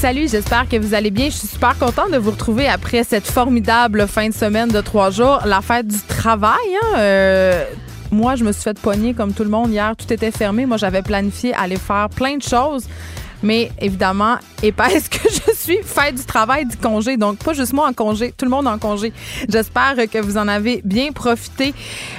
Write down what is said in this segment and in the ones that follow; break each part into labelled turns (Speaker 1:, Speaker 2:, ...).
Speaker 1: Salut, j'espère que vous allez bien. Je suis super contente de vous retrouver après cette formidable fin de semaine de trois jours, la fête du travail. Hein? Euh, moi, je me suis fait poigner comme tout le monde hier. Tout était fermé. Moi, j'avais planifié aller faire plein de choses. Mais évidemment, épaisse que je suis, fête du travail, du congé. Donc, pas juste moi en congé, tout le monde en congé. J'espère que vous en avez bien profité.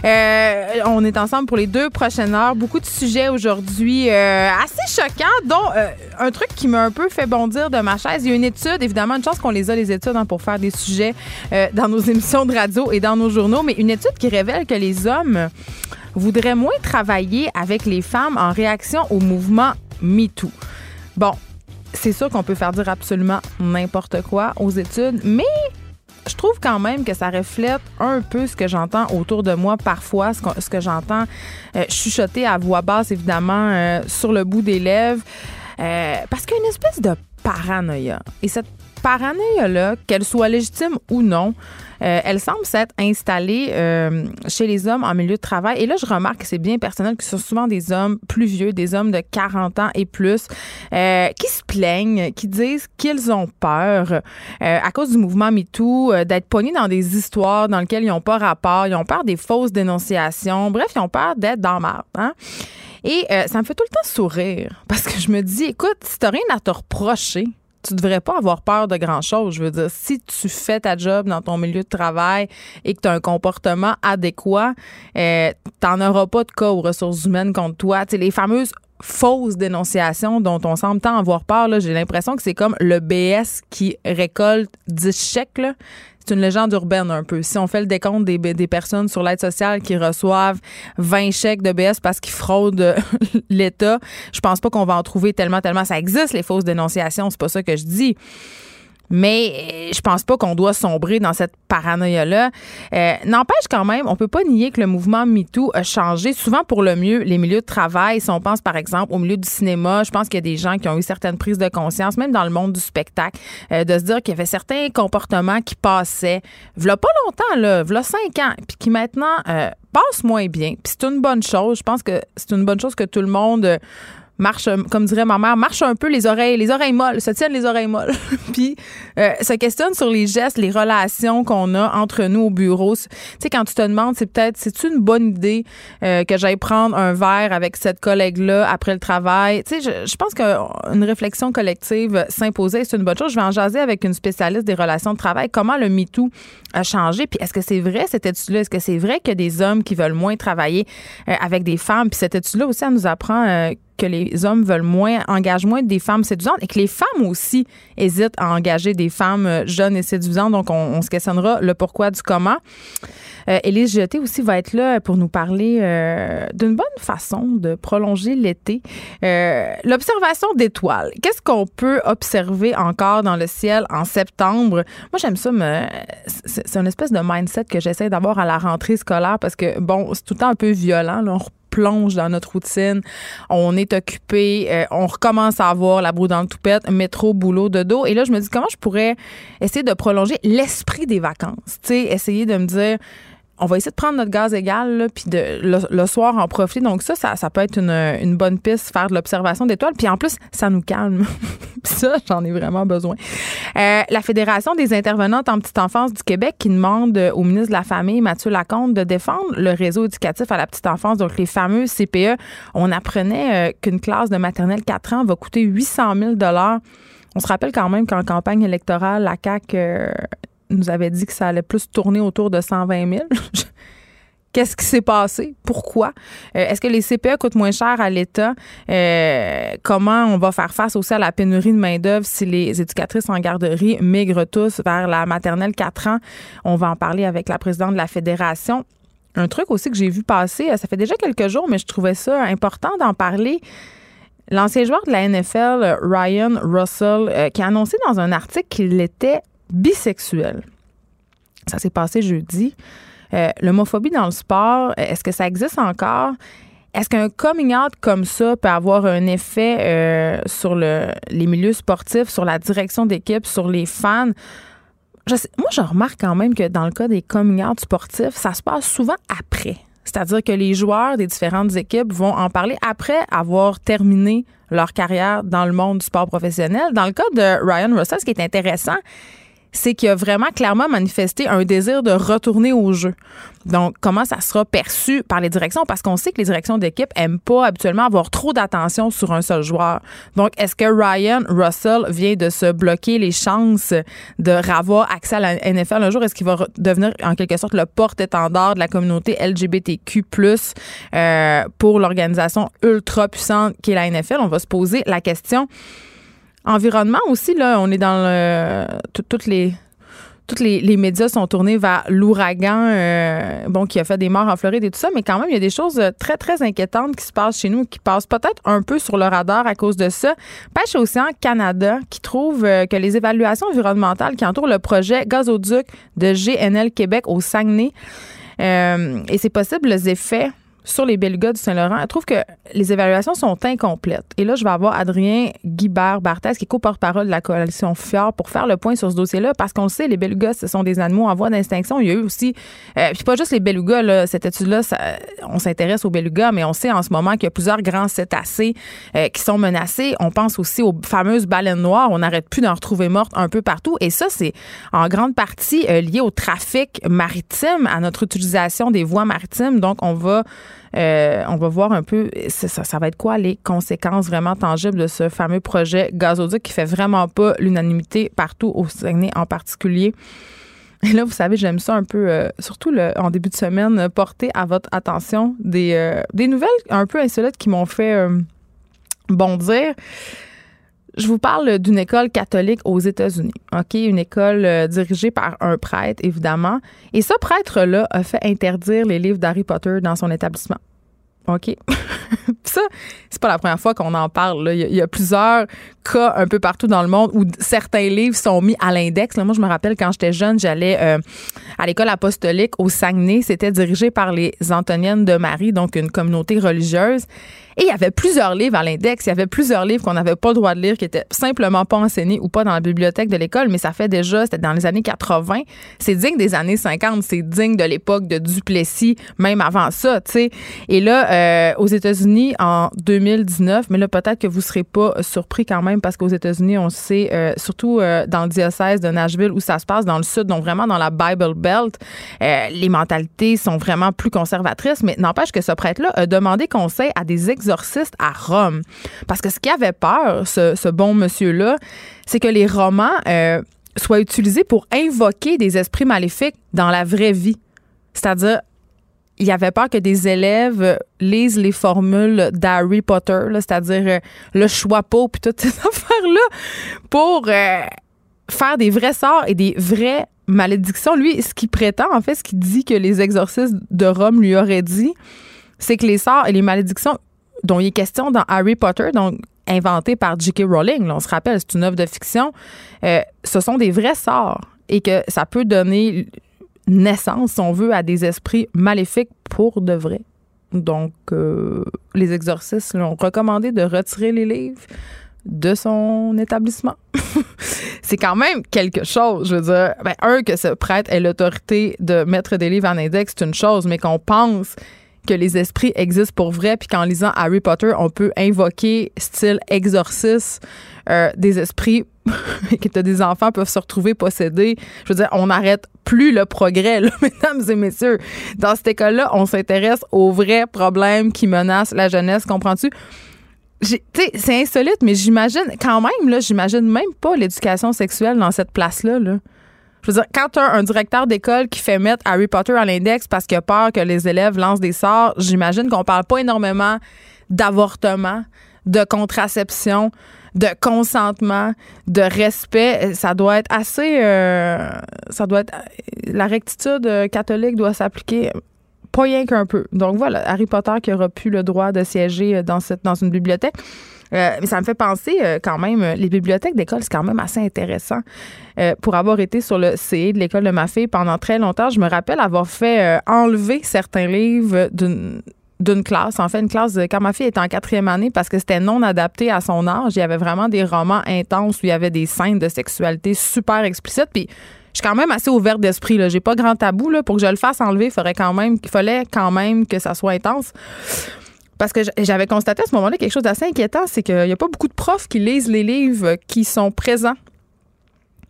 Speaker 1: Euh, on est ensemble pour les deux prochaines heures. Beaucoup de sujets aujourd'hui euh, assez choquants, dont euh, un truc qui m'a un peu fait bondir de ma chaise. Il y a une étude, évidemment, une chance qu'on les a, les études, hein, pour faire des sujets dans nos émissions de radio et dans nos journaux, mais une étude qui révèle que les hommes voudraient moins travailler avec les femmes en réaction au mouvement MeToo. Bon, c'est sûr qu'on peut faire dire absolument n'importe quoi aux études, mais je trouve quand même que ça reflète un peu ce que j'entends autour de moi parfois, ce que, j'entends euh, chuchoter à voix basse, évidemment, euh, sur le bout des lèvres, euh, parce qu'il y a une espèce de paranoïa. Paranoïa-là, qu'elle soit légitime ou non, euh, elle semble s'être installée euh, chez les hommes en milieu de travail. Et là, je remarque que c'est bien personnel que ce sont souvent des hommes plus vieux, des hommes de 40 ans et plus, euh, qui se plaignent, qui disent qu'ils ont peur à cause du mouvement MeToo, d'être pognés dans des histoires dans lesquelles ils n'ont pas rapport, ils ont peur des fausses dénonciations. Bref, ils ont peur d'être dans marde. Hein? Et ça me fait tout le temps sourire parce que je me dis, écoute, si t'as rien à te reprocher, tu devrais pas avoir peur de grand-chose. Je veux dire, si tu fais ta job dans ton milieu de travail et que tu as un comportement adéquat, euh, tu n'en auras pas de cas aux ressources humaines contre toi. Tu les fameuses fausses dénonciations dont on semble tant avoir peur, j'ai l'impression que c'est comme le BS qui récolte 10 chèques. C'est une légende urbaine un peu. Si on fait le décompte des, personnes sur l'aide sociale qui reçoivent 20 chèques de BS parce qu'ils fraudent l'État, je pense pas qu'on va en trouver tellement, tellement. Ça existe, les fausses dénonciations, c'est pas ça que je dis. Mais euh, je pense pas qu'on doit sombrer dans cette paranoïa-là. Euh, n'empêche quand même, on peut pas nier que le mouvement MeToo a changé souvent pour le mieux les milieux de travail. Si on pense par exemple au milieu du cinéma, je pense qu'il y a des gens qui ont eu certaines prises de conscience, même dans le monde du spectacle, euh, de se dire qu'il y avait certains comportements qui passaient, v'là pas longtemps, là, v'là cinq ans, puis qui maintenant passent moins bien. Puis c'est une bonne chose. Je pense que c'est une bonne chose que tout le monde marche, comme dirait ma mère, marche un peu les oreilles, les oreilles molles, se tiennent les oreilles molles. Puis euh, se questionne sur les gestes, les relations qu'on a entre nous au bureau. Tu sais, quand tu te demandes, c'est peut-être, c'est une bonne idée euh, que j'aille prendre un verre avec cette collègue-là après le travail? Tu sais, je, je pense qu'une réflexion collective s'imposer, c'est une bonne chose. Je vais en jaser avec une spécialiste des relations de travail. Comment le MeToo a changé? Puis est-ce que c'est vrai cette étude-là? Est-ce que c'est vrai qu'il y a des hommes qui veulent moins travailler euh, avec des femmes? Puis cette étude-là aussi, elle nous apprend que les hommes veulent moins, engagent moins des femmes séduisantes et que les femmes aussi hésitent à engager des femmes euh, jeunes et séduisantes. Donc, on, se questionnera le pourquoi du comment. Euh, Élise aussi va être là pour nous parler euh, d'une bonne façon de prolonger l'été. L'observation d'étoiles. Qu'est-ce qu'on peut observer encore dans le ciel en septembre? Moi, j'aime ça. C'est une espèce de mindset que j'essaie d'avoir à la rentrée scolaire parce que, bon, c'est tout le temps un peu violent. Là. On plonge dans notre routine, on est occupé, euh, on recommence à avoir la boue dans le toupette, métro, boulot, de dos. Et là, je me dis comment je pourrais essayer de prolonger l'esprit des vacances? Tu sais, essayer de me dire on va essayer de prendre notre gaz égal, puis de, le, soir en profiter. Donc ça, ça, peut être une, bonne piste, faire de l'observation d'étoiles. Puis en plus, ça nous calme. ça, j'en ai vraiment besoin. Euh, la Fédération des intervenantes en petite enfance du Québec qui demande au ministre de la Famille, Mathieu Lacombe, de défendre le réseau éducatif à la petite enfance, donc les fameux CPE. On apprenait euh, qu'une classe de maternelle 4 ans va coûter 800 000 on se rappelle quand même qu'en campagne électorale, la CAQ euh, nous avait dit que ça allait plus tourner autour de 120 000. Qu'est-ce qui s'est passé? Pourquoi? Euh, est-ce que les CPE coûtent moins cher à l'État? Euh, comment on va faire face aussi à la pénurie de main-d'œuvre si les éducatrices en garderie migrent tous vers la maternelle 4 ans? On va en parler avec la présidente de la Fédération. Un truc aussi que j'ai vu passer, euh, ça fait déjà quelques jours, mais je trouvais ça important d'en parler. L'ancien joueur de la NFL, Ryan Russell, qui a annoncé dans un article qu'il était bisexuel. Ça s'est passé jeudi. Euh, l'homophobie dans le sport, est-ce que ça existe encore? Est-ce qu'un coming out comme ça peut avoir un effet euh, sur le, les milieux sportifs, sur la direction d'équipe, sur les fans? moi, je remarque quand même que dans le cas des coming out sportifs, ça se passe souvent après. C'est-à-dire que les joueurs des différentes équipes vont en parler après avoir terminé leur carrière dans le monde du sport professionnel. Dans le cas de Ryan Russell, ce qui est intéressant, c'est qu'il a vraiment clairement manifesté un désir de retourner au jeu. Donc, comment ça sera perçu par les directions? Parce qu'on sait que les directions d'équipe aiment pas habituellement avoir trop d'attention sur un seul joueur. Donc, est-ce que Ryan Russell vient de se bloquer les chances de avoir accès à la NFL un jour? Est-ce qu'il va devenir en quelque sorte le porte-étendard de la communauté LGBTQ+, euh, pour l'organisation ultra puissante qui est la NFL? On va se poser la question. Environnement aussi, là, on est dans le, toutes les tous les, médias sont tournés vers l'ouragan, euh, bon, qui a fait des morts en Floride et tout ça, mais quand même, il y a des choses très, très inquiétantes qui se passent chez nous, qui passent peut-être un peu sur le radar à cause de ça. Pêche Océan Canada, qui trouve euh, que les évaluations environnementales qui entourent le projet gazoduc de GNL Québec au Saguenay, euh, et c'est possible les effets sur les belugas du Saint-Laurent, elle trouve que les évaluations sont incomplètes. Et là, je vais avoir Adrien Guibert-Barthès, qui est co-porte-parole de la coalition FIOR, pour faire le point sur ce dossier-là, parce qu'on le sait, les belugas, ce sont des animaux en voie d'extinction. Il y a eu aussi, euh, puis pas juste les belugas, là, cette étude-là, on s'intéresse aux belugas, mais on sait en ce moment qu'il y a plusieurs grands cétacés euh, qui sont menacés. On pense aussi aux fameuses baleines noires. On n'arrête plus d'en retrouver mortes un peu partout. Et ça, c'est en grande partie euh, lié au trafic maritime, à notre utilisation des voies maritimes. Donc, on va euh, on va voir un peu, ça, va être quoi les conséquences vraiment tangibles de ce fameux projet gazoduc qui fait vraiment pas l'unanimité partout au Saguenay en particulier. Et là, vous savez, j'aime ça un peu, euh, surtout en début de semaine, porter à votre attention des, euh, des nouvelles un peu insolites qui m'ont fait bondir. Je vous parle d'une école catholique aux États-Unis, OK? Une école dirigée par un prêtre, évidemment. Et ce prêtre-là a fait interdire les livres d'Harry Potter dans son établissement. OK? ça, c'est pas la première fois qu'on en parle. Il, y a, plusieurs cas un peu partout dans le monde où certains livres sont mis à l'index. Moi, je me rappelle quand j'étais jeune, j'allais euh, à l'école apostolique au Saguenay. C'était dirigé par les Antoniennes de Marie, donc une communauté religieuse. Et il y avait plusieurs livres à l'index. Il y avait plusieurs livres qu'on n'avait pas le droit de lire, qui étaient simplement pas enseignés ou pas dans la bibliothèque de l'école, mais ça fait déjà, c'était dans les années 80. C'est digne des années 50. C'est digne de l'époque de Duplessis, même avant ça, tu sais. Et là, euh, aux États-Unis, en 2019, mais là, peut-être que vous serez pas surpris quand même parce qu'aux États-Unis, on sait, euh, surtout euh, dans le diocèse de Nashville où ça se passe, dans le sud, donc vraiment dans la Bible Belt, les mentalités sont vraiment plus conservatrices, mais n'empêche que ce prêtre-là a demandé conseil à des ex à Rome. Parce que ce qui avait peur, ce, bon monsieur-là, c'est que les romans euh, soient utilisés pour invoquer des esprits maléfiques dans la vraie vie. C'est-à-dire, il avait peur que des élèves lisent les formules d'Harry Potter, c'est-à-dire euh, le choix puis toutes ces affaires-là, pour euh, faire des vrais sorts et des vraies malédictions. Lui, ce qu'il prétend, en fait, ce qu'il dit que les exorcistes de Rome lui auraient dit, c'est que les sorts et les malédictions dont il est question dans Harry Potter, donc inventé par J.K. Rowling. on se rappelle, c'est une œuvre de fiction. Euh, ce sont des vrais sorts et que ça peut donner naissance, si on veut, à des esprits maléfiques pour de vrai. Donc, euh, les exorcistes l'ont recommandé de retirer les livres de son établissement. c'est quand même quelque chose. Je veux dire, ben, un, que ce prêtre ait l'autorité de mettre des livres en index, c'est une chose, mais qu'on pense que les esprits existent pour vrai, puis qu'en lisant Harry Potter, on peut invoquer, style exorcisme, euh, des esprits que des enfants peuvent se retrouver possédés. Je veux dire, on n'arrête plus le progrès, là, mesdames et messieurs. Dans cette école-là, on s'intéresse aux vrais problèmes qui menacent la jeunesse, comprends-tu? C'est insolite, mais j'imagine quand même, là, j'imagine même pas l'éducation sexuelle dans cette place-là. Là. Je veux dire, quand un directeur d'école qui fait mettre Harry Potter à l'index parce qu'il a peur que les élèves lancent des sorts, j'imagine qu'on parle pas énormément d'avortement, de contraception, de consentement, de respect. Ça doit être assez. Euh, ça doit être. La rectitude catholique doit s'appliquer pas rien qu'un peu. Donc voilà, Harry Potter qui aura plus le droit de siéger dans, cette, dans une bibliothèque. Euh, mais ça me fait penser euh, quand même, euh, les bibliothèques d'école, c'est quand même assez intéressant. pour avoir été sur le CE de l'école de ma fille pendant très longtemps, je me rappelle avoir fait enlever certains livres d'une classe. En fait, une classe, quand ma fille était en quatrième année, parce que c'était non adapté à son âge, il y avait vraiment des romans intenses où il y avait des scènes de sexualité super explicites. Puis je suis quand même assez ouverte d'esprit. Là. J'ai pas grand tabou. Pour que je le fasse enlever, il faudrait quand même, il fallait quand même que ça soit intense. Parce que j'avais constaté à ce moment-là quelque chose d'assez inquiétant, c'est qu'il n'y a pas beaucoup de profs qui lisent les livres qui sont présents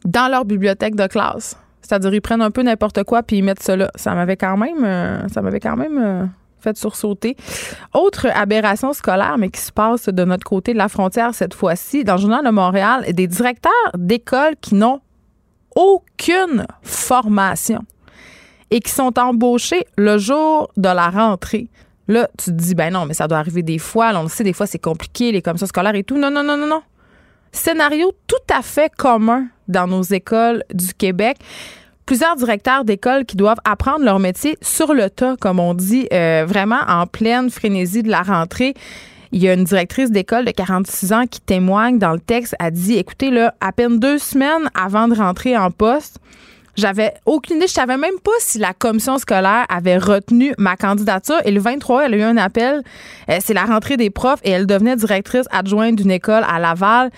Speaker 1: dans leur bibliothèque de classe. C'est-à-dire, ils prennent un peu n'importe quoi puis ils mettent ça là. Ça m'avait quand même, euh, ça m'avait quand même euh, fait sursauter. Autre aberration scolaire, mais qui se passe de notre côté de la frontière cette fois-ci, dans le journal de Montréal, des directeurs d'écoles qui n'ont aucune formation et qui sont embauchés le jour de la rentrée. Là, tu te dis, ben non, mais ça doit arriver des fois. on le sait, des fois, c'est compliqué, les commissions scolaires et tout. Non, non, non, non, non. Scénario tout à fait commun dans nos écoles du Québec. Plusieurs directeurs d'écoles qui doivent apprendre leur métier sur le tas, comme on dit, euh, vraiment en pleine frénésie de la rentrée. Il y a une directrice d'école de 46 ans qui témoigne dans le texte, a dit, écoutez, là, à peine deux semaines avant de rentrer en poste, j'avais aucune idée. Je savais même pas si la commission scolaire avait retenu ma candidature. Et le 23, elle a eu un appel. Euh, c'est la rentrée des profs et elle devenait directrice adjointe d'une école à Laval.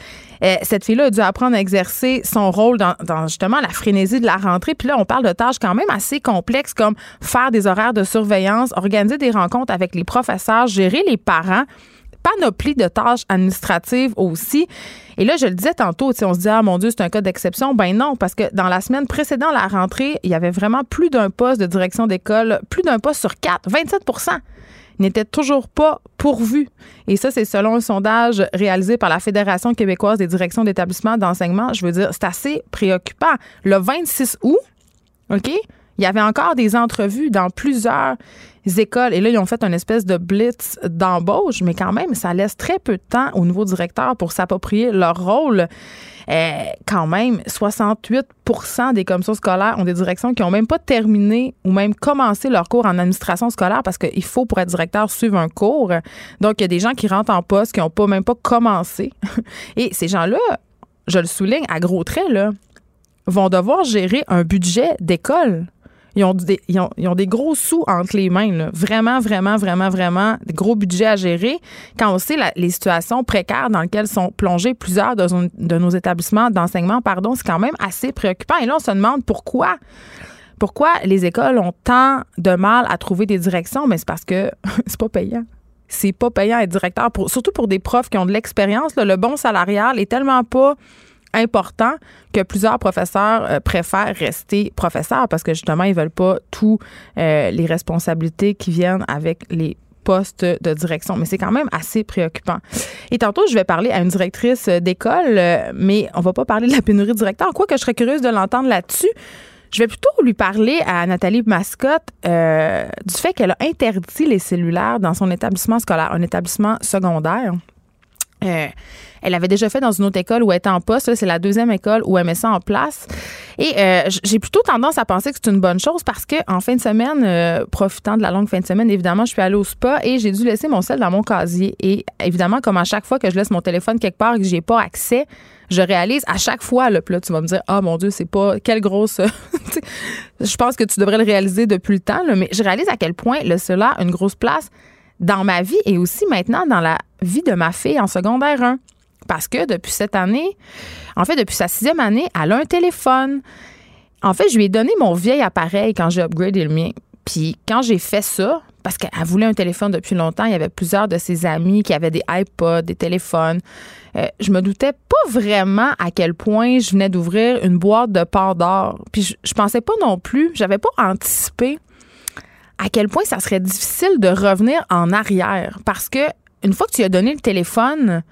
Speaker 1: Euh, cette fille-là a dû apprendre à exercer son rôle dans, dans, justement la frénésie de la rentrée. Puis là, on parle de tâches quand même assez complexes comme faire des horaires de surveillance, organiser des rencontres avec les professeurs, gérer les parents panoplie de tâches administratives aussi. Et là, je le disais tantôt, on se dit, ah mon Dieu, c'est un cas d'exception. Ben non, parce que dans la semaine précédant la rentrée, il y avait vraiment plus d'un poste de direction d'école, plus d'un poste sur quatre, 27% n'était toujours pas pourvu. Et ça, c'est selon un sondage réalisé par la Fédération québécoise des directions d'établissements d'enseignement. Je veux dire, c'est assez préoccupant. Le 26 août, OK, il y avait encore des entrevues dans plusieurs écoles. Et là, ils ont fait une espèce de blitz d'embauche, mais quand même, ça laisse très peu de temps au nouveau directeur pour s'approprier leur rôle. Euh, quand même, 68% des commissions scolaires ont des directions qui n'ont même pas terminé ou même commencé leur cours en administration scolaire parce qu'il faut, pour être directeur, suivre un cours. Donc, il y a des gens qui rentrent en poste qui n'ont pas même pas commencé. Et ces gens-là, je le souligne à gros traits, là, vont devoir gérer un budget d'école ils ont, des, ils, ont, des gros sous entre les mains. Vraiment, vraiment, vraiment, vraiment, des gros budgets à gérer. Quand on sait les situations précaires dans lesquelles sont plongés plusieurs de, de nos établissements d'enseignement, pardon, c'est quand même assez préoccupant. Et là, on se demande pourquoi. Pourquoi les écoles ont tant de mal à trouver des directions? Mais c'est parce que c'est pas payant c'est pas payant être directeur, pour, surtout pour des profs qui ont de l'expérience. Le bon salarial est tellement pas important que plusieurs professeurs euh, préfèrent rester professeurs parce que justement, ils veulent pas tous euh, les responsabilités qui viennent avec les postes de direction. Mais c'est quand même assez préoccupant. Et tantôt, je vais parler à une directrice d'école, euh, mais on va pas parler de la pénurie de directeur. Quoi que je serais curieuse de l'entendre là-dessus. Je vais plutôt lui parler à Nathalie Mascotte du fait qu'elle a interdit les cellulaires dans son établissement scolaire, un établissement secondaire. Euh, elle avait déjà fait dans une autre école où elle était en poste. C'est la deuxième école où elle met ça en place. Et euh, j'ai plutôt tendance à penser que c'est une bonne chose parce que en fin de semaine, euh, profitant de la longue fin de semaine, évidemment, je suis allée au spa et j'ai dû laisser mon sel dans mon casier. Et évidemment, comme à chaque fois que je laisse mon téléphone quelque part et que j'ai pas accès, je réalise à chaque fois, là tu vas me dire, ah mon Dieu, c'est pas, quelle grosse. je pense que tu devrais le réaliser depuis le temps, mais je réalise à quel point le cela a une grosse place dans ma vie et aussi maintenant dans la vie de ma fille en secondaire 1. Parce que depuis cette année, en fait, depuis sa sixième année, elle a un téléphone. En fait, je lui ai donné mon vieil appareil quand j'ai upgradé le mien. Puis quand j'ai fait ça, parce qu'elle voulait un téléphone depuis longtemps, il y avait plusieurs de ses amis qui avaient des iPods, des téléphones. Euh, je me doutais pas vraiment à quel point je venais d'ouvrir une boîte de d'or. Puis je, je pensais pas non plus, j'avais pas anticipé à quel point ça serait difficile de revenir en arrière parce que une fois que tu as donné le téléphone,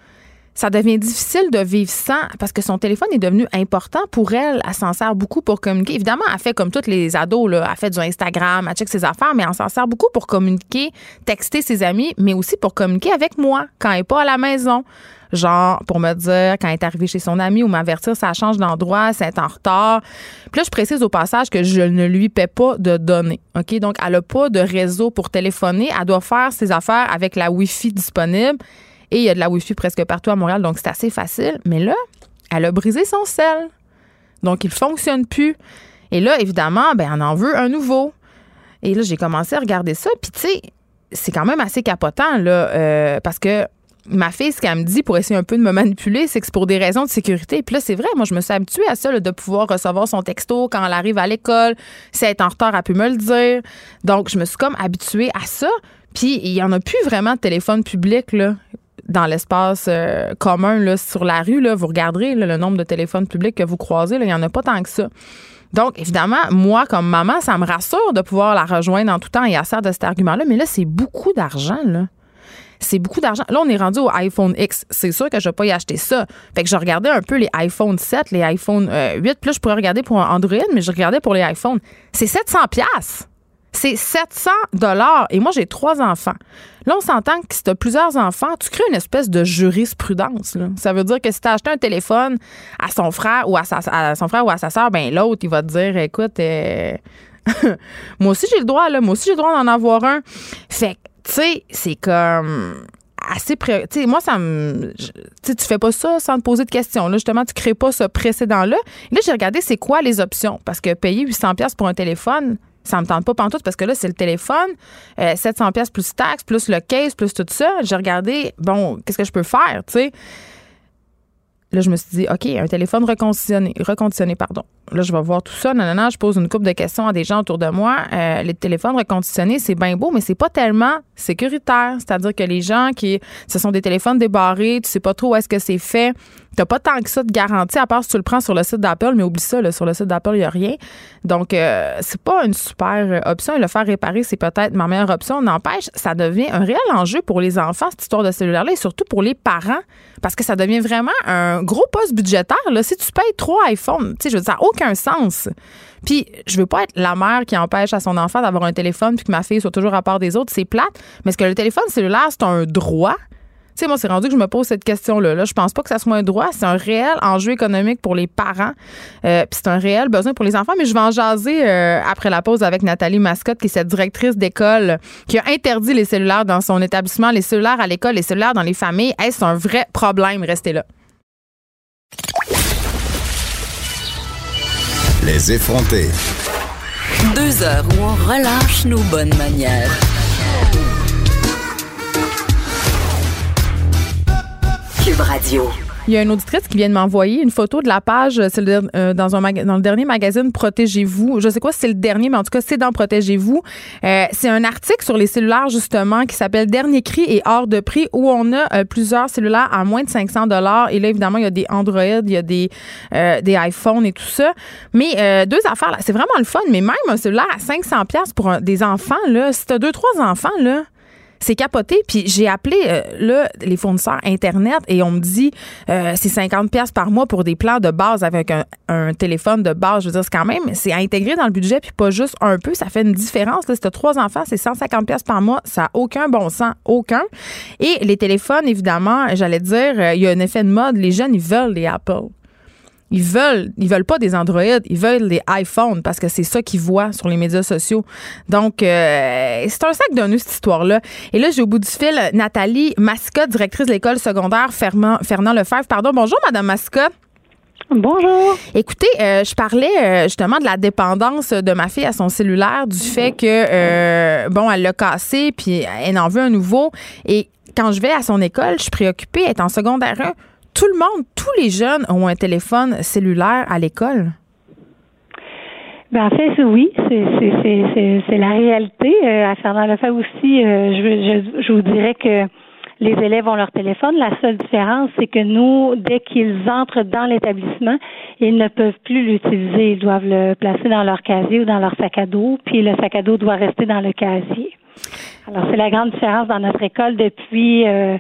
Speaker 1: ça devient difficile de vivre sans parce que son téléphone est devenu important pour elle. Elle s'en sert beaucoup pour communiquer. Évidemment, elle fait comme toutes les ados, là. elle fait du Instagram, elle check ses affaires, mais elle s'en sert beaucoup pour communiquer, texter ses amis, mais aussi pour communiquer avec moi quand elle n'est pas à la maison genre pour me dire quand elle est arrivée chez son ami ou m'avertir ça change d'endroit, c'est en retard. Puis là, je précise au passage que je ne lui paie pas de données. OK? Donc, elle n'a pas de réseau pour téléphoner. Elle doit faire ses affaires avec la Wi-Fi disponible. Et il y a de la Wi-Fi presque partout à Montréal, donc c'est assez facile. Mais là, elle a brisé son sel. Donc, il fonctionne plus. Et là, évidemment, ben, on en veut un nouveau. Et là, j'ai commencé à regarder ça. Puis, tu sais, c'est quand même assez capotant, là, euh, parce que ma fille, ce qu'elle me dit pour essayer un peu de me manipuler, c'est que c'est pour des raisons de sécurité. Puis là, c'est vrai, moi, je me suis habituée à ça, de pouvoir recevoir son texto quand elle arrive à l'école. Si elle est en retard, elle peut me le dire. Donc, je me suis comme habituée à ça. Puis, il n'y en a plus vraiment de téléphone public, là dans l'espace euh, commun là, sur la rue, là, vous regarderez le nombre de téléphones publics que vous croisez, il n'y en a pas tant que ça. Donc, évidemment, moi, comme maman, ça me rassure de pouvoir la rejoindre en tout temps et à de cet argument-là. Mais là, c'est beaucoup d'argent, là. C'est beaucoup d'argent. Là, on est rendu au iPhone X. C'est sûr que je vais pas y acheter ça. Fait que je regardais un peu les iPhone 7, les iPhone 8. Euh, Puis là, je pourrais regarder pour Android, mais je regardais pour les iPhones. C'est 700 pièces. C'est 700 dollars. Et moi, j'ai trois enfants. Là, on s'entend que si tu as plusieurs enfants, tu crées une espèce de jurisprudence. Ça veut dire que si tu as acheté un téléphone à son frère ou à, sa, son frère ou à sa soeur, ben l'autre, il va te dire écoute, euh, moi aussi j'ai le droit, là, moi aussi j'ai le droit d'en avoir un. Fait tu sais, c'est comme assez tu sais moi ça me tu fais pas ça sans te poser de questions là justement tu crées pas ce précédent là j'ai regardé c'est quoi les options? Parce que payer 800 pièces pour un téléphone ça me tente pas pantoute parce que là, c'est le téléphone, 700 euh, pièces plus taxes, plus le case, plus tout ça. J'ai regardé, bon, qu'est-ce que je peux faire, tu sais? Là, je me suis dit, OK, un téléphone reconditionné, reconditionné, pardon. Là, je vais voir tout ça. Non, non, non, je pose une couple de questions à des gens autour de moi. Euh, les téléphones reconditionnés, c'est bien beau, mais c'est pas tellement sécuritaire. C'est-à-dire que les gens qui, ce sont des téléphones débarrés, tu sais pas trop où est-ce que c'est fait. T'as pas tant que ça de garantie, à part si tu le prends sur le site d'Apple, mais oublie ça, sur le site d'Apple, il n'y a rien. Donc, euh, c'est pas une super euh, option. Le faire réparer, c'est peut-être ma meilleure option. N'empêche, ça devient un réel enjeu pour les enfants, cette histoire de cellulaire-là, et surtout pour les parents, parce que ça devient vraiment un gros poste budgétaire. Là. Si tu payes trois iPhones, tu sais, je veux dire, ça sens. Puis, je veux pas être la mère qui empêche à son enfant d'avoir un téléphone puis que ma fille soit toujours à part des autres. C'est plate. Mais est-ce que le téléphone cellulaire, c'est un droit? sais, moi, c'est rendu que je me pose cette question-là. Là, je pense pas que ça soit un droit. C'est un réel enjeu économique pour les parents. Euh, puis c'est un réel besoin pour les enfants. Mais je vais en jaser euh, après la pause avec Nathalie Mascotte, qui est cette directrice d'école qui a interdit les cellulaires dans son établissement, les cellulaires à l'école, les cellulaires dans les familles. Est-ce un vrai problème? Restez là.
Speaker 2: Les effrontés.
Speaker 3: Deux heures où on relâche nos bonnes manières.
Speaker 1: Il y a une auditrice qui vient de m'envoyer une photo de la page, c'est euh, dans, un dans le dernier magazine Protégez-vous. Je sais quoi si c'est le dernier, mais en tout cas, c'est dans Protégez-vous. Euh, c'est un article sur les cellulaires, justement, qui s'appelle Dernier cri et hors de prix, où on a euh, plusieurs cellulaires à moins de 500 dollars. Et là, évidemment, il y a des Android, il y a des, des iPhones et tout ça. Mais deux affaires, là, c'est vraiment le fun. Mais même un cellulaire à 500 pièces pour des enfants, là, si t'as deux, trois enfants, là, c'est capoté. Puis j'ai appelé euh, là, les fournisseurs Internet et on me dit euh, c'est 50 pièces par mois pour des plans de base avec un, téléphone de base. Je veux dire, c'est quand même, c'est intégré dans le budget puis pas juste un peu. Ça fait une différence. Là, si tu trois enfants, c'est 150 pièces par mois. Ça n'a aucun bon sens. Aucun. Et les téléphones, évidemment, j'allais dire, euh, il y a un effet de mode. Les jeunes, ils veulent les Apple. Ils veulent, ils veulent pas des Android, ils veulent des iPhones parce que c'est ça qu'ils voient sur les médias sociaux. Donc, euh, c'est un sac d'un nœud, cette histoire-là. Et là, j'ai au bout du fil Nathalie Mascotte, directrice de l'école secondaire Fernand, Fernand Lefebvre. Pardon, bonjour, Madame Mascotte.
Speaker 4: Bonjour.
Speaker 1: Écoutez, euh, je parlais euh, justement de la dépendance de ma fille à son cellulaire, du fait que, bon, elle l'a cassé, puis elle en veut un nouveau. Et quand je vais à son école, je suis préoccupée, elle est en secondaire 1 tout le monde, tous les jeunes ont un téléphone cellulaire à l'école?
Speaker 4: Ben, en fait, oui, c'est la réalité. Euh, à Fernand Lefebvre aussi, euh, je, je, vous dirais que les élèves ont leur téléphone. La seule différence, c'est que nous, dès qu'ils entrent dans l'établissement, ils ne peuvent plus l'utiliser. Ils doivent le placer dans leur casier ou dans leur sac à dos, puis le sac à dos doit rester dans le casier. Alors, c'est la grande différence dans notre école depuis euh,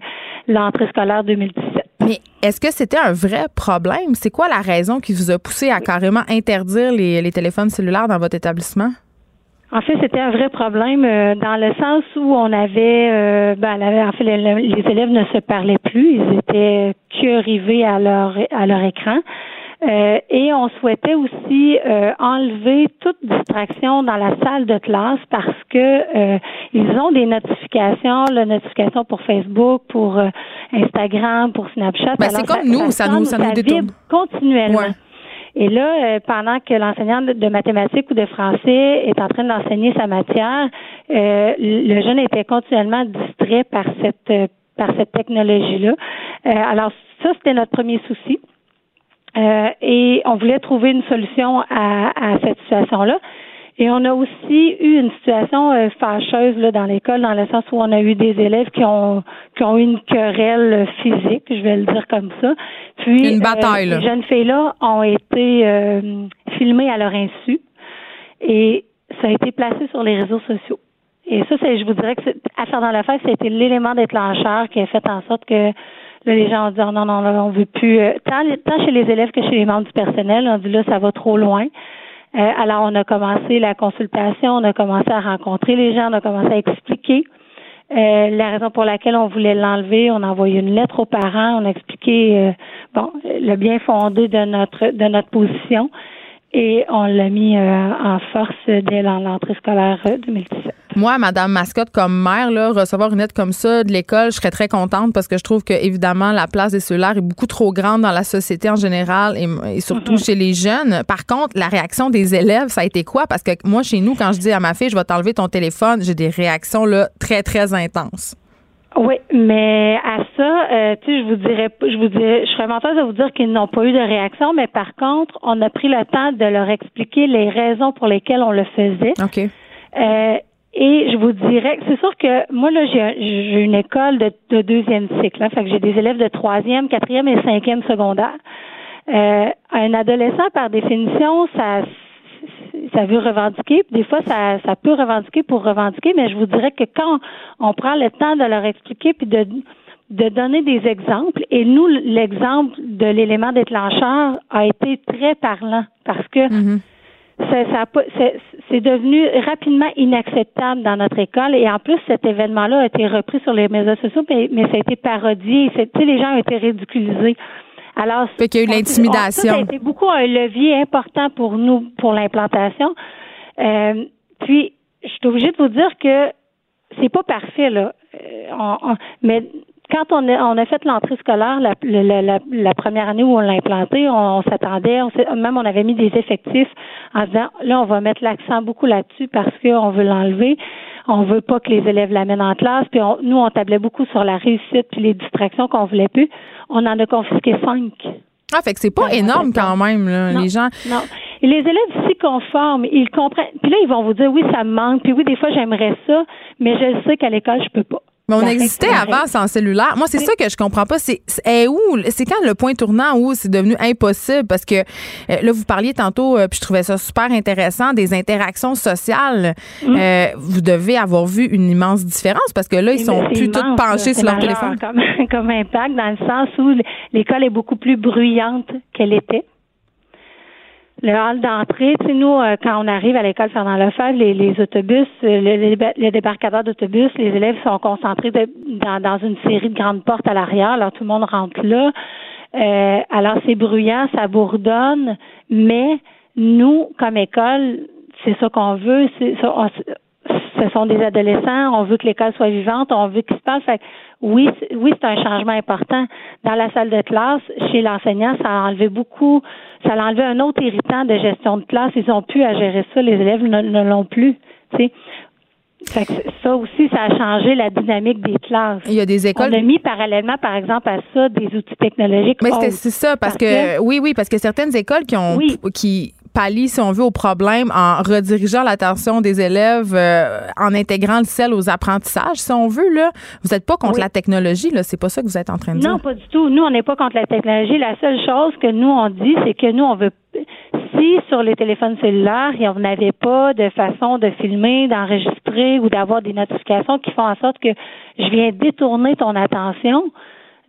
Speaker 4: l'entrée scolaire 2017.
Speaker 1: Mais est-ce que c'était un vrai problème? C'est quoi la raison qui vous a poussé à carrément interdire les, téléphones cellulaires dans votre établissement?
Speaker 4: En fait, c'était un vrai problème euh, dans le sens où on avait, euh, ben, en fait, les, élèves ne se parlaient plus, ils étaient que rivés à leur à leur écran. Euh, et on souhaitait aussi euh, enlever toute distraction dans la salle de classe parce que ils ont des notifications, la notification pour Facebook, pour Instagram, pour Snapchat.
Speaker 1: Ben, c'est comme nous, ça, nous, ça nous détourne.
Speaker 4: continuellement. Et là, pendant que l'enseignant de mathématiques ou de français est en train d'enseigner sa matière, le jeune était continuellement distrait par cette par cette technologie-là. alors ça, c'était notre premier souci. Euh, et on voulait trouver une solution à, cette situation-là. Et on a aussi eu une situation euh, fâcheuse là, dans l'école, dans le sens où on a eu des élèves qui ont qui ont eu une querelle physique, je vais le dire comme ça. Puis
Speaker 1: une bataille.
Speaker 4: Euh, ces jeunes filles-là ont été euh, filmées à leur insu et ça a été placé sur les réseaux sociaux. Et ça, c'est, je vous dirais que à faire dans la fête, ça a été l'élément déclencheur qui a fait en sorte que Là, les gens ont dit oh, non, non, on veut plus. Euh, tant, tant chez les élèves que chez les membres du personnel, on dit là, ça va trop loin. Euh, alors, on a commencé la consultation, on a commencé à rencontrer les gens, on a commencé à expliquer euh, la raison pour laquelle on voulait l'enlever. On a envoyé une lettre aux parents, on a expliqué bon le bien fondé de notre de notre position et on l'a mis en force dès l'entrée scolaire 2017.
Speaker 1: Moi, Madame Mascotte, comme mère, là, recevoir une aide comme ça de l'école, je serais très contente parce que je trouve que évidemment la place des cellulaires est beaucoup trop grande dans la société en général et, surtout mm-hmm. chez les jeunes. Par contre, la réaction des élèves, ça a été quoi? Parce que moi, chez nous, quand je dis à ma fille, je vais t'enlever ton téléphone, j'ai des réactions là très très intenses.
Speaker 4: Oui, mais à ça, euh, tu sais, je vous dirais, je vous dirais, je serais menteuse de vous dire qu'ils n'ont pas eu de réaction, mais par contre, on a pris le temps de leur expliquer les raisons pour lesquelles on le faisait.
Speaker 1: OK.
Speaker 4: Euh, et je vous dirais, c'est sûr que moi là, j'ai une école de, deuxième cycle, hein, fait que j'ai des élèves de troisième, quatrième et cinquième secondaire. Euh, un adolescent, par définition, ça ça veut revendiquer. Des fois, ça, ça peut revendiquer pour revendiquer, mais je vous dirais que quand on prend le temps de leur expliquer puis de de donner des exemples, et nous, l'exemple de l'élément déclencheur a été très parlant parce que ça, c'est devenu rapidement inacceptable dans notre école et en plus cet événement-là a été repris sur les médias sociaux mais, ça a été parodié, les gens ont été ridiculisés.
Speaker 1: Alors, fait qu'il y a eu l'intimidation.
Speaker 4: Ça a été beaucoup un levier important pour nous pour l'implantation. Euh, puis, je suis obligée de vous dire que c'est pas parfait là, euh, mais quand on a, on a fait l'entrée scolaire la, la, la, première année où on l'a implanté, on, s'attendait, on même on avait mis des effectifs en disant là on va mettre l'accent beaucoup là-dessus parce qu'on veut l'enlever, on veut pas que les élèves l'amènent en classe, puis nous on tablait beaucoup sur la réussite puis les distractions qu'on voulait plus. On en a confisqué cinq.
Speaker 1: Ah, fait que c'est pas énorme quand même, là, les gens.
Speaker 4: Non. les élèves s'y conforment, ils comprennent. Puis là, ils vont vous dire oui, ça me manque. Puis oui, des fois, j'aimerais ça, mais je sais qu'à l'école, je peux pas.
Speaker 1: Mais on existait avant sans cellulaire. Moi, c'est ça que je comprends pas. C'est où? C'est quand le point tournant où c'est devenu impossible? Parce que euh, là, vous parliez tantôt, euh, puis je trouvais ça super intéressant, des interactions sociales. Mm. Euh, vous devez avoir vu une immense différence parce que là, ils sont plus tous penchés sur leur téléphone.
Speaker 4: Comme, comme impact dans le sens où l'école est beaucoup plus bruyante qu'elle était le hall d'entrée, tu sais, nous, euh, quand on arrive à l'école Fernand Lefebvre, les, les autobus, euh, le, le d'autobus, les élèves sont concentrés dans, dans, une série de grandes portes à l'arrière, alors tout le monde rentre là. Euh, alors c'est bruyant, ça bourdonne, mais nous, comme école, c'est ça qu'on veut. C'est ce sont des adolescents, on veut que l'école soit vivante, on veut qu'il se passe. Fait, oui, oui, c'est un changement important. Dans la salle de classe, chez l'enseignant, ça a enlevé beaucoup, ça a enlevé un autre irritant de gestion de classe. Ils ont pu à gérer ça, les élèves ne, l'ont plus. Fait que ça aussi, ça a changé la dynamique des classes.
Speaker 1: Il y a des écoles.
Speaker 4: On a mis parallèlement, par exemple, à ça, des outils technologiques.
Speaker 1: Mais c'est ça, parce, que, oui, oui, parce que certaines écoles qui ont, qui, pallie, si on veut, au problème en redirigeant l'attention des élèves, euh, en intégrant le sel aux apprentissages, si on veut. Là. Vous n'êtes pas contre la technologie, là. C'est pas ça que vous êtes en train de dire.
Speaker 4: Non, pas du tout. Nous, on n'est pas contre la technologie. La seule chose que nous, on dit, c'est que nous, on veut si sur les téléphones cellulaires, on n'avait pas de façon de filmer, d'enregistrer ou d'avoir des notifications qui font en sorte que je viens détourner ton attention,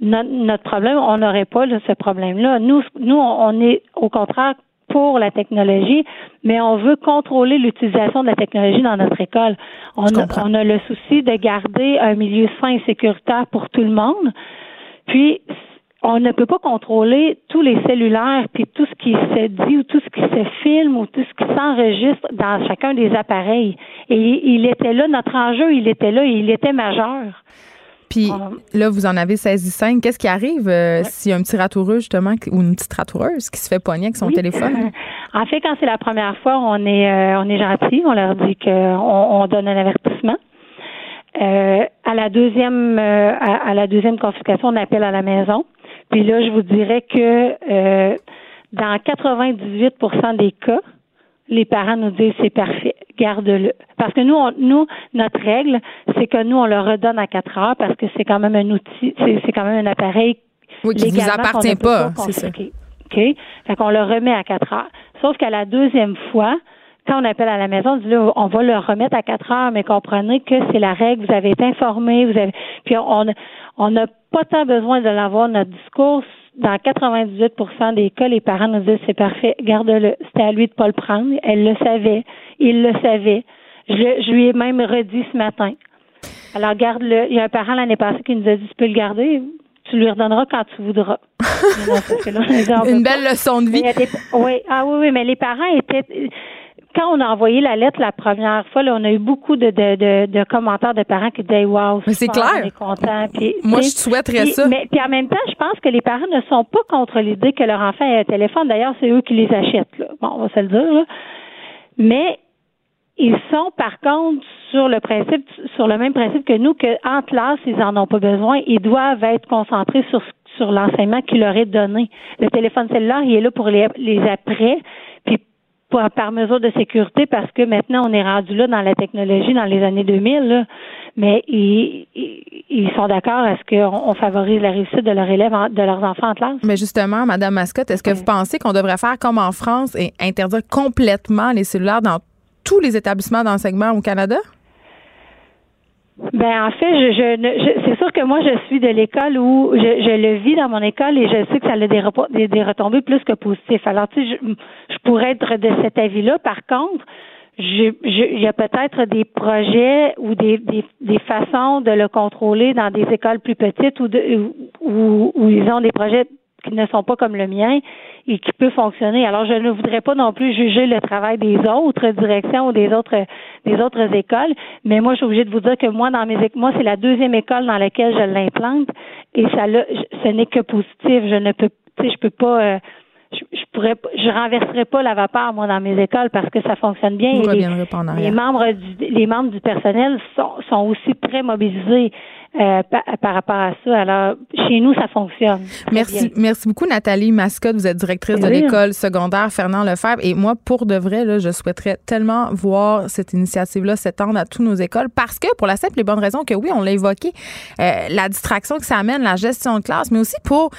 Speaker 4: notre, problème, on n'aurait pas ce problème-là. Nous, nous, on est au contraire pour la technologie, mais on veut contrôler l'utilisation de la technologie dans notre école. On a, on a, le souci de garder un milieu sain et sécuritaire pour tout le monde. Puis, on ne peut pas contrôler tous les cellulaires puis tout ce qui se dit ou tout ce qui se filme ou tout ce qui s'enregistre dans chacun des appareils. Et il était là, notre enjeu, il était là et il était majeur.
Speaker 1: Puis là, vous en avez saisi cinq. Qu'est-ce qui arrive euh, s'il y a un petit ratoureux, justement, ou une petite ratoureuse qui se fait pogner avec son téléphone?
Speaker 4: en fait, quand c'est la première fois, on est euh, on est gentil. On leur dit qu'on on donne un avertissement. Euh, à la deuxième à, la deuxième confiscation, on appelle à la maison. Puis là, je vous dirais que dans 98% des cas, les parents nous disent c'est parfait, garde-le. Parce que nous, nous, notre règle, c'est que nous, on le redonne à 4 heures parce que c'est quand même un outil, c'est quand même un appareil
Speaker 1: oui, qui ne vous appartient pas, c'est ça.
Speaker 4: OK. Fait qu'on le remet à 4 heures. Sauf qu'à la deuxième fois, quand on appelle à la maison, on dit là, on va le remettre à 4 heures, mais comprenez que c'est la règle, vous avez été informé, vous avez puis on on n'a pas tant besoin de l'avoir notre discours dans 98% des cas, les parents nous disent c'est parfait, garde-le. C'était à lui de pas le prendre. Elle le savait. Il le savait. Je, lui ai même redit ce matin. Alors garde-le. Il y a un parent l'année passée qui nous a dit tu peux le garder. Tu lui redonneras quand tu voudras.
Speaker 1: Une belle leçon de vie.
Speaker 4: oui, ah oui, oui, mais les parents étaient quand on a envoyé la lettre la première fois, là, on a eu beaucoup de, de, de, commentaires de parents qui disaient Wow,
Speaker 1: c'est clair.
Speaker 4: On est content. Puis,
Speaker 1: Moi, je souhaiterais ça.
Speaker 4: Mais puis en même temps, je pense que les parents ne sont pas contre l'idée que leur enfant ait un téléphone. D'ailleurs, c'est eux qui les achètent. Là. Bon, on va se le dire. Là. Mais ils sont par contre sur le principe, sur le même principe que nous, qu'en classe, ils en ont pas besoin. Ils doivent être concentrés sur sur l'enseignement qui leur est donné. Le téléphone cellulaire, il est là pour les, les après, puis par mesure de sécurité parce que maintenant on est rendu là dans la technologie dans les années 2000 mais ils, ils sont d'accord à ce qu'on favorise la réussite de leurs élèves de leurs enfants en classe.
Speaker 1: Mais justement, Madame Mascotte, est-ce que vous pensez qu'on devrait faire comme en France et interdire complètement les cellulaires dans tous les établissements d'enseignement au Canada?
Speaker 4: Ben en fait, je, je, c'est sûr que moi je suis de l'école où je, je, le vis dans mon école et je sais que ça a des, retombées plus que positives. Alors tu sais, je, je pourrais être de cet avis-là. Par contre, je, il y a peut-être des projets ou des, des, des, façons de le contrôler dans des écoles plus petites ou de, où, où ils ont des projets qui ne sont pas comme le mien et qui peut fonctionner. Alors, je ne voudrais pas non plus juger le travail des autres directions ou des autres des autres écoles, mais moi, je suis obligée de vous dire que moi, dans mes moi, c'est la deuxième école dans laquelle je l'implante et ça, ce n'est que positif. Je ne peux, tu sais, je peux pas. Euh, je, je, pourrais je renverserai pas la vapeur moi dans mes écoles parce que ça fonctionne bien
Speaker 1: et
Speaker 4: les, les, membres du les membres du personnel sont, sont aussi très mobilisés euh, par, rapport à ça. Alors, chez nous, ça fonctionne.
Speaker 1: Merci, merci beaucoup, Nathalie Mascotte. Vous êtes directrice de l'école secondaire Fernand Lefebvre. Et moi, pour de vrai, là, je souhaiterais tellement voir cette initiative-là s'étendre à toutes nos écoles parce que, pour la simple et bonne raison que oui, on l'a évoqué, euh, la distraction que ça amène, la gestion de classe, mais aussi pour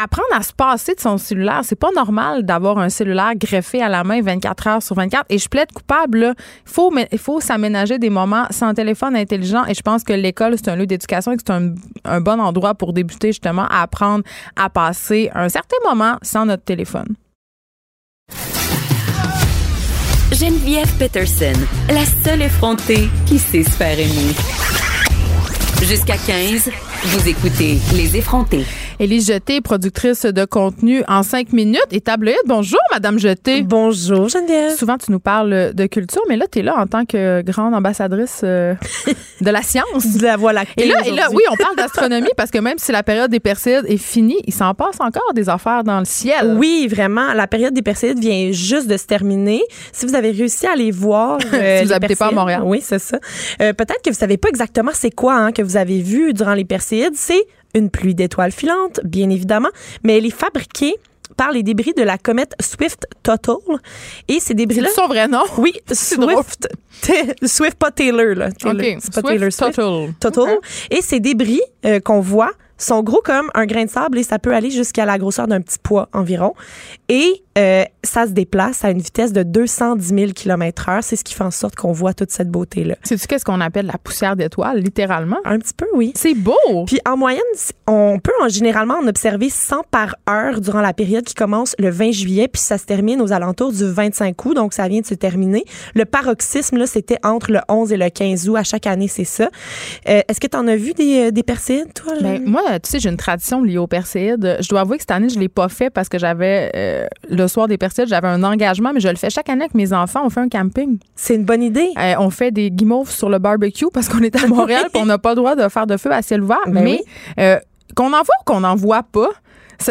Speaker 1: apprendre à se passer de son cellulaire. C'est pas normal d'avoir un cellulaire greffé à la main 24 heures sur 24. Et je plaide coupable. Il faut, faut s'aménager des moments sans téléphone intelligent. Et je pense que l'école, c'est un lieu d'éducation et que c'est un, un bon endroit pour débuter justement à apprendre à passer un certain moment sans notre téléphone.
Speaker 3: Geneviève Peterson, la seule effrontée qui sait se faire aimer. Jusqu'à 15, vous écoutez Les effrontés.
Speaker 1: Élie Jeté, productrice de contenu en cinq minutes et tabloïd. Bonjour, Madame Jeté.
Speaker 5: Bonjour, Geneviève.
Speaker 1: Souvent, tu nous parles de culture, mais là, tu es là en tant que grande ambassadrice euh, de la science.
Speaker 5: de la voie lactée.
Speaker 1: Et là, et là, oui, on parle d'astronomie parce que même si la période des Perséides est finie, il s'en passe encore des affaires dans le ciel.
Speaker 5: Oui, vraiment. La période des Perséides vient juste de se terminer. Si vous avez réussi à les voir. Euh,
Speaker 1: si vous n'habitez pas à Montréal.
Speaker 5: Oui, c'est ça. Euh, peut-être que vous savez pas exactement c'est quoi hein, que vous avez vu durant les Perséides. C'est une pluie d'étoiles filantes, bien évidemment, mais elle est fabriquée par les débris de la comète Swift Total. Et ces débris-là.
Speaker 1: C'est son vrai nom?
Speaker 5: Oui, Swift. Swift, pas Taylor, là.
Speaker 1: C'est pas Taylor Swift. Total.
Speaker 5: Total. Et ces débris euh, qu'on voit sont gros comme un grain de sable et ça peut aller jusqu'à la grosseur d'un petit pois environ. Et euh, ça se déplace à une vitesse de 210 000 km heure. C'est ce qui fait en sorte qu'on voit toute cette beauté-là.
Speaker 1: C'est-tu qu'est-ce qu'on appelle la poussière d'étoiles, littéralement?
Speaker 5: Un petit peu, oui.
Speaker 1: C'est beau!
Speaker 5: Puis en moyenne, on peut en, généralement en observer 100 par heure durant la période qui commence le 20 juillet, puis ça se termine aux alentours du 25 août, donc ça vient de se terminer. Le paroxysme, là, c'était entre le 11 et le 15 août. À chaque année, c'est ça. Euh, est-ce que tu en as vu des, euh, des Perséides, toi?
Speaker 1: Ben, moi, tu sais, j'ai une tradition liée aux Perséides. Je dois avouer que cette année, je l'ai pas fait parce que j'avais euh, le soir des Perséides, j'avais un engagement, mais je le fais chaque année avec mes enfants. On fait un camping.
Speaker 5: C'est une bonne idée.
Speaker 1: Euh, on fait des guimauves sur le barbecue parce qu'on est à Montréal et on n'a pas le droit de faire de feu à ciel ouvert.
Speaker 5: Ben
Speaker 1: mais euh, qu'on en voit ou qu'on n'en voit pas,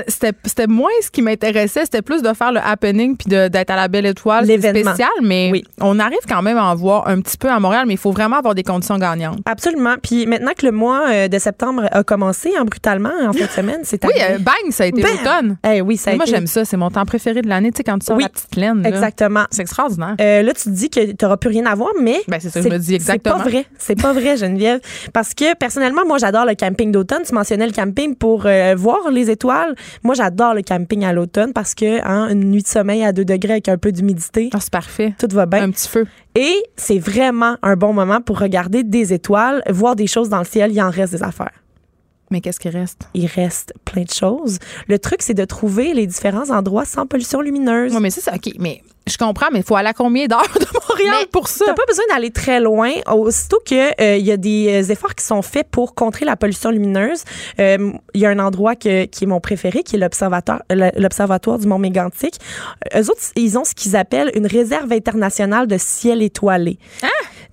Speaker 1: c'était moins ce qui m'intéressait. C'était plus de faire le happening puis d'être à la belle étoile.
Speaker 5: L'événement.
Speaker 1: spécial, mais
Speaker 5: Oui.
Speaker 1: on arrive quand même à en voir un petit peu à Montréal, mais il faut vraiment avoir des conditions gagnantes.
Speaker 5: Absolument. Puis maintenant que le mois euh, de septembre a commencé hein, brutalement en fin de semaine, c'est
Speaker 1: Oui, euh, bang, ça a été l'automne.
Speaker 5: Eh oui, ça a
Speaker 1: Moi,
Speaker 5: été-
Speaker 1: j'aime ça. C'est mon temps préféré de l'année. Tu sais, quand tu sors
Speaker 5: Oui.
Speaker 1: la petite laine. là.
Speaker 5: Exactement.
Speaker 1: C'est extraordinaire.
Speaker 5: Euh, là, tu te dis que tu n'auras plus rien à voir, mais.
Speaker 1: Ben, c'est ça que je me dis exactement.
Speaker 5: C'est pas vrai. C'est pas vrai, Geneviève. Parce que personnellement, moi, j'adore le camping d'automne. Tu mentionnais le camping pour euh, voir les étoiles. Moi, j'adore le camping à l'automne parce que hein, une nuit de sommeil à 2 degrés avec un peu d'humidité,
Speaker 1: Ah, c'est parfait.
Speaker 5: tout va bien.
Speaker 1: Un petit feu.
Speaker 5: Et c'est vraiment un bon moment pour regarder des étoiles, voir des choses dans le ciel. Il en reste des affaires.
Speaker 1: Mais qu'est-ce qui reste?
Speaker 5: Il reste plein de choses. Le truc, c'est de trouver les différents endroits sans pollution lumineuse.
Speaker 1: Oui, mais c'est ça. OK, mais je comprends, mais il faut aller à combien d'heures de Montréal
Speaker 5: Mais
Speaker 1: pour ça?
Speaker 5: T'as pas besoin d'aller très loin. Aussitôt que euh, y a des euh, efforts qui sont faits pour contrer la pollution lumineuse, euh, il y a un endroit que- qui est mon préféré, qui est l'observatoire, euh, du Mont Mégantic. Euh, Eux autres, ils ont ce qu'ils appellent une réserve internationale de ciel étoilé.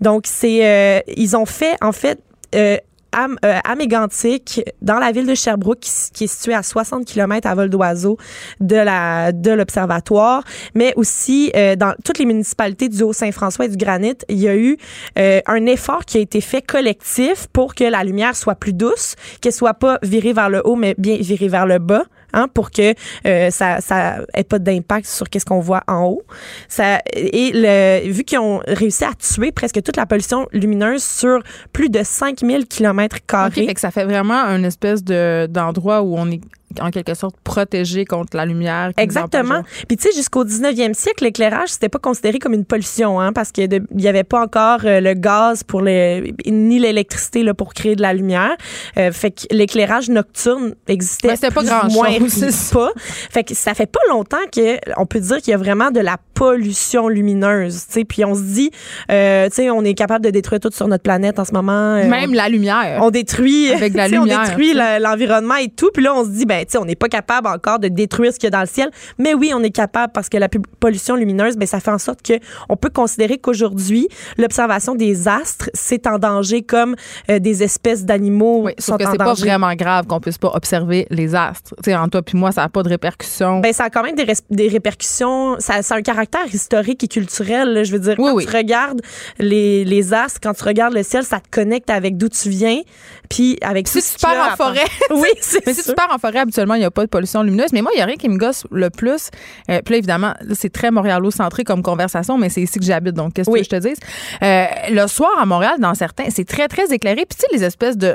Speaker 5: Donc c'est, euh, ils ont fait en fait. euh, à, euh, dans la ville de Sherbrooke, qui, qui est située à 60 km à vol d'oiseau de la de l'observatoire, mais aussi euh, dans toutes les municipalités du Haut-Saint-François et du Granit, il y a eu euh, un effort qui a été fait collectif pour que la lumière soit plus douce, qu'elle soit pas virée vers le haut, mais bien virée vers le bas. Hein, pour que euh, ça ça ait pas d'impact sur qu'est-ce qu'on voit en haut. Ça et le vu qu'ils ont réussi à tuer presque toute la pollution lumineuse sur plus de 5000 km carrés.
Speaker 1: fait que ça fait vraiment un espèce de, d'endroit où on est en quelque sorte protégé contre la lumière.
Speaker 5: Exactement. Puis tu sais, jusqu'au 19e siècle, l'éclairage, c'était pas considéré comme une pollution, hein, parce qu'il y avait pas encore euh, le gaz pour le, ni l'électricité là pour créer de la lumière. Euh, fait que l'éclairage nocturne existait
Speaker 1: Ouais, c'était pas
Speaker 5: plus
Speaker 1: grand-chose,
Speaker 5: ou moins
Speaker 1: ça.
Speaker 5: pas. Fait que ça fait pas longtemps que on peut dire qu'il y a vraiment de la pollution lumineuse, tu sais. Puis on se dit, euh, tu sais, on est capable de détruire tout sur notre planète en ce moment. Euh,
Speaker 1: Même la lumière.
Speaker 5: on détruit
Speaker 1: Avec la lumière,
Speaker 5: on détruit l'environnement et tout puis là on se dit ben tu sais on n'est pas capable encore de détruire ce qu'il y a dans le ciel mais oui on est capable parce que la pollution lumineuse ben ça fait en sorte que on peut considérer qu'aujourd'hui l'observation des astres c'est en danger comme euh, des espèces d'animaux
Speaker 1: oui,
Speaker 5: sont
Speaker 1: sauf que
Speaker 5: en
Speaker 1: c'est pas vraiment grave qu'on puisse pas observer les astres. Tu sais, en toi puis moi, ça n'a pas de répercussions.
Speaker 5: Ben, ça a quand même des, des répercussions. Ça, ça a un caractère historique et culturel. là. Je veux dire,
Speaker 1: Oui,
Speaker 5: quand
Speaker 1: oui.
Speaker 5: tu regardes les, les astres, quand tu regardes le ciel, ça te connecte avec d'où tu viens, puis avec
Speaker 1: si
Speaker 5: tout
Speaker 1: tu pars en forêt,
Speaker 5: Oui, c'est
Speaker 1: Mais si tu pars en forêt, habituellement, il n'y a pas de pollution lumineuse. Mais moi, il n'y a rien qui me gosse le plus. Euh, puis là, évidemment, c'est très montréalo-centré comme conversation, mais c'est ici que j'habite. Donc, qu'est-ce que
Speaker 5: Oui.
Speaker 1: je te dise? Euh, le soir, à Montréal, dans certains, c'est très, très éclairé. Puis, tu sais, les espèces de. euh,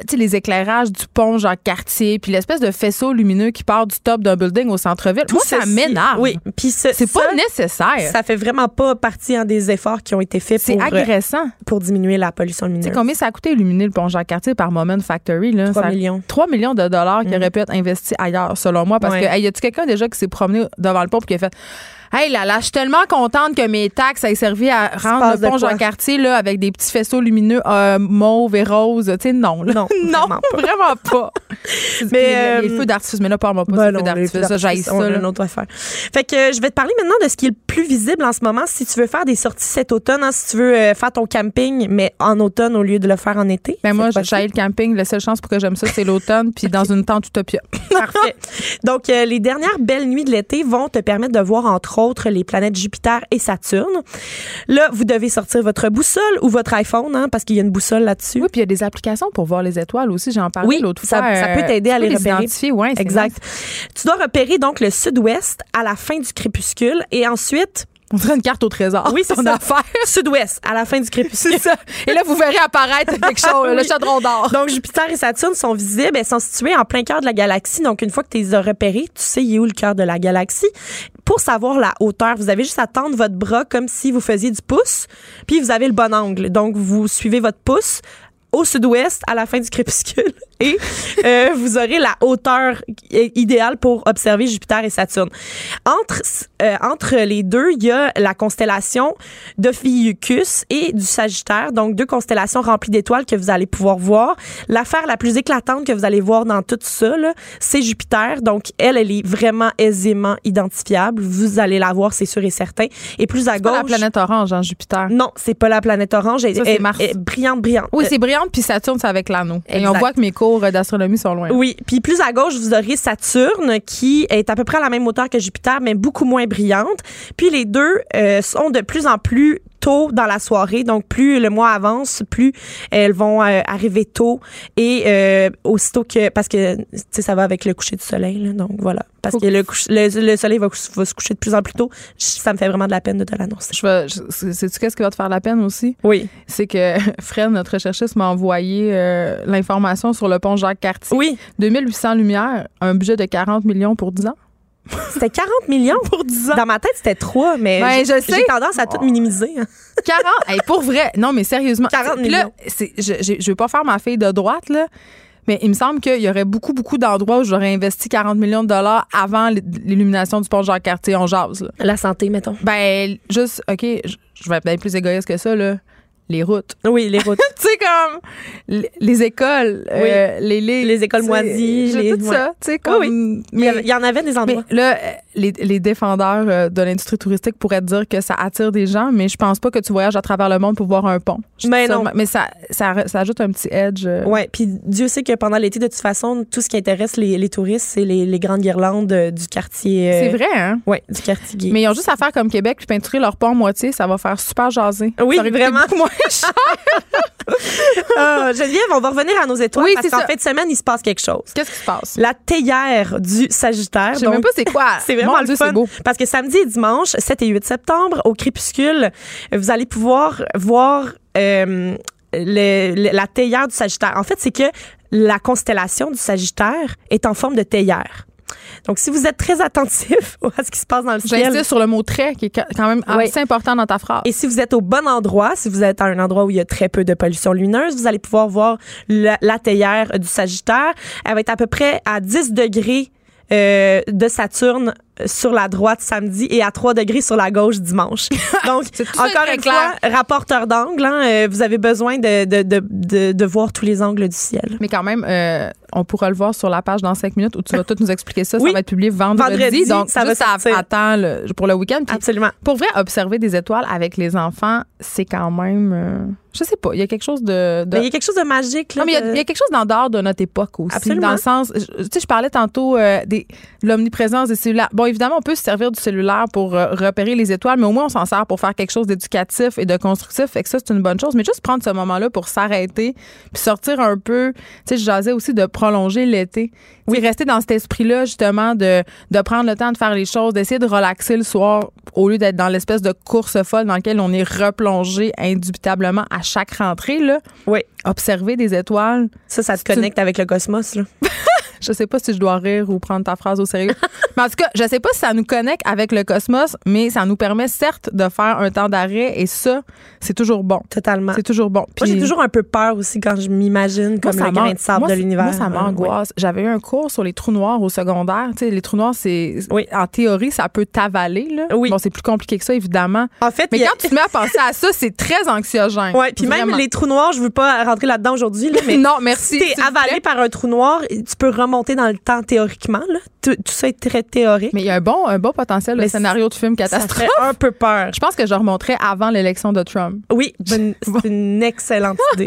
Speaker 1: tu sais, les éclairages du pont Jacques-Cartier, puis l'espèce de faisceau lumineux qui part du top d'un building au centre-ville.
Speaker 5: Tout
Speaker 1: Moi, ça m'énerve.
Speaker 5: Oui, puis ce-
Speaker 1: C'est pas nécessaire.
Speaker 5: Ça fait vraiment pas partie hein, des efforts qui ont été faits pour,
Speaker 1: agressant.
Speaker 5: pour diminuer la pollution
Speaker 1: Tu sais
Speaker 5: lumineuse.
Speaker 1: combien ça a coûté illuminer le pont Jacques-Cartier par Moment Factory? Là?
Speaker 5: 3
Speaker 1: Ça-
Speaker 5: millions.
Speaker 1: 3 millions de dollars qui auraient pu être investis ailleurs, selon moi. Parce
Speaker 5: Ouais.
Speaker 1: que, hey, y a-tu quelqu'un déjà qui s'est promené devant le pont et qui a fait Hey là là, je suis tellement contente que mes taxes aient servi à rendre le pont? Jean-Cartier là, avec des petits faisceaux lumineux euh, mauve et rose. Tu sais, non. Là.
Speaker 5: Non,
Speaker 1: non,
Speaker 5: vraiment pas.
Speaker 1: vraiment pas.
Speaker 5: Mais,
Speaker 1: les, les
Speaker 5: euh,
Speaker 1: feux d'artifice, mais là, parle-moi pas
Speaker 5: Ben
Speaker 1: des feux
Speaker 5: les
Speaker 1: d'artifice. Ça,
Speaker 5: on
Speaker 1: ça.
Speaker 5: a
Speaker 1: là.
Speaker 5: autre affaire. Fait que euh, je vais te parler maintenant de ce qui est le plus visible en ce moment si tu veux faire des sorties cet automne, hein, si tu veux euh, faire ton camping, mais en automne au lieu de le faire en été.
Speaker 1: Ben moi, j'haïs le camping. La seule chance pour que j'aime ça, c'est l'automne, puis dans une tente utopia.
Speaker 5: Parfait. Donc, euh, les dernières belles nuits de l'été vont te permettre de voir, entre autres, les planètes Jupiter et Saturne. Là, vous devez sortir votre boussole ou votre iPhone, hein, parce qu'il y a une boussole là-dessus.
Speaker 1: Oui, puis il y a des applications pour voir les étoiles aussi. J'en parlais
Speaker 5: Oui,
Speaker 1: l'autre
Speaker 5: ça-
Speaker 1: fois.
Speaker 5: ça peut
Speaker 1: Euh,
Speaker 5: t'aider à les repérer.
Speaker 1: Ouais,
Speaker 5: Exact.
Speaker 1: nice.
Speaker 5: Tu dois repérer donc le sud-ouest à la fin du crépuscule et ensuite,
Speaker 1: On dirait une carte au trésor.
Speaker 5: Oui, c'est
Speaker 1: ton
Speaker 5: ça.
Speaker 1: affaire.
Speaker 5: sud-ouest à la fin du crépuscule.
Speaker 1: C'est ça. Et là, vous verrez apparaître quelque chose, le chaudron d'or.
Speaker 5: Donc, Jupiter et Saturne sont visibles. Elles sont situées en plein cœur de la galaxie. Donc, une fois que tu les as repérés, tu sais il est où le cœur de la galaxie. Pour savoir la hauteur, vous avez juste à tendre votre bras comme si vous faisiez du pouce, puis vous avez le bon angle. Donc, vous suivez votre pouce au sud-ouest à la fin du crépuscule et euh, vous aurez la hauteur idéale pour observer Jupiter et Saturne. Entre, euh, entre les deux, il y a la constellation d'Ophiuchus et du Sagittaire, donc deux constellations remplies d'étoiles que vous allez pouvoir voir. L'affaire la plus éclatante que vous allez voir dans tout ça, c'est Jupiter. Donc, elle, elle est vraiment aisément identifiable. Vous allez la voir, c'est sûr et certain. Et plus à gauche...
Speaker 1: Pas la planète orange, hein, Jupiter.
Speaker 5: Non, c'est pas la planète orange. Elle,
Speaker 1: Mars.
Speaker 5: brillante, brillante.
Speaker 1: Oui, c'est puis Saturne, c'est avec l'anneau. Et on voit que mes cours d'astronomie sont loin.
Speaker 5: Oui, puis plus à gauche, vous aurez Saturne qui est à peu près à la même hauteur que Jupiter, mais beaucoup moins brillante. Puis les deux euh, sont de plus en plus tôt dans la soirée. Donc, plus le mois avance, plus elles vont euh, arriver tôt et euh, aussitôt que parce que tu sais ça va avec le coucher du soleil. Là, donc voilà, parce que le, le, soleil va, va, se coucher de plus en plus tôt. Ça me fait vraiment de la peine de te l'annoncer.
Speaker 1: Je sais-tu qu'est-ce qui va te faire de la peine aussi?
Speaker 5: Oui.
Speaker 1: C'est que Fred, notre recherchiste, m'a envoyé euh, l'information sur le pont Jacques Cartier.
Speaker 5: Oui.
Speaker 1: 2800 lumières, un budget de 40 millions pour 10 ans.
Speaker 5: C'était 40 millions
Speaker 1: pour 10 ans.
Speaker 5: Dans ma tête, c'était 3, mais
Speaker 1: ben,
Speaker 5: j'ai tendance à tout minimiser.
Speaker 1: 40, hein. pour vrai. Non, mais sérieusement.
Speaker 5: 40 millions. Là,
Speaker 1: je, je, veux pas faire ma fille de droite, là. Mais il me semble qu'il y aurait beaucoup, beaucoup d'endroits où j'aurais investi 40 millions de dollars avant l'illumination du pont Jacques-Cartier. On jase.
Speaker 5: La santé, mettons.
Speaker 1: Ben, juste, OK, je vais être plus égoïste que ça, là les routes.
Speaker 5: Oui, les routes.
Speaker 1: tu sais, comme les, écoles, euh, les, les,
Speaker 5: les, écoles moisies. Les,
Speaker 1: tout ça, tu sais, comme.
Speaker 5: Oui. Mais, il y en avait des endroits.
Speaker 1: Mais là, les, les défendeurs euh, de l'industrie touristique pourraient dire que ça attire des gens, mais je pense pas que tu voyages à travers le monde pour voir un pont.
Speaker 5: Mais non.
Speaker 1: Mais ça, ça, ça, ajoute un petit edge. Euh.
Speaker 5: Oui, puis Dieu sait que pendant l'été, de toute façon, tout ce qui intéresse les, les touristes, c'est les, les, grandes guirlandes du quartier.
Speaker 1: c'est vrai, hein?
Speaker 5: Oui, du quartier gay.
Speaker 1: Mais ils ont juste à faire comme Québec puis peinturer leur pont moitié, ça va faire super jaser.
Speaker 5: Oui, vraiment. Ah, Geneviève, on va revenir à nos étoiles oui, parce qu'en fin de semaine, il se passe quelque chose.
Speaker 1: Qu'est-ce qui se passe?
Speaker 5: La théière du Sagittaire.
Speaker 1: Je sais même pas c'est quoi.
Speaker 5: c'est vraiment le fun. Beau. Parce que samedi et dimanche, 7 et 8 septembre, au crépuscule, vous allez pouvoir voir euh, la théière du Sagittaire. En fait, c'est que la constellation du Sagittaire est en forme de théière. Donc, si vous êtes très attentif à ce qui se passe dans le ciel.
Speaker 1: J'insiste sur le mot très, qui est quand même assez important dans ta phrase.
Speaker 5: Et si vous êtes au bon endroit, si vous êtes à un endroit où il y a très peu de pollution lumineuse, vous allez pouvoir voir la, la théière du Sagittaire. Elle va être à peu près à 10 degrés euh, de Saturne sur la droite samedi et à 3 degrés sur la gauche dimanche. Donc, encore une fois, rapporteur d'angle, hein, euh, vous avez besoin de, de, de, de, voir tous les angles du ciel.
Speaker 1: Mais quand même, euh, on pourra le voir sur la page dans 5 minutes où tu vas tout nous expliquer ça. Ça va être publié vendredi. donc, ça juste va attends pour le week-end.
Speaker 5: Absolument.
Speaker 1: Pour vrai, observer des étoiles avec les enfants, c'est quand même... Euh, je sais pas, il y a quelque chose de.
Speaker 5: il y a quelque chose de magique. Là,
Speaker 1: non, mais il y, a quelque chose d'en dehors de notre époque aussi.
Speaker 5: Absolument.
Speaker 1: Dans le sens. Tu sais, je parlais tantôt euh, de l'omniprésence des cellulaires. Bon, évidemment, on peut se servir du cellulaire pour euh, repérer les étoiles, mais au moins, on s'en sert pour faire quelque chose d'éducatif et de constructif. Fait que ça, c'est une bonne chose. Mais juste prendre ce moment-là pour s'arrêter puis sortir un peu. Tu sais, je jasais aussi de prolonger l'été. Oui, rester dans cet esprit-là, justement, de, de prendre le temps de faire les choses, d'essayer de relaxer le soir au lieu d'être dans l'espèce de course folle dans laquelle on est replongé indubitablement à chaque rentrée. Là.
Speaker 5: Oui.
Speaker 1: Observer des étoiles.
Speaker 5: Ça, ça te connecte avec le cosmos. Là.
Speaker 1: Je sais pas si je dois rire ou prendre ta phrase au sérieux. mais en tout cas, je sais pas si ça nous connecte avec le cosmos, mais ça nous permet certes de faire un temps d'arrêt et ça, c'est toujours bon.
Speaker 5: Totalement.
Speaker 1: C'est toujours bon.
Speaker 5: Puis, moi, j'ai toujours un peu peur aussi quand je m'imagine comme le grain de sable de l'univers.
Speaker 1: Moi, ça m'angoisse. J'avais eu un cours sur les trous noirs au secondaire. Tu sais, les trous noirs, c'est.
Speaker 5: Oui.
Speaker 1: En théorie, ça peut t'avaler, là.
Speaker 5: Oui.
Speaker 1: Bon, c'est plus compliqué que ça, évidemment.
Speaker 5: En fait,
Speaker 1: mais quand tu te mets à penser à ça, c'est très anxiogène.
Speaker 5: Oui, puis même les trous noirs, je veux pas rentrer là-dedans aujourd'hui, mais.
Speaker 1: non, merci.
Speaker 5: Si t'es avalé par un trou noir, tu peux remonter dans le temps théoriquement. Là. Tout, ça est très théorique.
Speaker 1: Mais il y a un bon, un bon potentiel de scénario de film catastrophe.
Speaker 5: Ça un peu peur.
Speaker 1: Je pense que je remonterai avant l'élection de Trump.
Speaker 5: Oui, c'est une excellente idée.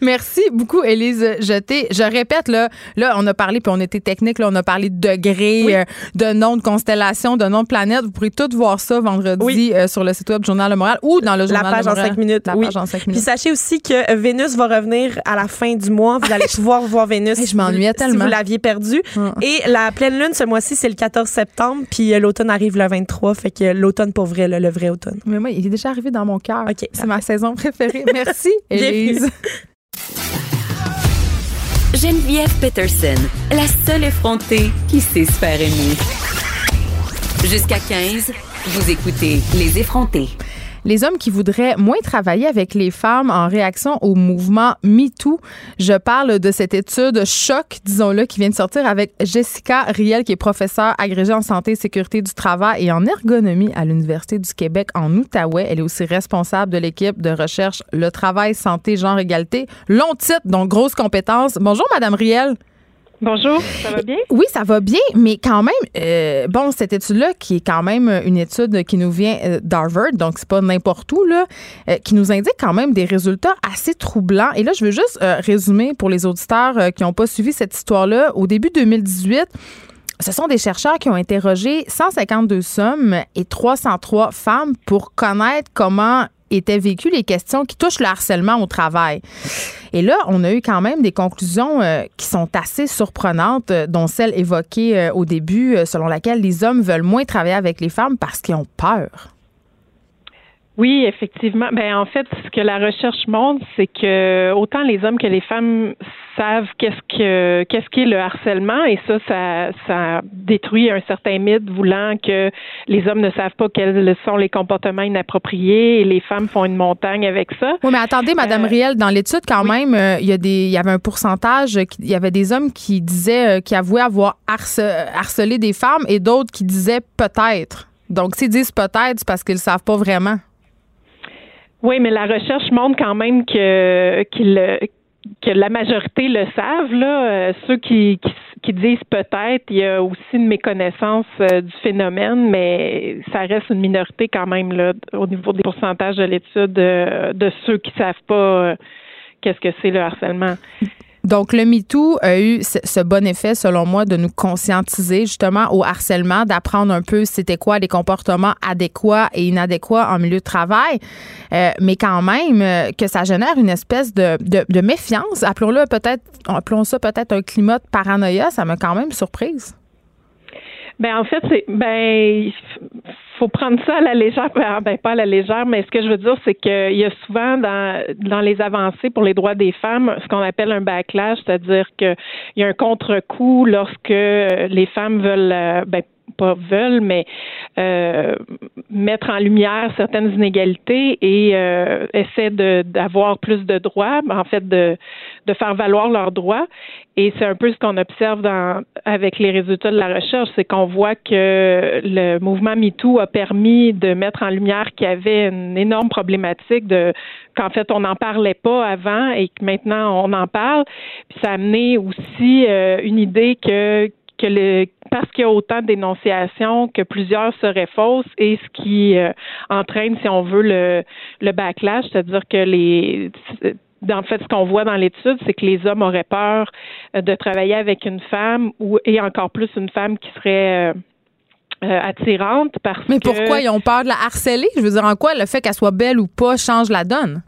Speaker 1: Merci beaucoup, Élise Jeté. Je répète, là, là, on a parlé, puis on était technique, là, on a parlé de degrés, euh, de noms de constellations, de noms de planètes. Vous pourrez tout voir ça vendredi euh, sur le site web du Journal de Montréal ou dans le Journal
Speaker 5: La page en 5 minutes.
Speaker 1: La
Speaker 5: oui.
Speaker 1: page en 5
Speaker 5: minutes. Puis sachez aussi que Vénus va revenir à la fin du mois. Vous allez pouvoir voir Vénus.
Speaker 1: je m'ennuyais tellement.
Speaker 5: Si vous l'aviez perdu. Et la pleine lune ce mois-ci, c'est le 14 septembre, puis euh, l'automne arrive le 23, fait que l'automne pour vrai, le vrai automne.
Speaker 1: Mais moi, il est déjà arrivé dans mon cœur.
Speaker 5: OK.
Speaker 1: C'est ma saison préférée. Merci, Élise.
Speaker 3: Geneviève Peterson, la seule effrontée qui sait se faire aimer. Jusqu'à 15, vous écoutez Les effrontés.
Speaker 1: Les hommes qui voudraient moins travailler avec les femmes en réaction au mouvement MeToo. Je parle de cette étude choc, disons-le, qui vient de sortir avec Jessica Riel, qui est professeure agrégée en santé sécurité du travail et en ergonomie à l'Université du Québec en Outaouais. Elle est aussi responsable de l'équipe de recherche Le travail, santé, genre, égalité. Long titre, donc grosse compétence. Bonjour, Madame Riel.
Speaker 6: Bonjour, ça va bien?
Speaker 1: Oui, ça va bien, mais quand même, euh, bon, cette étude-là, qui est quand même une étude qui nous vient euh, d'Harvard, donc c'est pas n'importe où, là, euh, qui nous indique quand même des résultats assez troublants. Et là, je veux juste résumer pour les auditeurs qui n'ont pas suivi cette histoire-là. Au début 2018, ce sont des chercheurs qui ont interrogé 152 hommes et 303 femmes pour connaître comment étaient vécues les questions qui touchent le harcèlement au travail. Et là, on a eu quand même des conclusions euh, qui sont assez surprenantes, euh, dont celle évoquée euh, au début, selon laquelle les hommes veulent moins travailler avec les femmes parce qu'ils ont peur.
Speaker 6: Oui, effectivement. Ben en fait, ce que la recherche montre, c'est que autant les hommes que les femmes savent qu'est-ce que qu'est-ce qu'est le harcèlement et ça, ça, ça détruit un certain mythe voulant que les hommes ne savent pas quels sont les comportements inappropriés et les femmes font une montagne avec ça.
Speaker 1: Oui, mais attendez, Madame euh, Riel, dans l'étude quand même, euh, il y a des, il y avait un pourcentage, il y avait des hommes qui disaient, euh, qui avouaient avoir harcelé des femmes et d'autres qui disaient peut-être. Donc, s'ils disent peut-être, c'est parce qu'ils ne savent pas vraiment.
Speaker 6: Oui, mais la recherche montre quand même que que la majorité le savent. Là, euh, ceux qui, qui, disent peut-être, il y a aussi une méconnaissance euh, du phénomène, mais ça reste une minorité quand même là, au niveau des pourcentages de l'étude euh, de ceux qui savent pas qu'est-ce que c'est le harcèlement.
Speaker 1: Donc, le MeToo a eu ce bon effet, selon moi, de nous conscientiser justement au harcèlement, d'apprendre un peu c'était quoi les comportements adéquats et inadéquats en milieu de travail, euh, mais quand même euh, que ça génère une espèce de, de, méfiance. Appelons-le peut-être, appelons ça peut-être un climat de paranoïa. Ça m'a quand même surprise.
Speaker 6: Ben en fait, c'est ben faut prendre ça à la légère, ben, ben pas à la légère, mais ce que je veux dire, c'est qu'il y a souvent dans, dans les avancées pour les droits des femmes ce qu'on appelle un backlash, c'est-à-dire qu'il y a un contre-coup lorsque les femmes veulent euh, ben, pas veulent, mais euh, mettre en lumière certaines inégalités et euh, essaient d'avoir plus de droits, en fait de, de faire valoir leurs droits. Et c'est un peu ce qu'on observe dans, avec les résultats de la recherche, c'est qu'on voit que le mouvement MeToo a permis de mettre en lumière qu'il y avait une énorme problématique de qu'en fait on n'en parlait pas avant et que maintenant on en parle. Puis ça a amené aussi euh, une idée que que le, parce qu'il y a autant dénonciations que plusieurs seraient fausses et ce qui euh, entraîne, si on veut, le, le backlash, c'est-à-dire que les en fait, ce qu'on voit dans l'étude, c'est que les hommes auraient peur euh, de travailler avec une femme ou et encore plus une femme qui serait euh, attirante parce
Speaker 1: Mais pourquoi? Ils ont peur de la harceler? Je veux dire, en quoi le fait qu'elle soit belle ou pas change la donne?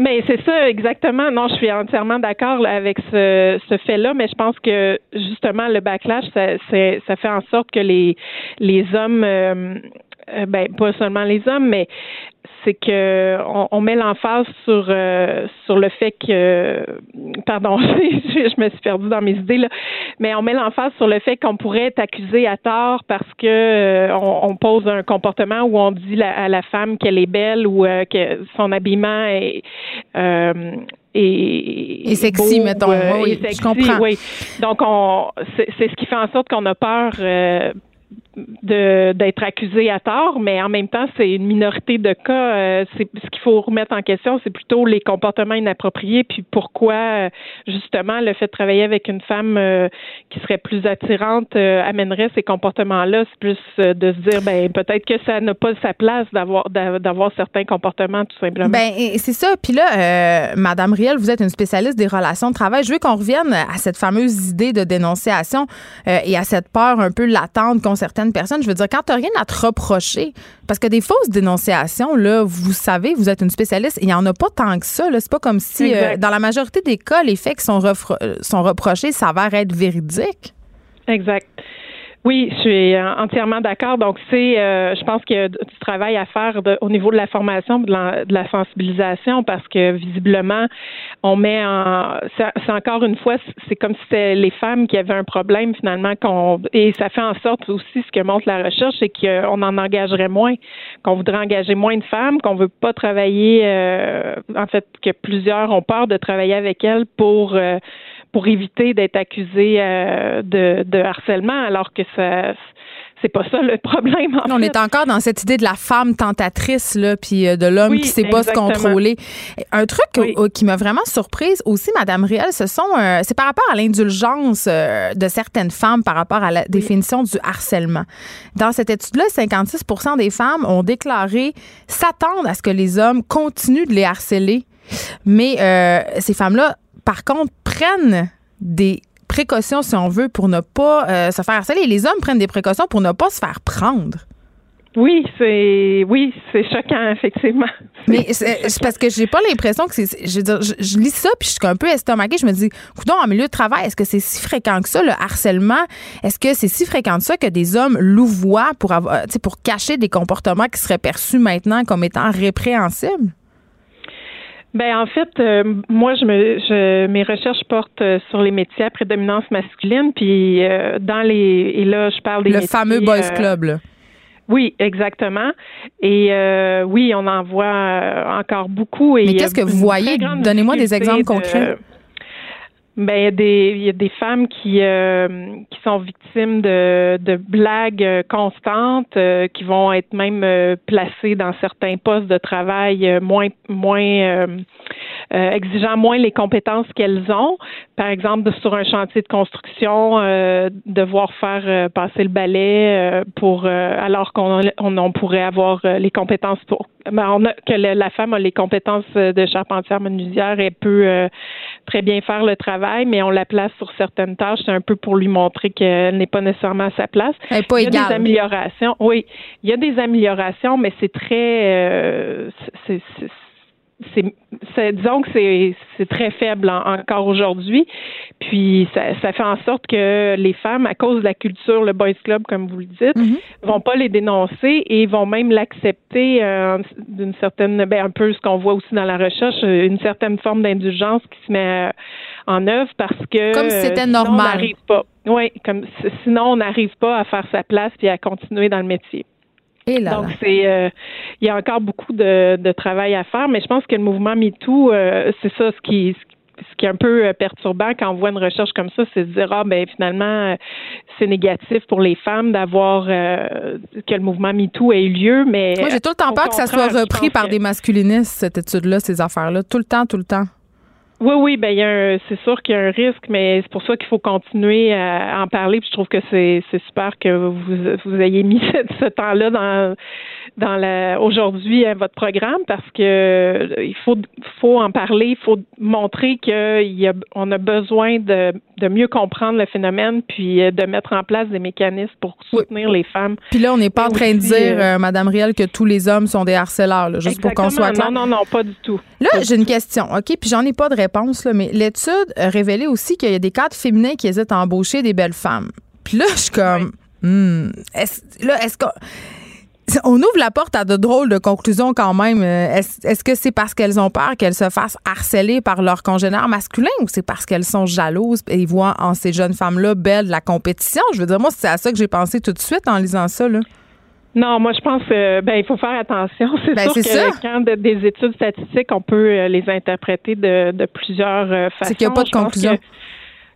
Speaker 6: Mais c'est ça exactement. Non, je suis entièrement d'accord avec ce, ce fait-là, mais je pense que justement le backlash, ça, ça fait en sorte que les les hommes, euh, euh, ben pas seulement les hommes, mais c'est que on, met l'emphase sur euh, sur le fait que pardon, je, me suis perdue dans mes idées là, mais on met l'emphase sur le fait qu'on pourrait être accusé à tort parce que euh, on, pose un comportement où on dit à la femme qu'elle est belle ou euh, que son habillement est
Speaker 1: et, sexy, mettons. oui, je comprends.
Speaker 6: Oui. Donc, on, c'est, ce qui fait en sorte qu'on a peur d'être accusé à tort, mais en même temps, c'est une minorité de cas. Euh, ce qu'il faut remettre en question, c'est plutôt les comportements inappropriés, puis pourquoi euh, justement le fait de travailler avec une femme euh, qui serait plus attirante amènerait ces comportements-là. C'est plus de se dire, ben peut-être que ça n'a pas sa place d'avoir d'avoir certains comportements tout simplement.
Speaker 1: Ben c'est ça. Puis là, Madame Riel, vous êtes une spécialiste des relations de travail. Je veux qu'on revienne à cette fameuse idée de dénonciation et à cette peur un peu latente qu'ont certaines personne. Je veux dire, quand tu n'as rien à te reprocher, parce que des fausses dénonciations, là, vous savez, vous êtes une spécialiste, il n'y en a pas tant que ça. C'est pas comme si, euh, dans la majorité des cas, les faits qui sont, sont reprochés s'avèrent être véridiques.
Speaker 6: Exact. Oui, je suis entièrement d'accord. Donc, c'est, euh, je pense qu'il y a du travail à faire au niveau de la formation, de la, de la sensibilisation, parce que visiblement, on met en, c'est encore une fois, c'est comme si c'était les femmes qui avaient un problème finalement, qu'on, et ça fait en sorte aussi ce que montre la recherche, c'est qu'on en engagerait moins, qu'on voudrait engager moins de femmes, qu'on veut pas travailler, euh, en fait, que plusieurs ont peur de travailler avec elles pour euh, pour éviter d'être accusé euh, de, de, harcèlement, alors que ça c'est pas ça le problème. En
Speaker 1: on est encore dans cette idée de la femme tentatrice là, puis euh, de l'homme qui sait pas se contrôler. Un truc qui m'a vraiment surprise aussi, Madame Riel, ce sont euh, c'est par rapport à l'indulgence de certaines femmes par rapport à la définition du harcèlement. Dans cette étude-là, 56 des femmes ont déclaré s'attendre à ce que les hommes continuent de les harceler, mais ces femmes-là par contre, prennent des précautions, si on veut, pour ne pas euh, se faire harceler. Les hommes prennent des précautions pour ne pas se faire prendre.
Speaker 6: Oui, c'est oui, c'est choquant effectivement.
Speaker 1: Mais c'est parce que j'ai pas l'impression que c'est je, je, lis ça puis je suis un peu estomaquée, je me dis coudon en milieu de travail, est-ce que c'est si fréquent que ça le harcèlement? Est-ce que c'est si fréquent que ça que des hommes louvoient pour avoir pour cacher des comportements qui seraient perçus maintenant comme étant répréhensibles?
Speaker 6: Ben en fait, euh, moi je me je, mes recherches portent euh, sur les métiers à prédominance masculine, puis euh, dans les et là je parle des
Speaker 1: le fameux boys club. Là.
Speaker 6: Oui, exactement. Et oui, on en voit encore beaucoup. Et
Speaker 1: Mais qu'est-ce que vous voyez? Donnez-moi des exemples concrets.
Speaker 6: Ben, il y a des, il y a des femmes qui, euh, qui sont victimes de, de blagues euh, constantes, euh, qui vont être même placées dans certains postes de travail moins, moins exigeant moins les compétences qu'elles ont. Par exemple, sur un chantier de construction, devoir faire passer le balai pour alors qu'on on, on, pourrait avoir les compétences pour ben, on a, que la femme a les compétences de charpentière menuisière et peut très bien faire le travail, mais on la place sur certaines tâches, c'est un peu pour lui montrer qu'elle n'est pas nécessairement à sa place.
Speaker 1: Elle pas
Speaker 6: il y a des améliorations. Oui, il y a des améliorations, mais c'est très, euh, c'est c'est disons que c'est très faible encore aujourd'hui. Puis ça, ça, fait en sorte que les femmes, à cause de la culture, le boys club comme vous le dites, mm-hmm. vont pas les dénoncer et vont même l'accepter euh, d'une certaine, ben un peu ce qu'on voit aussi dans la recherche, une certaine forme d'indulgence qui se met euh, en œuvre parce que
Speaker 1: comme si c'était normal.
Speaker 6: pas. Oui, comme sinon on n'arrive pas à faire sa place puis à continuer dans le métier. Donc, c'est euh, il y a encore beaucoup de, de, travail à faire, mais je pense que le mouvement MeToo, euh, c'est ça ce qui, ce qui est un peu euh, perturbant quand on voit une recherche comme ça, c'est de dire ah ben finalement c'est négatif pour les femmes d'avoir que le mouvement MeToo ait eu lieu, mais
Speaker 1: moi j'ai tout le temps peur que ça soit repris par des masculinistes cette étude-là, ces affaires-là, tout le temps, tout le temps.
Speaker 6: Oui, oui, ben il y a c'est sûr qu'il y a un risque, mais c'est pour ça qu'il faut continuer à en parler. Puis je trouve que c'est, c'est super que vous, vous ayez mis ce, temps-là dans dans la aujourd'hui à votre programme parce que il faut faut en parler, il faut montrer qu'il y a on a besoin de, de mieux comprendre le phénomène puis euh, de mettre en place des mécanismes pour soutenir les femmes.
Speaker 1: Puis là, on n'est pas en train de dire, euh, euh, Madame Riel, que tous les hommes sont des harceleurs, juste pour qu'on soit clair.
Speaker 6: Non, non, non, pas du tout.
Speaker 1: Là, j'ai une question, ok, puis j'en ai pas de réponse là, mais l'étude révélait aussi qu'il y a des cadres féminins qui hésitent à embaucher des belles femmes. Puis là, je suis comme, hmm, là, est-ce que on ouvre la porte à de drôles de conclusions quand même. Euh, est-ce que c'est parce qu'elles ont peur qu'elles se fassent harceler par leurs congénères masculins ou c'est parce qu'elles sont jalouses et voient en ces jeunes femmes-là belles la compétition? Je veux dire, moi, c'est à ça que j'ai pensé tout de suite en lisant ça. Là.
Speaker 6: Non, moi je pense que ben il faut faire attention. C'est ben, sûr que quand des études statistiques, on peut euh, les interpréter de, de plusieurs façons. Euh,
Speaker 1: c'est qu'il n'y a pas de conclusion.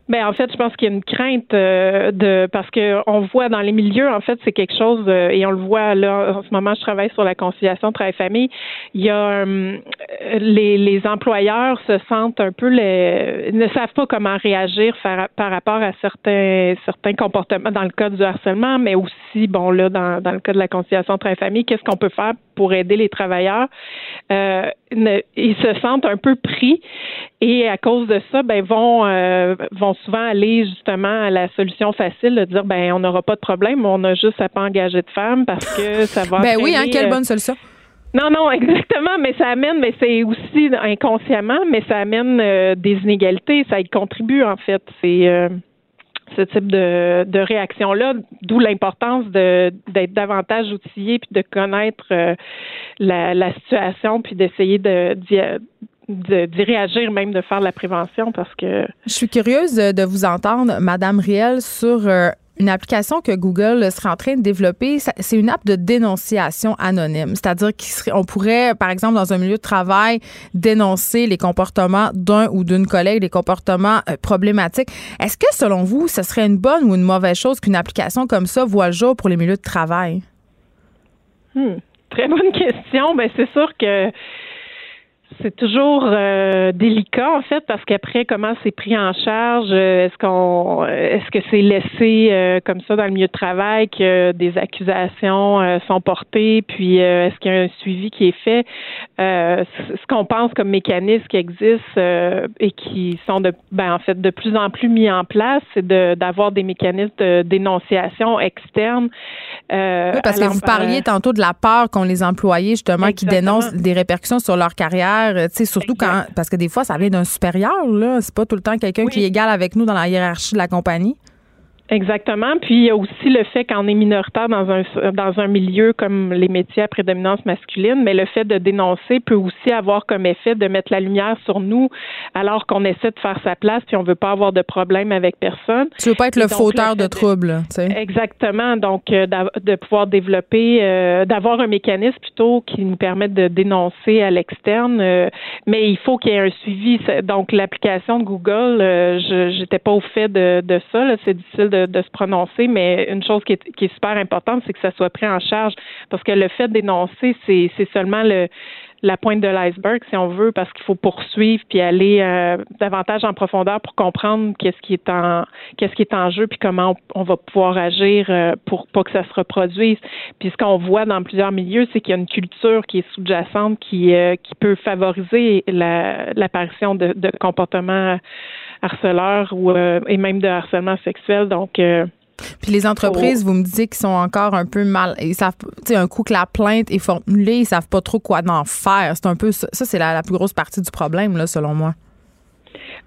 Speaker 6: Ben en fait, je pense qu'il y a une crainte euh, de parce que on voit dans les milieux en fait c'est quelque chose euh, et on le voit là en ce moment je travaille sur la conciliation travail-famille. Il y a euh, les, les employeurs se sentent un peu les ne savent pas comment réagir par, par rapport à certains certains comportements dans le cas du harcèlement, mais aussi bon là dans, dans le cas de la conciliation travail-famille, qu'est-ce qu'on peut faire pour aider les travailleurs euh, Ils se sentent un peu pris et à cause de ça, ben vont vont souvent aller justement à la solution facile de dire ben on n'aura pas de problème, on a juste à pas engager de femmes parce que ça va.
Speaker 1: ben oui, hein, quelle euh, bonne solution.
Speaker 6: Non, non, exactement, mais ça amène, mais c'est aussi inconsciemment, mais ça amène euh, des inégalités, ça y contribue en fait. C'est euh, ce type de, de réaction-là, d'où l'importance d'être davantage outillé puis de connaître euh, la, la, situation puis d'essayer de, d'y réagir, même de faire de la prévention parce que.
Speaker 1: Je suis curieuse de vous entendre, Madame Riel, sur euh, une application que Google serait en train de développer, c'est une app de dénonciation anonyme. C'est-à-dire qu'on pourrait, par exemple, dans un milieu de travail, dénoncer les comportements d'un ou d'une collègue, les comportements euh, problématiques. Est-ce que, selon vous, ce serait une bonne ou une mauvaise chose qu'une application comme ça voit le jour pour les milieux de travail?
Speaker 6: Hmm. Très bonne question. Ben, c'est sûr que c'est toujours euh, délicat en fait parce qu'après comment c'est pris en charge, euh, est-ce qu'on est-ce que c'est laissé euh, comme ça dans le milieu de travail que des accusations sont portées puis est-ce qu'il y a un suivi qui est fait? Ce qu'on pense comme mécanismes qui existent et qui sont de ben en fait de plus en plus mis en place, c'est de d'avoir des mécanismes de dénonciation externe.
Speaker 1: oui, parce que vous parliez tantôt de la peur qu'ont les employés justement qui dénoncent des répercussions sur leur carrière euh, surtout quand. Parce que des fois, ça vient d'un supérieur, là. C'est pas tout le temps quelqu'un qui est égal avec nous dans la hiérarchie de la compagnie.
Speaker 6: Exactement. Puis il y a aussi le fait qu'on est minoritaire dans un dans un milieu comme les métiers à prédominance masculine, mais le fait de dénoncer peut aussi avoir comme effet de mettre la lumière sur nous alors qu'on essaie de faire sa place puis on veut pas avoir de problème avec personne.
Speaker 1: Tu veux pas être le fauteur de troubles, tu sais.
Speaker 6: Exactement. Donc euh, de pouvoir développer euh, d'avoir un mécanisme plutôt qui nous permette de dénoncer à l'externe, euh, mais il faut qu'il y ait un suivi. Donc l'application de Google, je j'étais pas au fait de, de ça. C'est difficile de, se prononcer, mais une chose qui est, super importante, c'est que ça soit pris en charge parce que le fait d'énoncer, c'est seulement le la pointe de l'iceberg, si on veut, parce qu'il faut poursuivre puis aller euh, davantage en profondeur pour comprendre qu'est-ce qui est en jeu puis comment on, va pouvoir agir euh, pour pas que ça se reproduise. Puis ce qu'on voit dans plusieurs milieux, c'est qu'il y a une culture qui est sous-jacente qui euh, peut favoriser l'apparition de, de comportements harceleurs ou et même de harcèlement sexuel. Donc
Speaker 1: puis les entreprises, oh. vous me dites qu'ils sont encore un peu mal. Ils savent, tu sais, un coup que la plainte est formulée, ils savent pas trop quoi en faire. C'est un peu ça. c'est la, plus grosse partie du problème, là, selon moi.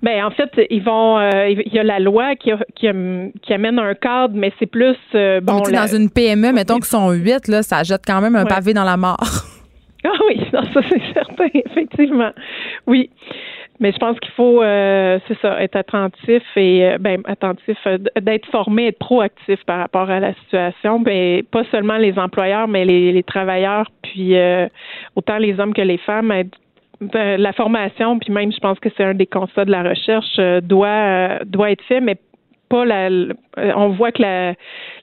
Speaker 6: Ben en fait, ils vont. Euh, il y a la loi qui, qui, amène un cadre, mais c'est plus euh,
Speaker 1: bon. Dans une PME, mettons qu'ils sont huit, là, ça jette quand même un pavé dans la mort.
Speaker 6: Ah oui, ça c'est certain, effectivement. Oui. Mais je pense qu'il faut, euh, c'est ça, être attentif et euh, ben attentif, euh, d'être formé, être proactif par rapport à la situation. Ben pas seulement les employeurs, mais les, les travailleurs, puis autant les hommes que les femmes. Ben, la formation, puis même, je pense que c'est un des constats de la recherche, doit doit être fait, mais la, on voit que la,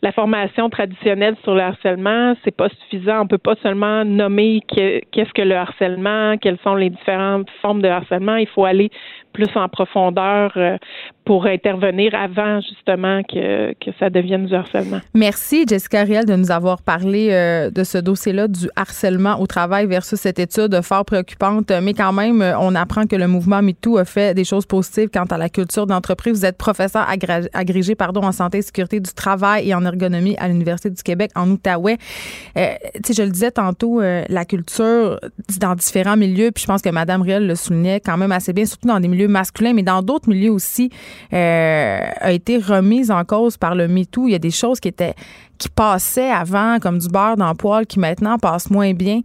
Speaker 6: la, formation traditionnelle sur le harcèlement, c'est pas suffisant. On peut pas seulement nommer qu'est-ce que le harcèlement, quelles sont les différentes formes de harcèlement. Il faut aller plus en profondeur euh, pour intervenir avant justement que, que ça devienne du harcèlement.
Speaker 1: Merci Jessica Riel de nous avoir parlé euh, de ce dossier-là du harcèlement au travail versus cette étude fort préoccupante. Mais quand même, on apprend que le mouvement MeToo a fait des choses positives quant à la culture d'entreprise. Vous êtes professeur agrégé pardon, en santé et sécurité du travail et en ergonomie à l'Université du Québec en Outaouais. Euh, je le disais tantôt, euh, la culture dans différents milieux, puis je pense que Mme Riel le soulignait quand même assez bien, surtout dans des milieux masculins, mais dans d'autres milieux aussi, euh, a été remise en cause par le MeToo. Il y a des choses qui étaient qui passaient avant comme du beurre dans le poêle qui maintenant passent moins bien.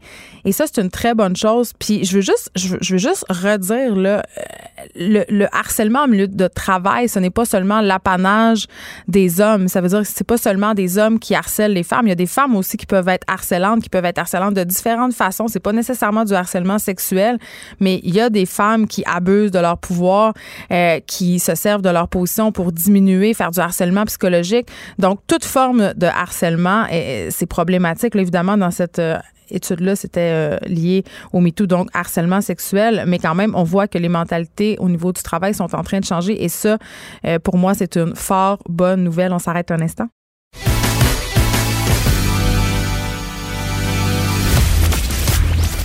Speaker 1: Et ça, c'est une très bonne chose. Puis je veux juste, je veux, juste redire euh, le, le, harcèlement en milieu de travail, ce n'est pas seulement l'apanage des hommes. Ça veut dire que c'est pas seulement des hommes qui harcèlent les femmes. Il y a des femmes aussi qui peuvent être harcelantes, qui peuvent être harcelantes de différentes façons. C'est pas nécessairement du harcèlement sexuel, mais il y a des femmes qui abusent de leur pouvoir, euh, qui se servent de leur position pour diminuer, faire du harcèlement psychologique. Donc toute forme de harcèlement, c'est problématique, évidemment, dans cette euh, étude-là, c'était euh, lié au MeToo, donc harcèlement sexuel, mais quand même, on voit que les mentalités au niveau du travail sont en train de changer et ça, euh, pour moi, c'est une fort bonne nouvelle. On s'arrête un instant.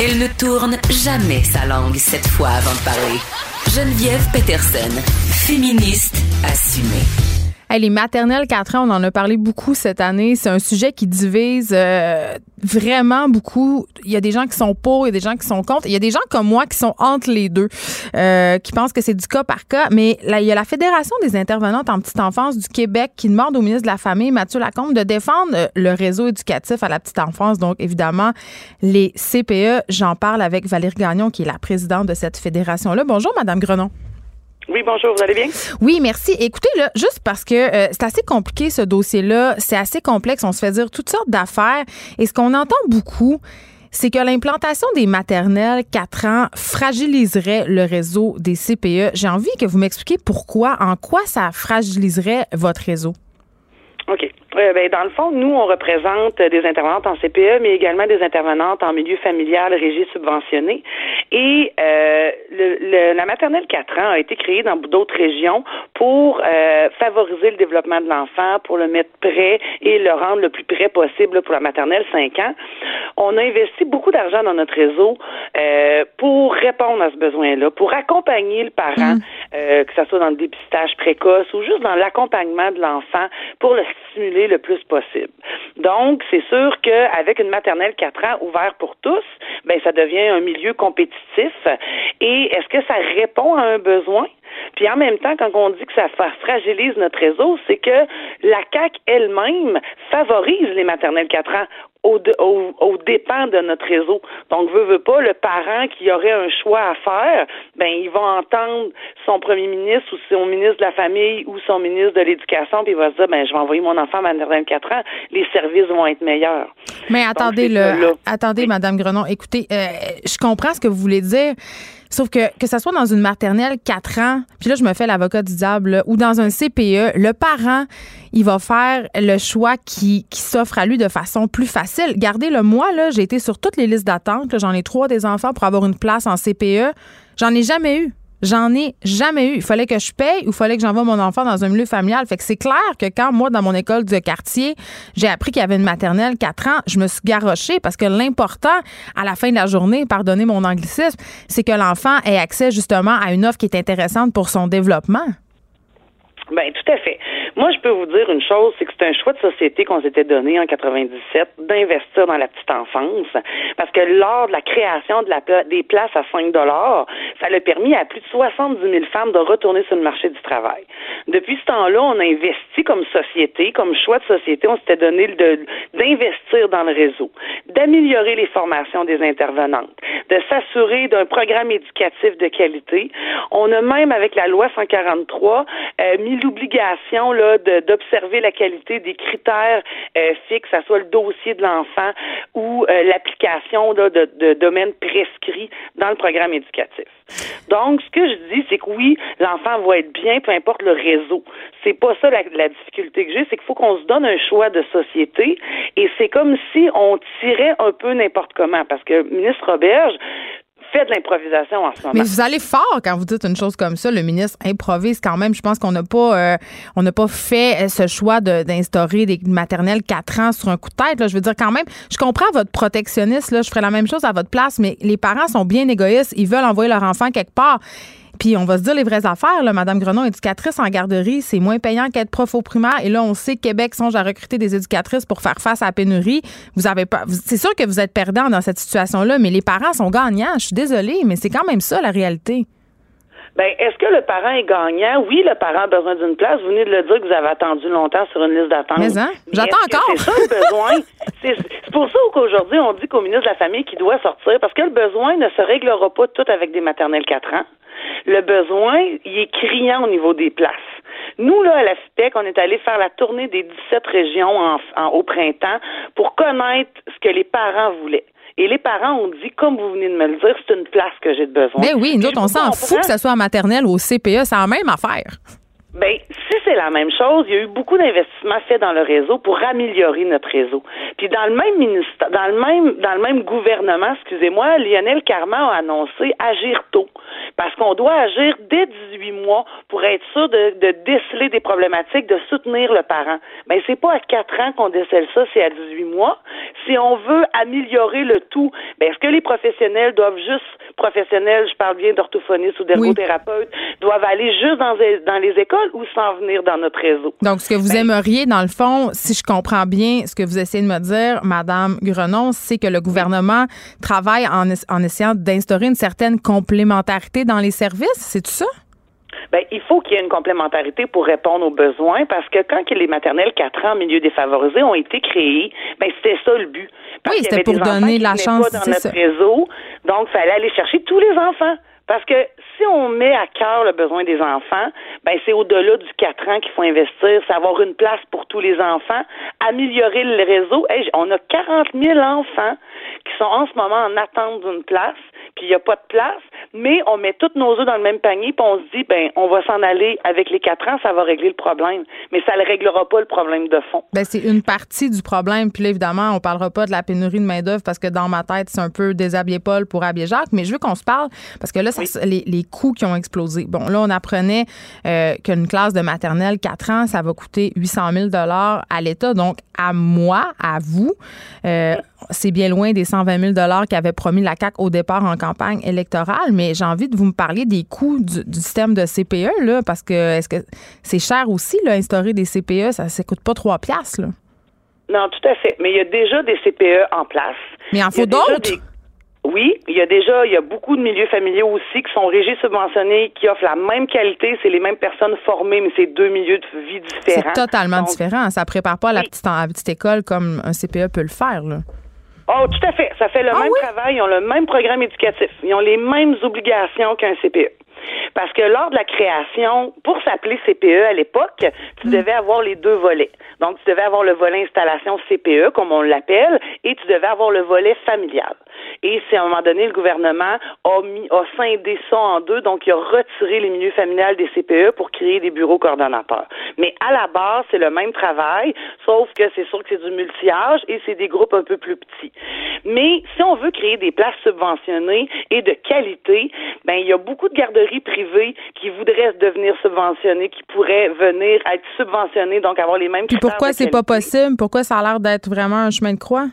Speaker 3: Elle ne tourne jamais sa langue cette fois avant de parler. Geneviève Peterson, féministe assumée.
Speaker 1: Les maternelles 4 ans, on en a parlé beaucoup cette année. C'est un sujet qui divise euh, vraiment beaucoup. Il y a des gens qui sont pour, il y a des gens qui sont contre. Il y a des gens comme moi qui sont entre les deux, euh, qui pensent que c'est du cas par cas. Mais là, il y a la Fédération des intervenantes en petite enfance du Québec qui demande au ministre de la Famille, Mathieu Lacombe, de défendre euh, le réseau éducatif à la petite enfance. Donc, évidemment, les CPE. J'en parle avec Valérie Gagnon, qui est la présidente de cette fédération-là. Bonjour, Madame Grenon.
Speaker 7: Oui, bonjour, vous allez bien?
Speaker 1: Oui, merci. Écoutez, là, juste parce que euh, c'est assez compliqué ce dossier-là, c'est assez complexe, on se fait dire toutes sortes d'affaires. Et ce qu'on entend beaucoup, c'est que l'implantation des maternelles 4 ans fragiliserait le réseau des CPE. J'ai envie que vous m'expliquiez pourquoi, en quoi ça fragiliserait votre réseau.
Speaker 7: OK. Euh, ben, dans le fond, nous, on représente des intervenantes en CPE, mais également des intervenantes en milieu familial, régie subventionné. Et euh, le, la maternelle 4 ans a été créée dans d'autres régions pour euh, favoriser le développement de l'enfant, pour le mettre prêt et le rendre le plus près possible pour la maternelle 5 ans. On a investi beaucoup d'argent dans notre réseau euh, pour répondre à ce besoin-là, pour accompagner le parent, mm. que ce soit dans le dépistage précoce ou juste dans l'accompagnement de l'enfant pour le stimuler le plus possible. Donc, c'est sûr qu'avec une maternelle 4 ans ouverte pour tous, ben ça devient un milieu compétitif. Et est-ce que ça répond à un besoin? Puis en même temps, quand on dit que ça fragilise notre réseau, c'est que la CAC elle-même favorise les maternelles 4 ans au, au, dépend de notre réseau. Donc, veut, veut pas, le parent qui aurait un choix à faire, ben, il va entendre son premier ministre ou son ministre de la Famille ou son ministre de l'Éducation, puis il va se dire, ben, je vais envoyer mon enfant à 24 ans, les services vont être meilleurs.
Speaker 1: Mais attendez, le, attendez, Madame Grenon, écoutez, euh, je comprends ce que vous voulez dire. Sauf que que ça soit dans une maternelle 4 ans, puis là je me fais l'avocat du diable, ou dans un CPE, le parent, il va faire le choix qui, qui s'offre à lui de façon plus facile. Gardez-le moi, là, j'ai été sur toutes les listes d'attente. J'en ai trois des enfants pour avoir une place en CPE. J'en ai jamais eu. J'en ai jamais eu. Il fallait que je paye ou il fallait que j'envoie mon enfant dans un milieu familial. Fait que c'est clair que quand moi, dans mon école de quartier, j'ai appris qu'il y avait une maternelle 4 ans, je me suis garochée parce que l'important, à la fin de la journée, pardonnez mon anglicisme, c'est que l'enfant ait accès justement à une offre qui est intéressante pour son développement.
Speaker 7: Ben tout à fait. Moi, je peux vous dire une chose, c'est que c'est un choix de société qu'on s'était donné en 97 d'investir dans la petite enfance, parce que lors de la création des places à 5 dollars, ça a permis à plus de 70 000 femmes de retourner sur le marché du travail. Depuis ce temps-là, on a investi comme société, comme choix de société, on s'était donné d'investir dans le réseau, d'améliorer les formations des intervenantes, de s'assurer d'un programme éducatif de qualité. On a même, avec la loi 143, euh, mis l'obligation là d'observer la qualité des critères euh, fixes, que ce soit le dossier de l'enfant ou euh, l'application de, domaines prescrits dans le programme éducatif. Donc, ce que je dis, c'est que oui, l'enfant va être bien, peu importe le réseau. C'est pas ça la, la difficulté que j'ai, c'est qu'il faut qu'on se donne un choix de société et c'est comme si on tirait un peu n'importe comment parce que ministre Roberge fait de l'improvisation en ce.
Speaker 1: Mais vous allez fort quand vous dites une chose comme ça. Le ministre improvise quand même. Je pense qu'on n'a pas, euh, on n'a pas fait ce choix d'instaurer des maternelles 4 ans sur un coup de tête. Là. Je veux dire quand même, je comprends votre protectionniste. Là, je ferais la même chose à votre place, mais les parents sont bien égoïstes. Ils veulent envoyer leur enfant quelque part. Puis on va se dire les vraies affaires. Là. Madame Grenon, éducatrice en garderie, c'est moins payant qu'être prof au primaire. Et là, on sait que Québec songe à recruter des éducatrices pour faire face à la pénurie. Vous avez pas. C'est sûr que vous êtes perdant dans cette situation-là, mais les parents sont gagnants. Je suis désolée, mais c'est quand même ça la réalité.
Speaker 7: Ben, est-ce que le parent est gagnant? Oui, le parent a besoin d'une place. Vous venez de le dire que vous avez attendu longtemps sur une liste d'attente.
Speaker 1: Mais, hein? J'attends encore.
Speaker 7: C'est ça le besoin? c'est pour ça qu'aujourd'hui, on dit qu'au ministre de la Famille qu'il doit sortir, parce que le besoin ne se réglera pas tout avec des maternelles 4 ans. Le besoin, il est criant au niveau des places. Nous, là, à la FIPEC, on est allé faire la tournée des 17 régions en, au printemps pour connaître ce que les parents voulaient. Et les parents ont dit, comme vous venez de me le dire, c'est une place que j'ai besoin.
Speaker 1: Mais oui, nous autres, on s'en fout que ce soit en maternelle ou au CPE, c'est la même affaire.
Speaker 7: Ben, si c'est la même chose, il y a eu beaucoup d'investissements faits dans le réseau pour améliorer notre réseau. Puis dans le même ministère, dans le même, dans le même gouvernement, excusez-moi, Lionel Carman a annoncé agir tôt. Parce qu'on doit agir dès 18 mois pour être sûr de, de déceler des problématiques, de soutenir le parent. Ben, c'est pas à 4 ans qu'on décèle ça, c'est à 18 mois. Si on veut améliorer le tout, ben, est-ce que les professionnels doivent juste, professionnels, je parle bien d'orthophonistes ou d'ergothérapeutes, doivent aller juste dans, dans les écoles? Ou s'en venir dans notre réseau.
Speaker 1: Donc, ce que vous
Speaker 7: Ben-
Speaker 1: aimeriez, dans le fond, si je comprends bien ce que vous essayez de me dire, Madame Grenon, c'est que le gouvernement travaille en, es- en essayant d'instaurer une certaine complémentarité dans les services. C'est tout ça?
Speaker 7: Ben, il faut qu'il y ait une complémentarité pour répondre aux besoins parce que quand que les maternelles 4 ans en milieu défavorisé ont été créées, ben c'était ça le but. Parce
Speaker 1: Oui, c'était pour donner la chance,
Speaker 7: pas dans notre
Speaker 1: ça.
Speaker 7: réseau, donc fallait aller chercher tous les enfants. Parce que si on met à cœur le besoin des enfants, ben c'est au-delà du 4 ans qu'il faut investir, c'est avoir une place pour tous les enfants, améliorer le réseau. Hey, on a 40 000 enfants qui sont en ce moment en attente d'une place, puis il n'y a pas de place, mais on met tous nos œufs dans le même panier, puis on se dit, ben on va s'en aller avec les 4 ans, ça va régler le problème. Mais ça ne réglera pas le problème de fond.
Speaker 1: Ben, c'est une partie du problème. Puis là, évidemment, on parlera pas de la pénurie de main-d'œuvre parce que dans ma tête, c'est un peu déshabiller Paul pour habiller Jacques. Mais je veux qu'on se parle parce que là, ça, les, les coûts qui ont explosé. Bon, là, on apprenait euh, qu'une classe de maternelle 4 ans, ça va coûter 800 000 à l'État. Donc, à moi, à vous, euh, c'est bien loin des 120 000 qu'avait promis la CAQ au départ en campagne électorale. Mais j'ai envie de vous me parler des coûts du, du système de CPE, là, parce que est-ce que c'est cher aussi, là, instaurer des CPE? Ça ne coûte pas 3 piastres, là.
Speaker 7: Non, tout à fait. Mais il y a déjà des CPE en place.
Speaker 1: Mais il en faut d'autres?
Speaker 7: Oui, il y a déjà, il y a beaucoup de milieux familiaux aussi qui sont régis subventionnés, qui offrent la même qualité, c'est les mêmes personnes formées, mais c'est deux milieux de vie
Speaker 1: C'est
Speaker 7: différents.
Speaker 1: totalement
Speaker 7: Donc,
Speaker 1: différent. Ça prépare pas à la petite, à la petite école comme un CPE peut le faire, là.
Speaker 7: Oh, tout à fait. Ça fait le
Speaker 1: Ah
Speaker 7: même
Speaker 1: oui?
Speaker 7: travail, ils ont le même programme éducatif, ils ont les mêmes obligations qu'un CPE. Parce que lors de la création, pour s'appeler CPE à l'époque, tu devais avoir les deux volets. Donc, tu devais avoir le volet installation CPE, comme on l'appelle, et tu devais avoir le volet familial. Et c'est à un moment donné, le gouvernement a mis, a scindé ça en deux, donc il a retiré les milieux familiales des CPE pour créer des bureaux coordonnateurs. Mais à la base, c'est le même travail, sauf que c'est sûr que c'est du multi-âge et c'est des groupes un peu plus petits. Mais si on veut créer des places subventionnées et de qualité, ben il y a beaucoup de garderies privées qui voudraient devenir subventionnées, qui pourraient venir être subventionnées, donc avoir les mêmes
Speaker 1: Puis pourquoi c'est pas possible? Pourquoi ça a l'air d'être vraiment un chemin de croix?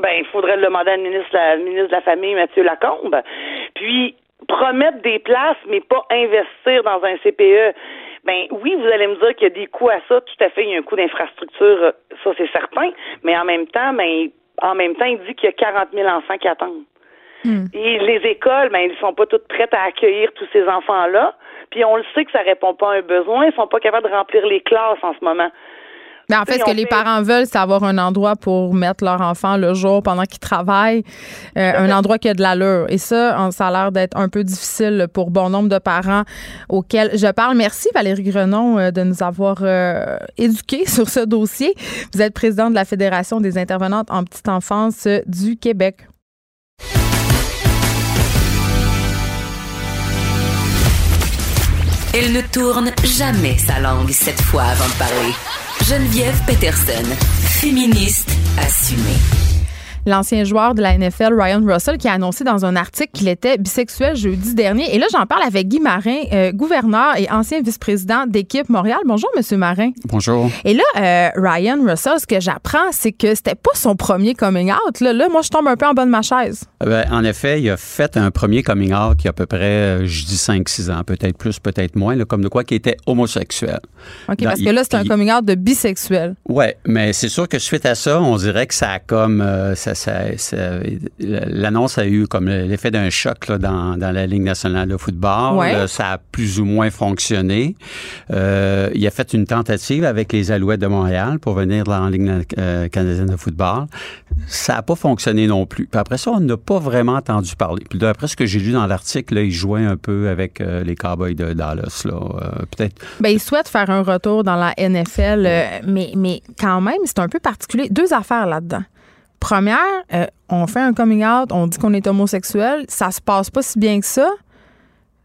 Speaker 7: Ben, il faudrait le demander à le ministre, la- le ministre de la Famille, Mathieu Lacombe. Puis, promettre des places, mais pas investir dans un CPE. Ben oui, vous allez me dire qu'il y a des coûts à ça. Tout à fait, il y a un coût d'infrastructure, euh, ça c'est certain. Mais en même temps, ben, en même temps, il dit qu'il y a 40 000 enfants qui attendent. Et les écoles, ben, ils sont pas toutes prêtes à accueillir tous ces enfants-là. Puis on le sait que ça répond pas à un besoin. Ils sont pas capables de remplir les classes en ce moment.
Speaker 1: Mais en fait, ce que les parents veulent, c'est avoir un endroit pour mettre leur enfant le jour pendant qu'ils travaillent, euh, un endroit qui a de l'allure. Et ça, ça a l'air d'être un peu difficile pour bon nombre de parents auxquels je parle. Merci Valérie Grenon euh, de nous avoir euh, éduqués sur ce dossier. Vous êtes présidente de la Fédération des intervenantes en petite enfance du Québec.
Speaker 3: Elle ne tourne jamais sa langue cette fois avant de parler. Geneviève Peterson, féministe assumée.
Speaker 1: L'ancien joueur de la NFL, Ryan Russell, qui a annoncé dans un article qu'il était bisexuel jeudi dernier. Et là, j'en parle avec Guy Marin, euh, gouverneur et ancien vice-président d'équipe Montréal. Bonjour, Monsieur Marin.
Speaker 8: Bonjour.
Speaker 1: Et là, euh, Ryan Russell, ce que j'apprends, c'est que c'était pas son premier coming out. Là, là, moi, je tombe un peu en bas de ma chaise.
Speaker 8: Ben, en effet, il a fait un premier coming out il y a à peu près, euh, je dis 5-6 ans, peut-être plus, peut-être moins, là, comme de quoi qui était homosexuel.
Speaker 1: OK,
Speaker 8: Dans-
Speaker 1: parce que là, c'est un coming out de bisexuel.
Speaker 8: Ouais, mais c'est sûr que suite à ça, on dirait que ça a comme euh, ça, ça- ça- l'annonce a eu comme l'effet d'un choc là, dans, dans la Ligue nationale de football.
Speaker 1: Ouais.
Speaker 8: Euh, ça a plus ou moins fonctionné. Euh, il a fait une tentative avec les Alouettes de Montréal pour venir dans la Ligue euh, canadienne de football. Ça n'a pas fonctionné non plus. Puis après ça, on n'a pas vraiment entendu parler. Puis d'après ce que j'ai lu dans l'article, il jouait un peu avec euh, les Cowboys de Dallas. Là. Euh, peut-être
Speaker 1: Ben, il souhaite faire un retour dans la NFL, mais, mais quand même, c'est un peu particulier. Deux affaires là-dedans. Première, euh, on fait un coming out, on dit qu'on est homosexuel, ça se passe pas si bien que ça.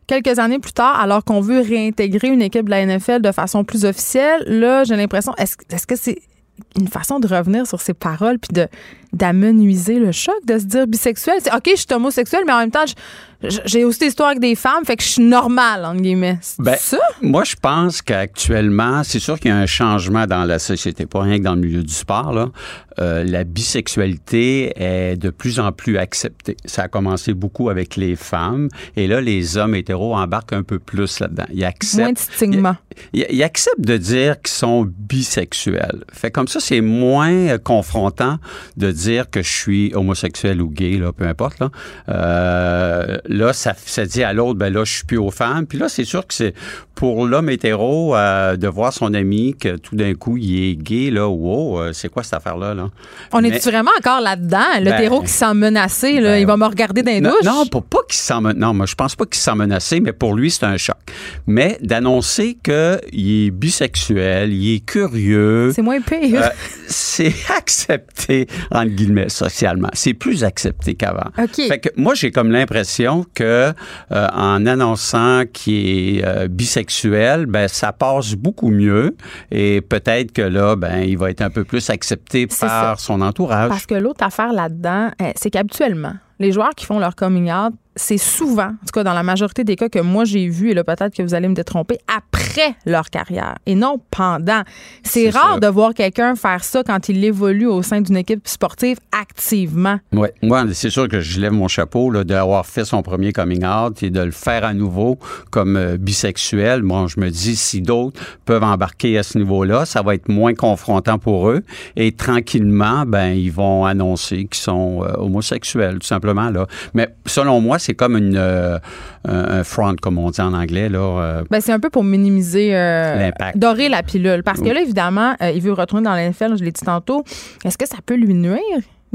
Speaker 1: Quelques années plus tard, alors qu'on veut réintégrer une équipe de la NFL de façon plus officielle, là, j'ai l'impression, est-ce est-ce que c'est une façon de revenir sur ses paroles puis de d'amenuiser le choc, de se dire bisexuel? C'est OK, je suis homosexuel, mais en même temps, j'ai aussi des histoires avec des femmes, fait que je suis normale, entre guillemets. C'est
Speaker 8: Ben,
Speaker 1: ça?
Speaker 8: Moi, je pense qu'actuellement, c'est sûr qu'il y a un changement dans la société, pas rien que dans le milieu du sport. Là. Euh, la bisexualité est de plus en plus acceptée. Ça a commencé beaucoup avec les femmes, et là, les hommes hétéros embarquent un peu plus là-dedans. Ils acceptent.
Speaker 1: Moins de stigma.
Speaker 8: Ils, ils acceptent de dire qu'ils sont bisexuels. Fait comme ça, c'est moins euh, confrontant de dire que je suis homosexuel ou gay, là, peu importe. Là, Euh, là ça, dit à l'autre, ben là, je suis plus aux femmes. Puis là, c'est sûr que c'est pour l'homme hétéro euh, de voir son ami que tout d'un coup, il est gay, là, wow, euh, c'est quoi cette affaire-là? Là?
Speaker 1: On
Speaker 8: Mais-
Speaker 1: est vraiment encore là-dedans? Le
Speaker 8: Ben,
Speaker 1: terreau qui se sent menacé, là,
Speaker 8: ben,
Speaker 1: il va me regarder dans les
Speaker 8: Non, pour pas qu'il se sent men- non, moi je pense pas qu'il se sent menacé, mais pour lui c'est un choc. Mais d'annoncer que il est bisexuel, il est curieux,
Speaker 1: C'est moins pire.
Speaker 8: euh, c'est accepté entre guillemets socialement. C'est plus accepté qu'avant.
Speaker 1: OK.
Speaker 8: Fait que moi j'ai comme l'impression que euh, en annonçant qu'il est euh, bisexuel, ben ça passe beaucoup mieux et peut-être que là ben il va être un peu plus accepté par son entourage.
Speaker 1: Parce que l'autre affaire là-dedans, euh, c'est qu'habituellement, les joueurs qui font leur coming out, c'est souvent, en tout cas dans la majorité des cas que moi j'ai vu, et là peut-être que vous allez me détromper, après leur carrière et non pendant. C'est rare
Speaker 8: ça.
Speaker 1: de voir quelqu'un faire ça quand il évolue au sein d'une équipe sportive activement.
Speaker 8: Oui, moi, c'est sûr que je lève mon chapeau d'avoir fait son premier coming out et de le faire à nouveau comme euh, bisexuel. Bon, je me dis, si d'autres peuvent embarquer à ce niveau-là, ça va être moins confrontant pour eux. Et tranquillement, ben, ils vont annoncer qu'ils sont euh, homosexuels, tout simplement. Là. Mais selon moi, c'est comme une, euh, un front, comme on dit en anglais. Là, euh,
Speaker 1: Ben, c'est un peu pour minimiser, euh,
Speaker 8: L'impact.
Speaker 1: dorer la pilule. Parce que là, évidemment, il veut retourner dans l'NFL, je l'ai dit tantôt. Est-ce que ça peut lui nuire?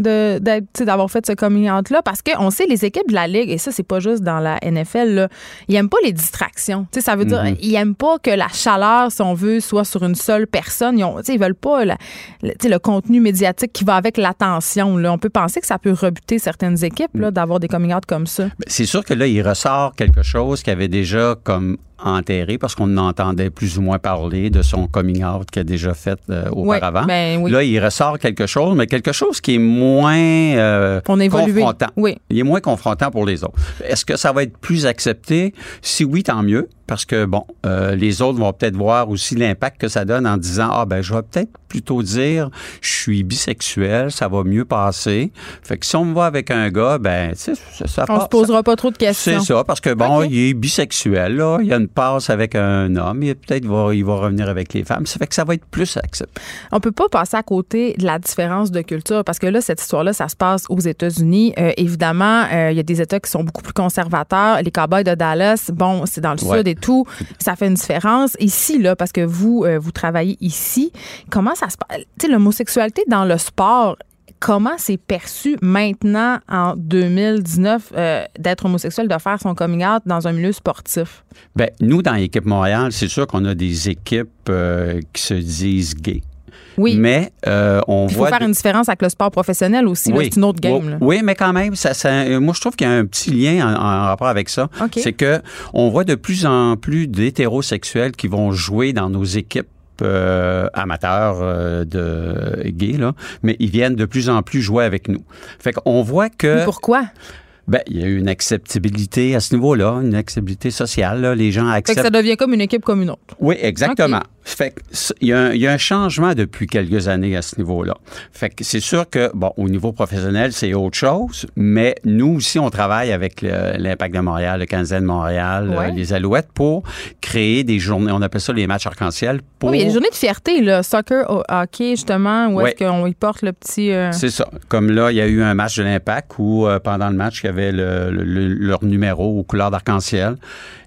Speaker 1: D'avoir fait ce coming out-là parce qu'on sait les équipes de la Ligue, et ça, c'est pas juste dans la NFL, là, ils aiment pas les distractions. Ça veut dire,
Speaker 8: Mhm.
Speaker 1: ils aiment pas que la chaleur, si on veut, soit sur une seule personne. Ils, ont, ils veulent pas la- le, contenu médiatique qui va avec l'attention. là. On peut penser que ça peut rebuter certaines équipes là, d'avoir des coming out comme ça.
Speaker 8: Ben, C'est sûr que là, il ressort quelque chose qui avait déjà comme enterré parce qu'on entendait plus ou moins parler de son coming out qu'il a déjà fait euh, auparavant.
Speaker 1: ben oui.
Speaker 8: Là, il ressort quelque chose, mais quelque chose qui est moins euh,
Speaker 1: On
Speaker 8: confrontant.
Speaker 1: Oui.
Speaker 8: Il est moins confrontant pour les autres. Est-ce que ça va être plus accepté? Si oui, tant mieux, parce que, bon, euh, les autres vont peut-être voir aussi l'impact que ça donne en disant, ah, ben, je vais peut-être plutôt dire, je suis bisexuel, ça va mieux passer. Fait que si on me voit avec un gars, ben, tu sais, ça, ça
Speaker 1: On
Speaker 8: passe-
Speaker 1: se posera pas trop de questions.
Speaker 8: c'est ça, parce que bon, il est bisexuel, là. Il y a une passe avec un homme. Et peut-être va, il va revenir avec les femmes. Ça fait que ça va être plus accepté.
Speaker 1: On peut pas passer à côté de la différence de culture parce que là, cette histoire-là, ça se passe aux États-Unis. Euh, évidemment, euh, il y a des États qui sont beaucoup plus conservateurs. Les Cowboys de Dallas, bon, c'est dans le
Speaker 8: Ouais.
Speaker 1: sud et tout. Ça fait une différence. Ici, là, parce que vous, euh, vous travaillez ici, comment ça se passe? Tu sais, l'homosexualité dans le sport, comment c'est perçu maintenant, en 2019, euh, d'être homosexuel, de faire son coming out dans un milieu sportif?
Speaker 8: Ben, nous, dans l'équipe Montréal, c'est sûr qu'on a des équipes euh, qui se disent gays.
Speaker 1: Oui.
Speaker 8: Mais euh, on
Speaker 1: Il faut
Speaker 8: voit.
Speaker 1: faire une différence avec le sport professionnel aussi. là. C'est une autre game.
Speaker 8: Oui,
Speaker 1: là.
Speaker 8: oui, mais quand même, ça, ça- euh, moi je trouve qu'il y a un petit lien en, en rapport avec ça.
Speaker 1: OK.
Speaker 8: C'est que on voit de plus en plus d'hétérosexuels qui vont jouer dans nos équipes euh, amateurs euh, de gays, là, mais ils viennent de plus en plus jouer avec nous. Fait qu'on voit que
Speaker 1: Mais Pourquoi?
Speaker 8: ben, il y a une acceptabilité à ce niveau-là, une acceptabilité sociale. là. Les gens
Speaker 1: Fait que
Speaker 8: acceptent.
Speaker 1: ça devient comme une équipe comme une autre.
Speaker 8: Oui, exactement. Fait que c- il y, a un, il y a un changement depuis quelques années à ce niveau-là. Fait que c'est sûr que, bon, au niveau professionnel, c'est autre chose, mais nous aussi, on travaille avec l'Impact de Montréal, le Canadien de Montréal,
Speaker 1: Ouais.
Speaker 8: euh, les Alouettes pour créer des journées, on appelle ça les matchs arc-en-ciel. Pour...
Speaker 1: Oui, il y a une journée de fierté, là. Soccer, hockey, justement, où
Speaker 8: Ouais.
Speaker 1: est-ce qu'on y porte le petit. euh,
Speaker 8: C'est ça. Comme là, il y a eu un match de l'Impact où, euh, pendant le match, il y avait le- leur numéro aux couleurs d'arc-en-ciel.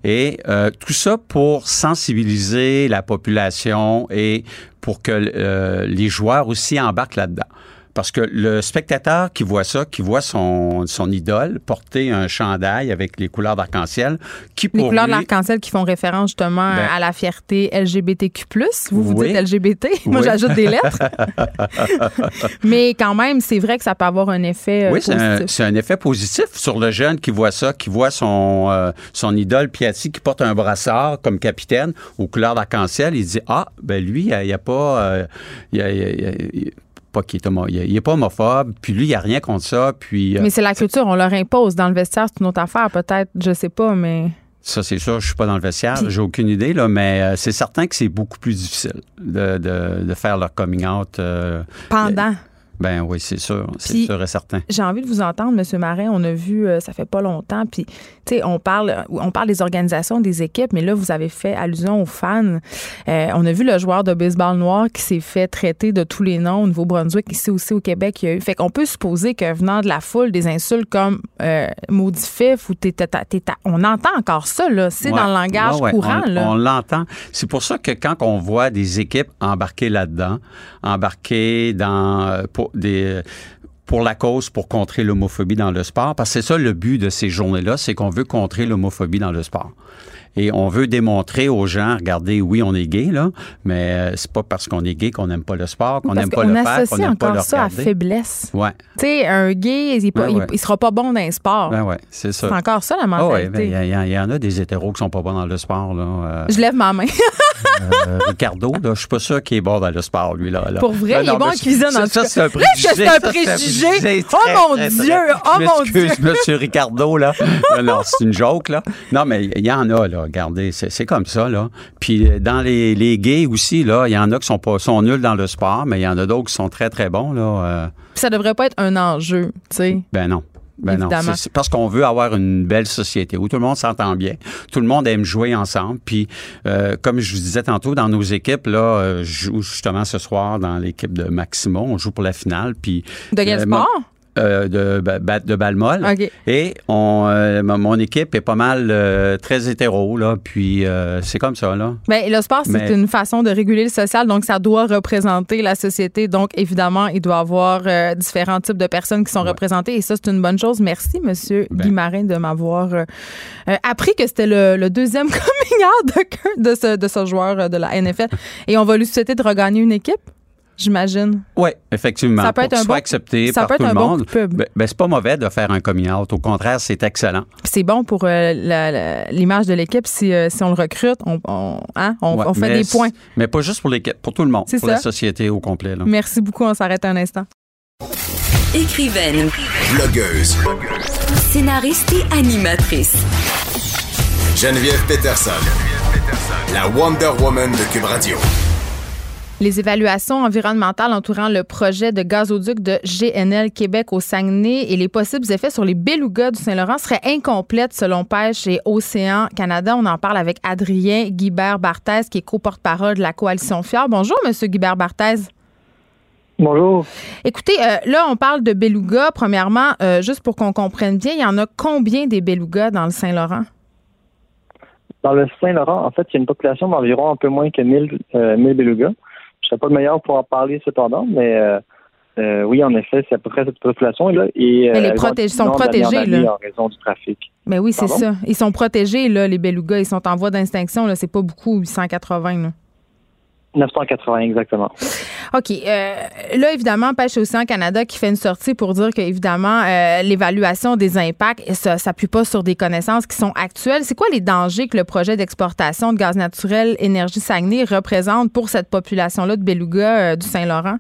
Speaker 8: Et euh, tout ça pour sensibiliser la population et pour que euh, les joueurs aussi embarquent là-dedans. Parce que le spectateur qui voit ça, qui voit son, son idole porter un chandail avec les couleurs d'arc-en-ciel, qui
Speaker 1: les
Speaker 8: pour
Speaker 1: couleurs de
Speaker 8: lui-
Speaker 1: l'arc-en-ciel qui font référence justement
Speaker 8: Ben-
Speaker 1: à la fierté LGBTQ. Vous, vous
Speaker 8: Oui.
Speaker 1: dites LGBT. Moi,
Speaker 8: Oui.
Speaker 1: j'ajoute des lettres. Mais quand même, c'est vrai que ça peut avoir un effet euh,
Speaker 8: Oui, c'est un,
Speaker 1: positif.
Speaker 8: c'est un effet positif sur le jeune qui voit ça, qui voit son, euh, son idole Piatti qui porte un brassard comme capitaine aux couleurs d'arc-en-ciel. Il dit Ah, ben lui, il n'y a, pas. euh, il y a- il y a- il y a- pas qu'il est, homo- il est- pas homophobe, puis lui, il n'y a rien contre ça, puis euh,
Speaker 1: Mais c'est la culture, on leur impose. Dans le vestiaire, c'est une autre affaire, peut-être. Je sais pas, mais.
Speaker 8: ça, c'est sûr, je suis pas dans le vestiaire, j'ai aucune idée, là, mais euh, c'est certain que c'est beaucoup plus difficile de, de, de faire leur coming out. euh,
Speaker 1: Pendant.
Speaker 8: Ben oui, c'est sûr, c'est sûr et certain.
Speaker 1: J'ai envie de vous entendre, M. Marin. On a vu, euh, ça fait pas longtemps. Puis, tu sais, on parle, on parle des organisations, des équipes, mais là, vous avez fait allusion aux fans. Euh, on a vu le joueur de baseball noir qui s'est fait traiter de tous les noms au Nouveau-Brunswick. Ici aussi au Québec, il y a eu. Fait qu'on peut supposer que venant de la foule, des insultes comme euh, ou t'es, on entend encore ça, là. C'est
Speaker 8: Ouais.
Speaker 1: dans le langage
Speaker 8: Ouais, ouais,
Speaker 1: courant,
Speaker 8: on,
Speaker 1: là.
Speaker 8: on l'entend. C'est pour ça que quand on voit des équipes embarquées là-dedans, embarquées dans euh, pour des pour la cause, pour contrer l'homophobie dans le sport, parce que c'est ça le but de ces journées-là, c'est qu'on veut contrer l'homophobie dans le sport. Et on veut démontrer aux gens, regardez, oui, on est gay, là, mais euh, c'est pas parce qu'on est gay qu'on n'aime pas le sport, qu'on n'aime pas le faire, qu'on
Speaker 1: associe
Speaker 8: n'aime pas
Speaker 1: encore
Speaker 8: le
Speaker 1: ça à faiblesse.
Speaker 8: Ouais,
Speaker 1: Tu sais, un gay, il,
Speaker 8: Ouais,
Speaker 1: il sera pas bon dans un sport.
Speaker 8: ben ouais, c'est ça.
Speaker 1: C'est encore ça, la
Speaker 8: Ah
Speaker 1: mentalité.
Speaker 8: ben, il y, en a des hétéros qui sont pas bons dans le sport, là. Euh,
Speaker 1: Je lève ma main.
Speaker 8: Euh, Ricardo, là, je suis pas sûr qu'il est bon dans le sport, lui. Là, là.
Speaker 1: Pour vrai, il est bon en cuisine,
Speaker 8: ça,
Speaker 1: en tout
Speaker 8: c'est un
Speaker 1: cas. Est-ce que
Speaker 8: préjugé.
Speaker 1: c'est un préjugé? Oh mon Dieu! Oh mon
Speaker 8: m'excuse, monsieur Ricardo, là. Non, c'est une joke, là. Non, mais il y en a, là. Regardez, c'est c'est comme ça, là. Puis euh, dans les, les gays aussi, là, il y en a qui sont, pas, sont nuls dans le sport, mais il y en a d'autres qui sont très, très bons, là. Euh,
Speaker 1: ça devrait pas être un enjeu, tu sais.
Speaker 8: ben non. Ben non,
Speaker 1: Évidemment.
Speaker 8: c'est c'est parce qu'on veut avoir une belle société où tout le monde s'entend bien, tout le monde aime jouer ensemble. Puis, euh, comme je vous disais tantôt, dans nos équipes, là, euh, je joue justement ce soir dans l'équipe de Maximo. On joue pour la finale. Puis,
Speaker 1: De quel
Speaker 8: euh,
Speaker 1: sport?
Speaker 8: Euh, de, de Balmol. Et on, euh, mon- équipe est pas mal euh, très hétéro, là. Puis, euh, c'est comme ça, là.
Speaker 1: Ben, le sport, c'est
Speaker 8: Mais-
Speaker 1: une façon de réguler le social, donc ça doit représenter la société. Donc, évidemment, il doit y avoir euh, différents types de personnes qui sont
Speaker 8: Ouais.
Speaker 1: représentées et ça, c'est une bonne chose. Merci, Monsieur
Speaker 8: Ben.
Speaker 1: Guy Marin, de m'avoir appris que c'était le, le deuxième coming out de, de ce, de ce joueur de la NFL. Et on va lui souhaiter de regagner une équipe, j'imagine.
Speaker 8: Oui, effectivement.
Speaker 1: Ça peut être un bon-
Speaker 8: accepté
Speaker 1: ça
Speaker 8: par
Speaker 1: peut être
Speaker 8: tout
Speaker 1: un
Speaker 8: le
Speaker 1: bon
Speaker 8: monde.
Speaker 1: coup de pub.
Speaker 8: Ben, ben, c'est pas mauvais de faire un coming out. Au contraire, c'est excellent.
Speaker 1: Puis C'est bon pour euh, l'image de l'équipe si, euh, si on le recrute, on, on, hein, on,
Speaker 8: Ouais,
Speaker 1: on fait des points.
Speaker 8: Mais pas juste pour l'équipe, pour tout le monde,
Speaker 1: C'est
Speaker 8: pour
Speaker 1: ça.
Speaker 8: la société au complet. Là.
Speaker 1: Merci beaucoup, on s'arrête un instant.
Speaker 3: Écrivaine,
Speaker 2: Blogueuse.
Speaker 3: scénariste et animatrice.
Speaker 2: Geneviève Peterson. La Wonder Woman de Cube Radio.
Speaker 1: Les évaluations environnementales entourant le projet de gazoduc de GNL Québec au Saguenay et les possibles effets sur les belugas du Saint-Laurent seraient incomplètes selon Pêche et Océan Canada. On en parle avec Adrien Guibert-Barthès, qui est co-porte-parole de la coalition FIAR. Bonjour, Monsieur Guibert-Barthès.
Speaker 9: Bonjour.
Speaker 1: Écoutez, euh, là, on parle de belugas. Premièrement, euh, juste pour qu'on comprenne bien, il y en a combien des belugas dans le Saint-Laurent?
Speaker 9: Dans le Saint-Laurent, en fait, il y a une population d'environ un peu moins que 1000, euh, 1000 belugas. Je ne serais pas le meilleur pour en parler cependant, mais euh, euh, oui, en effet, c'est à peu près cette population-là. Et,
Speaker 1: Mais les protég- sont
Speaker 9: année
Speaker 1: là.
Speaker 9: En raison du trafic.
Speaker 1: Mais oui, c'est ça. Ils sont protégés, là, les belugas. Ils sont en voie d'extinction. Là, c'est pas beaucoup, 880. Là.
Speaker 9: 980 exactement.
Speaker 1: OK. euh, là, évidemment, Pêche et Océan Canada qui fait une sortie pour dire que, évidemment, euh, l'évaluation des impacts ne s'appuie pas sur des connaissances qui sont actuelles. C'est quoi les dangers que le projet d'exportation de gaz naturel Énergie Saguenay représente pour cette population-là de belugas euh, du Saint-Laurent?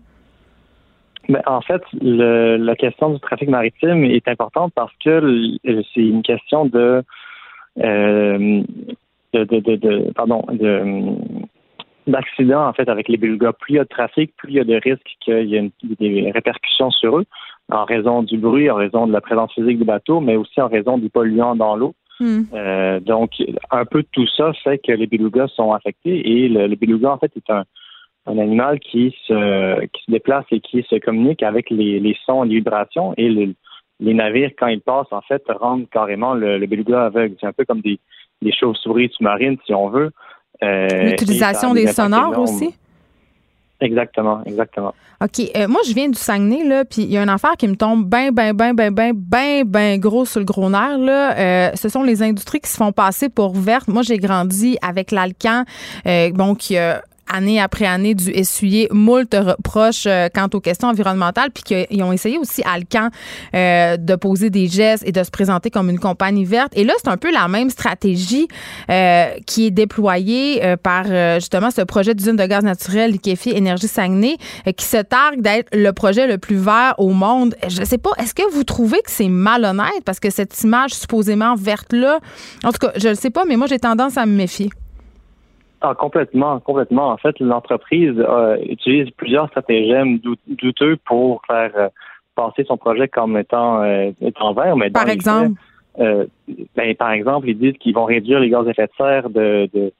Speaker 9: Mais en fait, le- la question du trafic maritime est importante parce que c'est une question de, de, de, de- de- pardon, de d'accidents en fait avec les belugas. Plus il y a de trafic, plus il y a de risques qu'il y ait des répercussions sur eux en raison du bruit, en raison de la présence physique du bateau, mais aussi en raison des polluants dans l'eau.
Speaker 1: Hmm.
Speaker 9: Euh, donc, un peu de tout ça fait que les belugas sont affectés et le, le beluga, en fait, est un, un animal qui se, qui se déplace et qui se communique avec les, les sons, les vibrations et le- les navires, quand ils passent, en fait, rendent carrément le, le beluga aveugle. C'est un peu comme des, des chauves-souris sous-marines, si on veut. Euh,
Speaker 1: L'utilisation des sonores aussi?
Speaker 9: Exactement, exactement.
Speaker 1: OK. Euh, moi, je viens du Saguenay, là, puis il y a une affaire qui me tombe bien, bien, bien, bien, bien, bien, bien gros sur le gros nerf, là. Euh, ce sont les industries qui se font passer pour vertes. Moi, j'ai grandi avec l'Alcan, euh, bon, qui a année après année, dû essuyer moult reproches quant aux questions environnementales, puis qu'ils ont essayé aussi à Alcan de poser des gestes et de se présenter comme une compagnie verte. Et là, c'est un peu la même stratégie qui est déployée par justement ce projet d'usine de gaz naturel liquéfié Énergie Saguenay, qui se targue d'être le projet le plus vert au monde. Je ne sais pas, est-ce que vous trouvez que c'est malhonnête? Parce que cette image supposément verte-là, en tout cas, je ne sais pas, mais moi, j'ai tendance à me méfier.
Speaker 9: Ah, complètement, complètement. En fait, l'entreprise euh, utilise plusieurs stratagèmes douteux pour faire euh, passer son projet comme étant, euh, étant vert. Mais
Speaker 1: par exemple?
Speaker 9: ben, par exemple, ils disent qu'ils vont réduire les gaz à effet de serre de, de,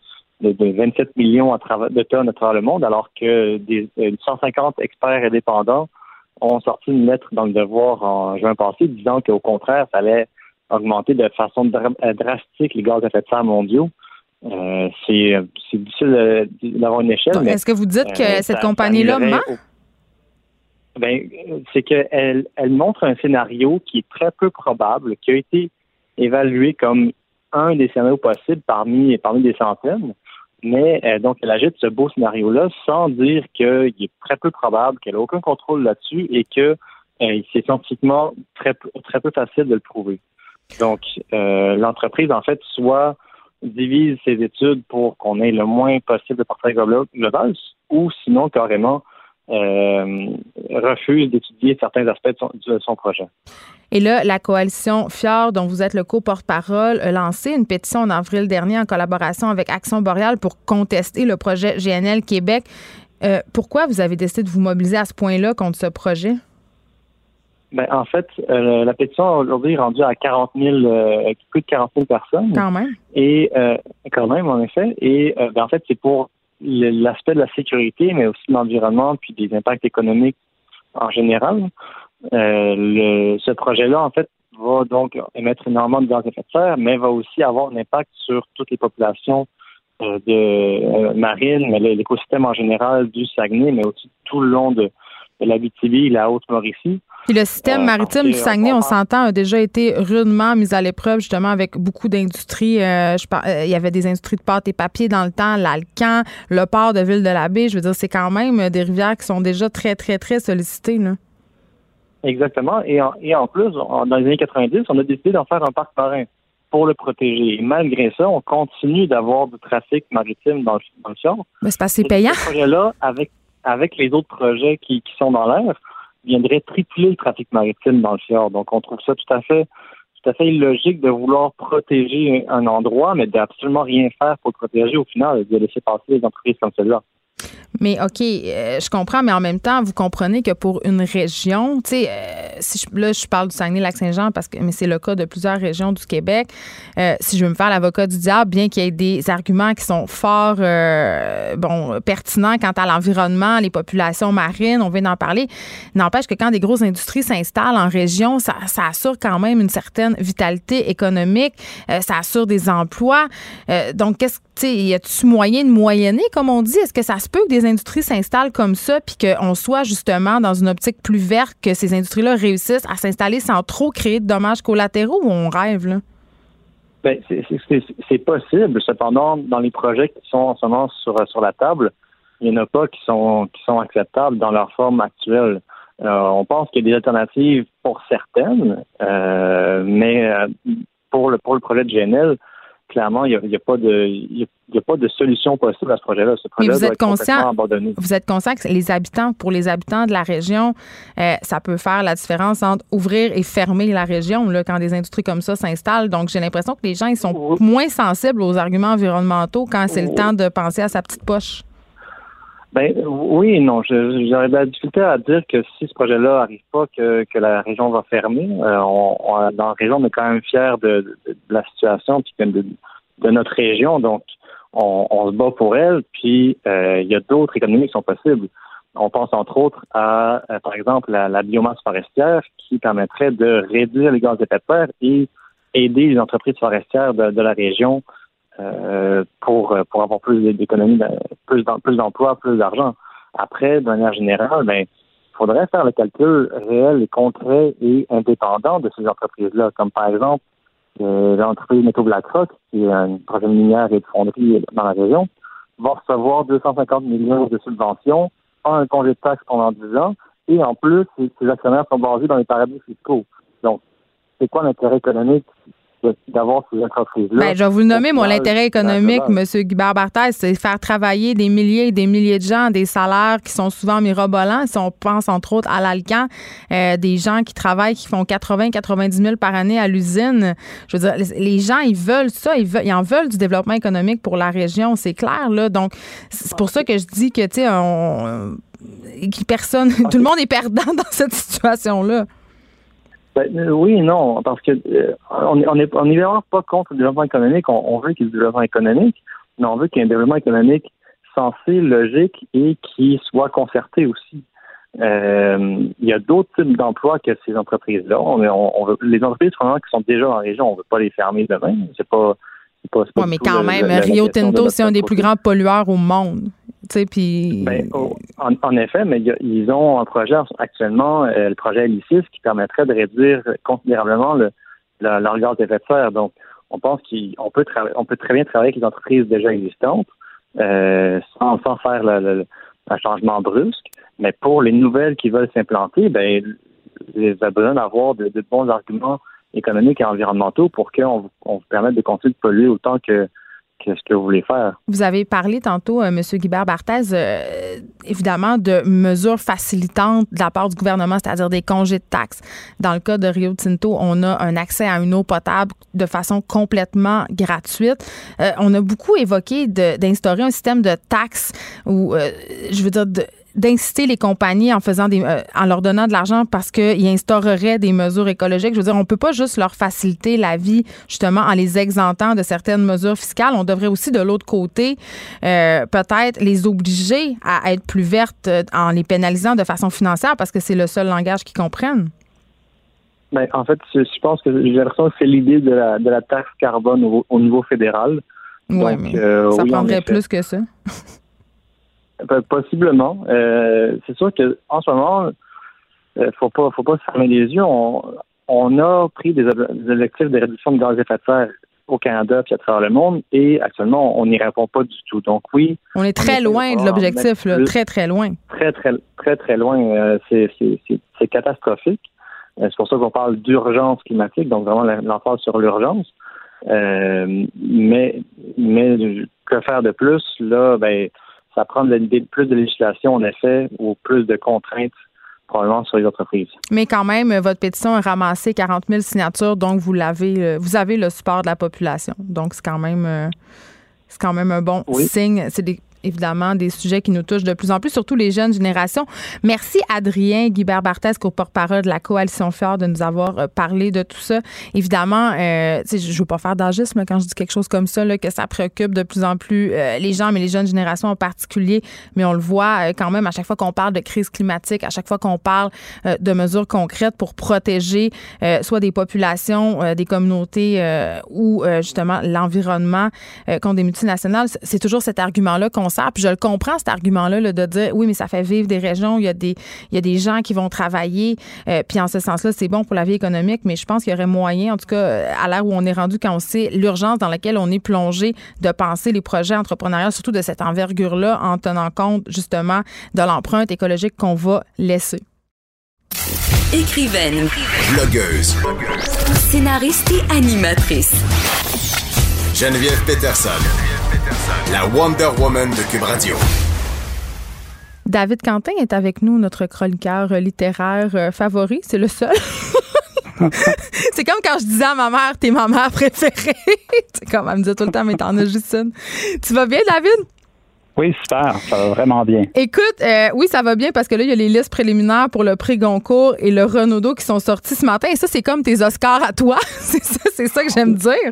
Speaker 9: de, 27 millions à travers, de tonnes à travers le monde, alors que des, 150 experts indépendants ont sorti une lettre dans le devoir en juin passé disant qu'au contraire, ça allait augmenter de façon drastique les gaz à effet de serre mondiaux. Euh, c'est difficile d'avoir une échelle.
Speaker 1: Est-ce que vous dites que euh, cette compagnie-là ment?
Speaker 9: Ben, c'est qu'elle elle montre un scénario qui est très peu probable, qui a été évalué comme un des scénarios possibles parmi, parmi des centaines. Mais euh, donc, elle agite ce beau scénario-là sans dire qu'il est très peu probable, qu'elle n'a aucun contrôle là-dessus et que c'est scientifiquement très, très peu facile de le prouver. Donc, euh, l'entreprise, en fait, soit divise ses études pour qu'on ait le moins possible de portrait global, ou sinon, carrément, euh, refuse d'étudier certains aspects de son, projet.
Speaker 1: Et là, la coalition FIOR, dont vous êtes le co-porte-parole, a lancé une pétition en avril dernier en collaboration avec Action Boréale pour contester le projet GNL Québec. Euh, pourquoi vous avez décidé de vous mobiliser à ce point-là contre ce projet?
Speaker 9: Ben, en fait, euh, la pétition aujourd'hui est rendue à 40 000, euh, plus de 40 000 personnes.
Speaker 1: Quand même.
Speaker 9: Et euh, quand même, en effet. Et ben, en fait, c'est pour l'aspect de la sécurité, mais aussi de l'environnement, puis des impacts économiques en général. Le, ce projet-là, en fait, va donc émettre énormément de gaz à effet de serre, mais va aussi avoir un impact sur toutes les populations de marines, mais l'écosystème en général du Saguenay, mais aussi tout le long de, de l'Abitibi la Haute-Mauricie.
Speaker 1: Puis le système euh, maritime du Saguenay, on s'entend, a déjà été rudement mis à l'épreuve, justement, avec beaucoup d'industries. Euh, euh, il y avait des industries de pâte et papier dans le temps, l'Alcan, le port de Ville-de-la-Baie. Je veux dire, c'est quand même des rivières qui sont déjà très, très, très sollicitées. Là.
Speaker 9: Exactement. Et en, et en plus, dans les années 90, on a décidé d'en faire un parc marin pour le protéger. Et malgré ça, on continue d'avoir du trafic maritime dans le, dans le fjord.
Speaker 1: Mais c'est pas assez payant.
Speaker 9: Ce projet-là, avec, avec les autres projets qui, qui sont dans l'air, viendrait tripler le trafic maritime dans le fjord. Donc, on trouve ça tout à fait tout à fait illogique de vouloir protéger un endroit, mais d'absolument rien faire pour le protéger au final, de laisser passer les entreprises comme celle-là.
Speaker 1: Mais OK, euh, je comprends, mais en même temps, vous comprenez que pour une région, tu sais, euh, là, je parle du Saguenay-Lac-Saint-Jean parce que mais c'est le cas de plusieurs régions du Québec. Euh, si je veux me faire l'avocat du diable, bien qu'il y ait des arguments qui sont fort, bon, pertinents quant à l'environnement, les populations marines, on vient d'en parler, n'empêche que quand des grosses industries s'installent en région, ça, assure quand même une certaine vitalité économique, ça assure des emplois. donc, qu'est-ce y a-tu moyen de moyenner, comme on dit? Est-ce que ça se peut que des industries s'installent comme ça, puis qu'on soit justement dans une optique plus verte, que ces industries-là réussissent à s'installer sans trop créer de dommages collatéraux ou on rêve, là?
Speaker 9: Ben, c'est possible. Cependant, dans les projets qui sont en ce moment sur, la table, il n'y en a pas qui sont, qui sont acceptables dans leur forme actuelle. Euh, on pense qu'il y a des alternatives pour certaines, euh, mais euh, pour le pour le projet de GNL, clairement, il n'y a, pas de, a, pas de solution possible à ce projet-là. Ce
Speaker 1: vous êtes conscient, Vous êtes conscient que les habitants, pour les habitants de la région, euh, ça peut faire la différence entre ouvrir et fermer la région là, quand des industries comme ça s'installent. Donc, j'ai l'impression que les gens ils sont moins sensibles aux arguments environnementaux quand c'est le temps de penser à sa petite poche.
Speaker 9: Ben oui non. J'aurais de la difficulté à dire que si ce projet-là n'arrive pas, que, que la région va fermer. Euh, on, dans la région, on est quand même fiers de, de, la situation puis de, de, notre région. Donc, on, on, se bat pour elle. Puis, euh, il y a d'autres économies qui sont possibles. On pense entre autres à, euh, par exemple, la, biomasse forestière qui permettrait de réduire les gaz à effet de serre et aider les entreprises forestières de, de la région euh, pour, euh, pour avoir plus d'économies, plus d'emplois, plus d'argent. Après, de manière générale, ben, il faudrait faire le calcul réel et concret et indépendant de ces entreprises-là, comme par exemple euh, l'entreprise Métaux BlackRock, qui est une projet minière et de fonderie dans la région, va recevoir 250 millions de subventions, un congé de taxes pendant 10 ans, et en plus, ces actionnaires sont basés dans les paradis fiscaux. Donc, c'est quoi l'intérêt économique d'avoir ces entreprises-là?
Speaker 1: Ben, je vais vous le nommer, moi, l'intérêt économique, M. Guibert Barthès, c'est faire travailler des milliers et des milliers de gens, des salaires qui sont souvent mirobolants. Si on pense, entre autres, à l'Alcan, euh, des gens qui travaillent, qui font 80, 90 000 par année à l'usine. Je veux dire, les gens, ils veulent ça, ils, veulent, ils en veulent du développement économique pour la région, c'est clair, là. Donc, c'est pour ça que je dis que, tu sais, on, personne, tout le monde est perdant dans cette situation-là.
Speaker 9: Ben, euh, oui non, parce que euh, on n'est on est, on vraiment pas contre le développement économique. On, veut qu'il y ait du développement économique, mais on veut qu'il y ait un développement économique sensé, logique et qui soit concerté aussi. Euh, il y a d'autres types d'emplois que ces entreprises-là. On, on, veut, les entreprises qui sont déjà en région, on ne veut pas les fermer demain. C'est pas, pas,
Speaker 1: pas mais quand même, Rio Tinto, c'est un des plus grands pollueurs au monde.
Speaker 9: Ben, en, effet, mais ils ont un projet actuellement, euh, le projet Alicis, qui permettrait de réduire considérablement le, leur gaz d'effet de serre. Donc, on pense qu'on peut, on peut très bien travailler avec les entreprises déjà existantes euh, sans, faire le, un changement brusque. Mais pour les nouvelles qui veulent s'implanter, ben, ils ont besoin d'avoir de, bons arguments économiques et environnementaux pour qu'on on vous permette de continuer de polluer autant que qu'est-ce que vous voulez faire?
Speaker 1: Vous avez parlé tantôt, euh, M. Guibert Barthez, euh, évidemment, de mesures facilitantes de la part du gouvernement, c'est-à-dire des congés de taxes. Dans le cas de Rio Tinto, on a un accès à une eau potable de façon complètement gratuite. Euh, on a beaucoup évoqué d'instaurer un système de taxes ou, je veux dire, de d'inciter les compagnies en faisant des, euh, en leur donnant de l'argent parce qu'ils instaureraient des mesures écologiques. Je veux dire, on peut pas juste leur faciliter la vie justement en les exemptant de certaines mesures fiscales. On devrait aussi de l'autre côté euh, peut-être les obliger à être plus vertes euh, en les pénalisant de façon financière parce que c'est le seul langage qu'ils comprennent.
Speaker 9: Ben, en fait, je, pense que j'ai l'impression que c'est l'idée de la, de la taxe carbone au, niveau fédéral.
Speaker 1: Oui, mais ça prendrait plus que ça.
Speaker 9: Possiblement. Euh, c'est sûr que en ce moment, euh, faut pas, faut pas se fermer les yeux. On, a pris des, objectifs de réduction de gaz à effet de serre au Canada puis à travers le monde et actuellement on n'y répond pas du tout. Donc oui,
Speaker 1: on est très loin de l'objectif, très très loin.
Speaker 9: Très très très très loin. Euh, c'est catastrophique. Euh, c'est pour ça qu'on parle d'urgence climatique, donc vraiment l'emphase sur l'urgence. mais mais que faire de plus? Là Ben ça prend plus de législation, en effet, ou plus de contraintes probablement sur les entreprises.
Speaker 1: Mais quand même, votre pétition a ramassé 40 000 signatures, donc vous l'avez, euh, vous avez le support de la population. Donc c'est quand même, euh, c'est quand même un bon signe. C'est des évidemment des sujets qui nous touchent de plus en plus, surtout les jeunes générations. Merci Adrien Guibert Barthès, porte-parole de la coalition Fort, de nous avoir euh, parlé de tout ça. Évidemment, euh, je veux pas faire d'agisme quand je dis quelque chose comme ça, là, que ça préoccupe de plus en plus euh, les gens, mais les jeunes générations en particulier. Mais on le voit euh, quand même à chaque fois qu'on parle de crise climatique, à chaque fois qu'on parle de mesures concrètes pour protéger soit des populations, des communautés ou justement l'environnement contre des multinationales. C'est toujours cet argument-là qu'on puis je le comprends, cet argument-là, de dire oui, mais ça fait vivre des régions, il y a des, il y a des gens qui vont travailler. Euh, puis en ce sens-là, c'est bon pour la vie économique, mais je pense qu'il y aurait moyen, en tout cas, à l'heure où on est rendu, quand on sait l'urgence dans laquelle on est plongé, de penser les projets entrepreneuriaux, surtout de cette envergure-là, en tenant compte justement de l'empreinte écologique qu'on va laisser.
Speaker 3: Écrivaine. Blogueuse. Scénariste et animatrice.
Speaker 2: Geneviève Peterson la Wonder Woman de Cube Radio.
Speaker 1: David Quentin est avec nous, notre chroniqueur littéraire euh, favori. C'est le seul. c'est comme quand je disais à ma mère, t'es ma mère préférée. c'est comme elle me dit tout le temps, mais t'en as juste une. Tu vas bien, David?
Speaker 10: Oui, super. Ça va vraiment bien.
Speaker 1: Écoute, euh, oui, ça va bien parce que là, il y a les listes préliminaires pour le prix Goncourt et le Renaudot qui sont sortis ce matin. Et ça, c'est comme tes Oscars à toi. c'est ça, c'est ça que j'aime dire.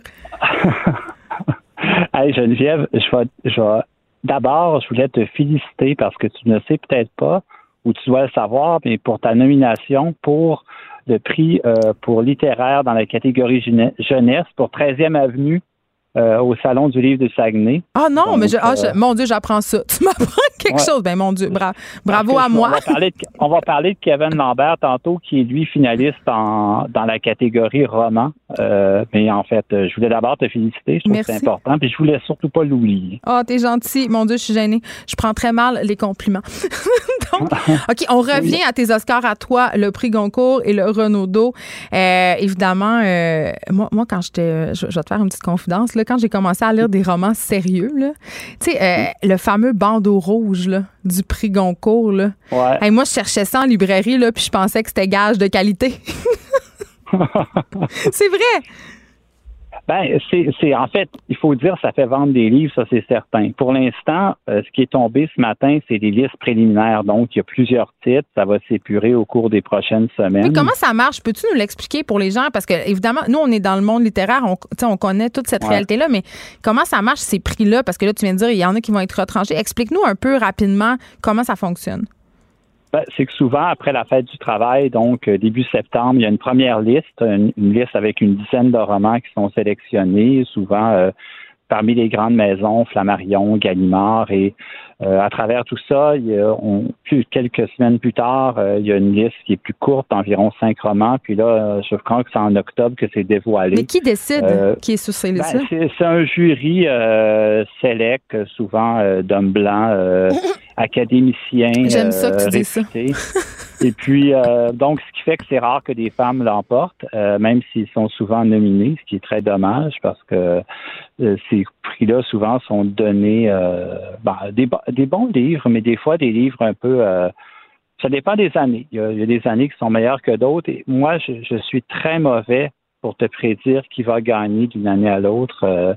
Speaker 10: Hey Geneviève, je vais, je d'abord, je voulais te féliciter parce que tu ne sais peut-être pas ou tu dois le savoir, mais pour ta nomination pour le prix euh, pour littéraire dans la catégorie jeunesse pour 13e avenue euh, au Salon du Livre de Saguenay.
Speaker 1: Ah non, mais je, ah, mon Dieu, j'apprends ça. Tu m'apprends quelque chose. Ben mon Dieu, bravo à moi.
Speaker 10: On va, parler de, on va, parler de, Kevin Lambert tantôt, qui est lui finaliste en, dans la catégorie roman. Euh, mais en fait, je voulais d'abord te féliciter. Je trouve que c'est important. Puis je voulais surtout pas l'oublier.
Speaker 1: Oh, t'es gentil. Mon Dieu, je suis gênée. Je prends très mal les compliments. Donc, OK, on revient à tes Oscars à toi, le prix Goncourt et le Renaudot. Euh, évidemment, euh, moi, moi, quand j'étais, je, vais te faire une petite confidence, là, quand j'ai commencé à lire des romans sérieux, tu sais, euh, le fameux bandeau rouge là, du prix Goncourt, là.
Speaker 10: Ouais.
Speaker 1: moi, je cherchais ça en librairie, là, puis je pensais que c'était gage de qualité. c'est vrai.
Speaker 10: Ben, c'est en fait, il faut dire, ça fait vendre des livres, ça c'est certain. Pour l'instant, euh, ce qui est tombé ce matin, c'est des listes préliminaires. Donc, il y a plusieurs titres. Ça va s'épurer au cours des prochaines semaines.
Speaker 1: Mais comment ça marche? Peux-tu nous l'expliquer pour les gens? Parce que évidemment, nous, on est dans le monde littéraire, on, on connaît toute cette réalité-là, mais comment ça marche ces prix-là? Parce que là, tu viens de dire, il y en a qui vont être retranchés. Explique-nous un peu rapidement comment ça fonctionne.
Speaker 10: Ben, c'est que souvent, après la fête du travail, donc euh, début septembre, il y a une première liste, une, liste avec une dizaine de romans qui sont sélectionnés, souvent euh, parmi les grandes maisons, Flammarion, Gallimard, et euh, à travers tout ça, il y a, plus, quelques semaines plus tard, euh, il y a une liste qui est plus courte, environ cinq romans. Puis là, je crois que c'est en octobre que c'est dévoilé.
Speaker 1: Mais qui décide euh, qui est sur ces listes
Speaker 10: ben, C'est un jury select, souvent d'hommes blancs, académiciens.
Speaker 1: J'aime ça que tu dis ça.
Speaker 10: Et puis, donc, ce qui fait que c'est rare que des femmes l'emportent, même s'ils sont souvent nominés, ce qui est très dommage parce que ces prix-là, souvent, sont donnés ben, des, des bons livres, mais des fois des livres un peu. Euh, ça dépend des années. Il y, a, des années qui sont meilleures que d'autres. Et moi, je, suis très mauvais pour te prédire qui va gagner d'une année à l'autre. Euh.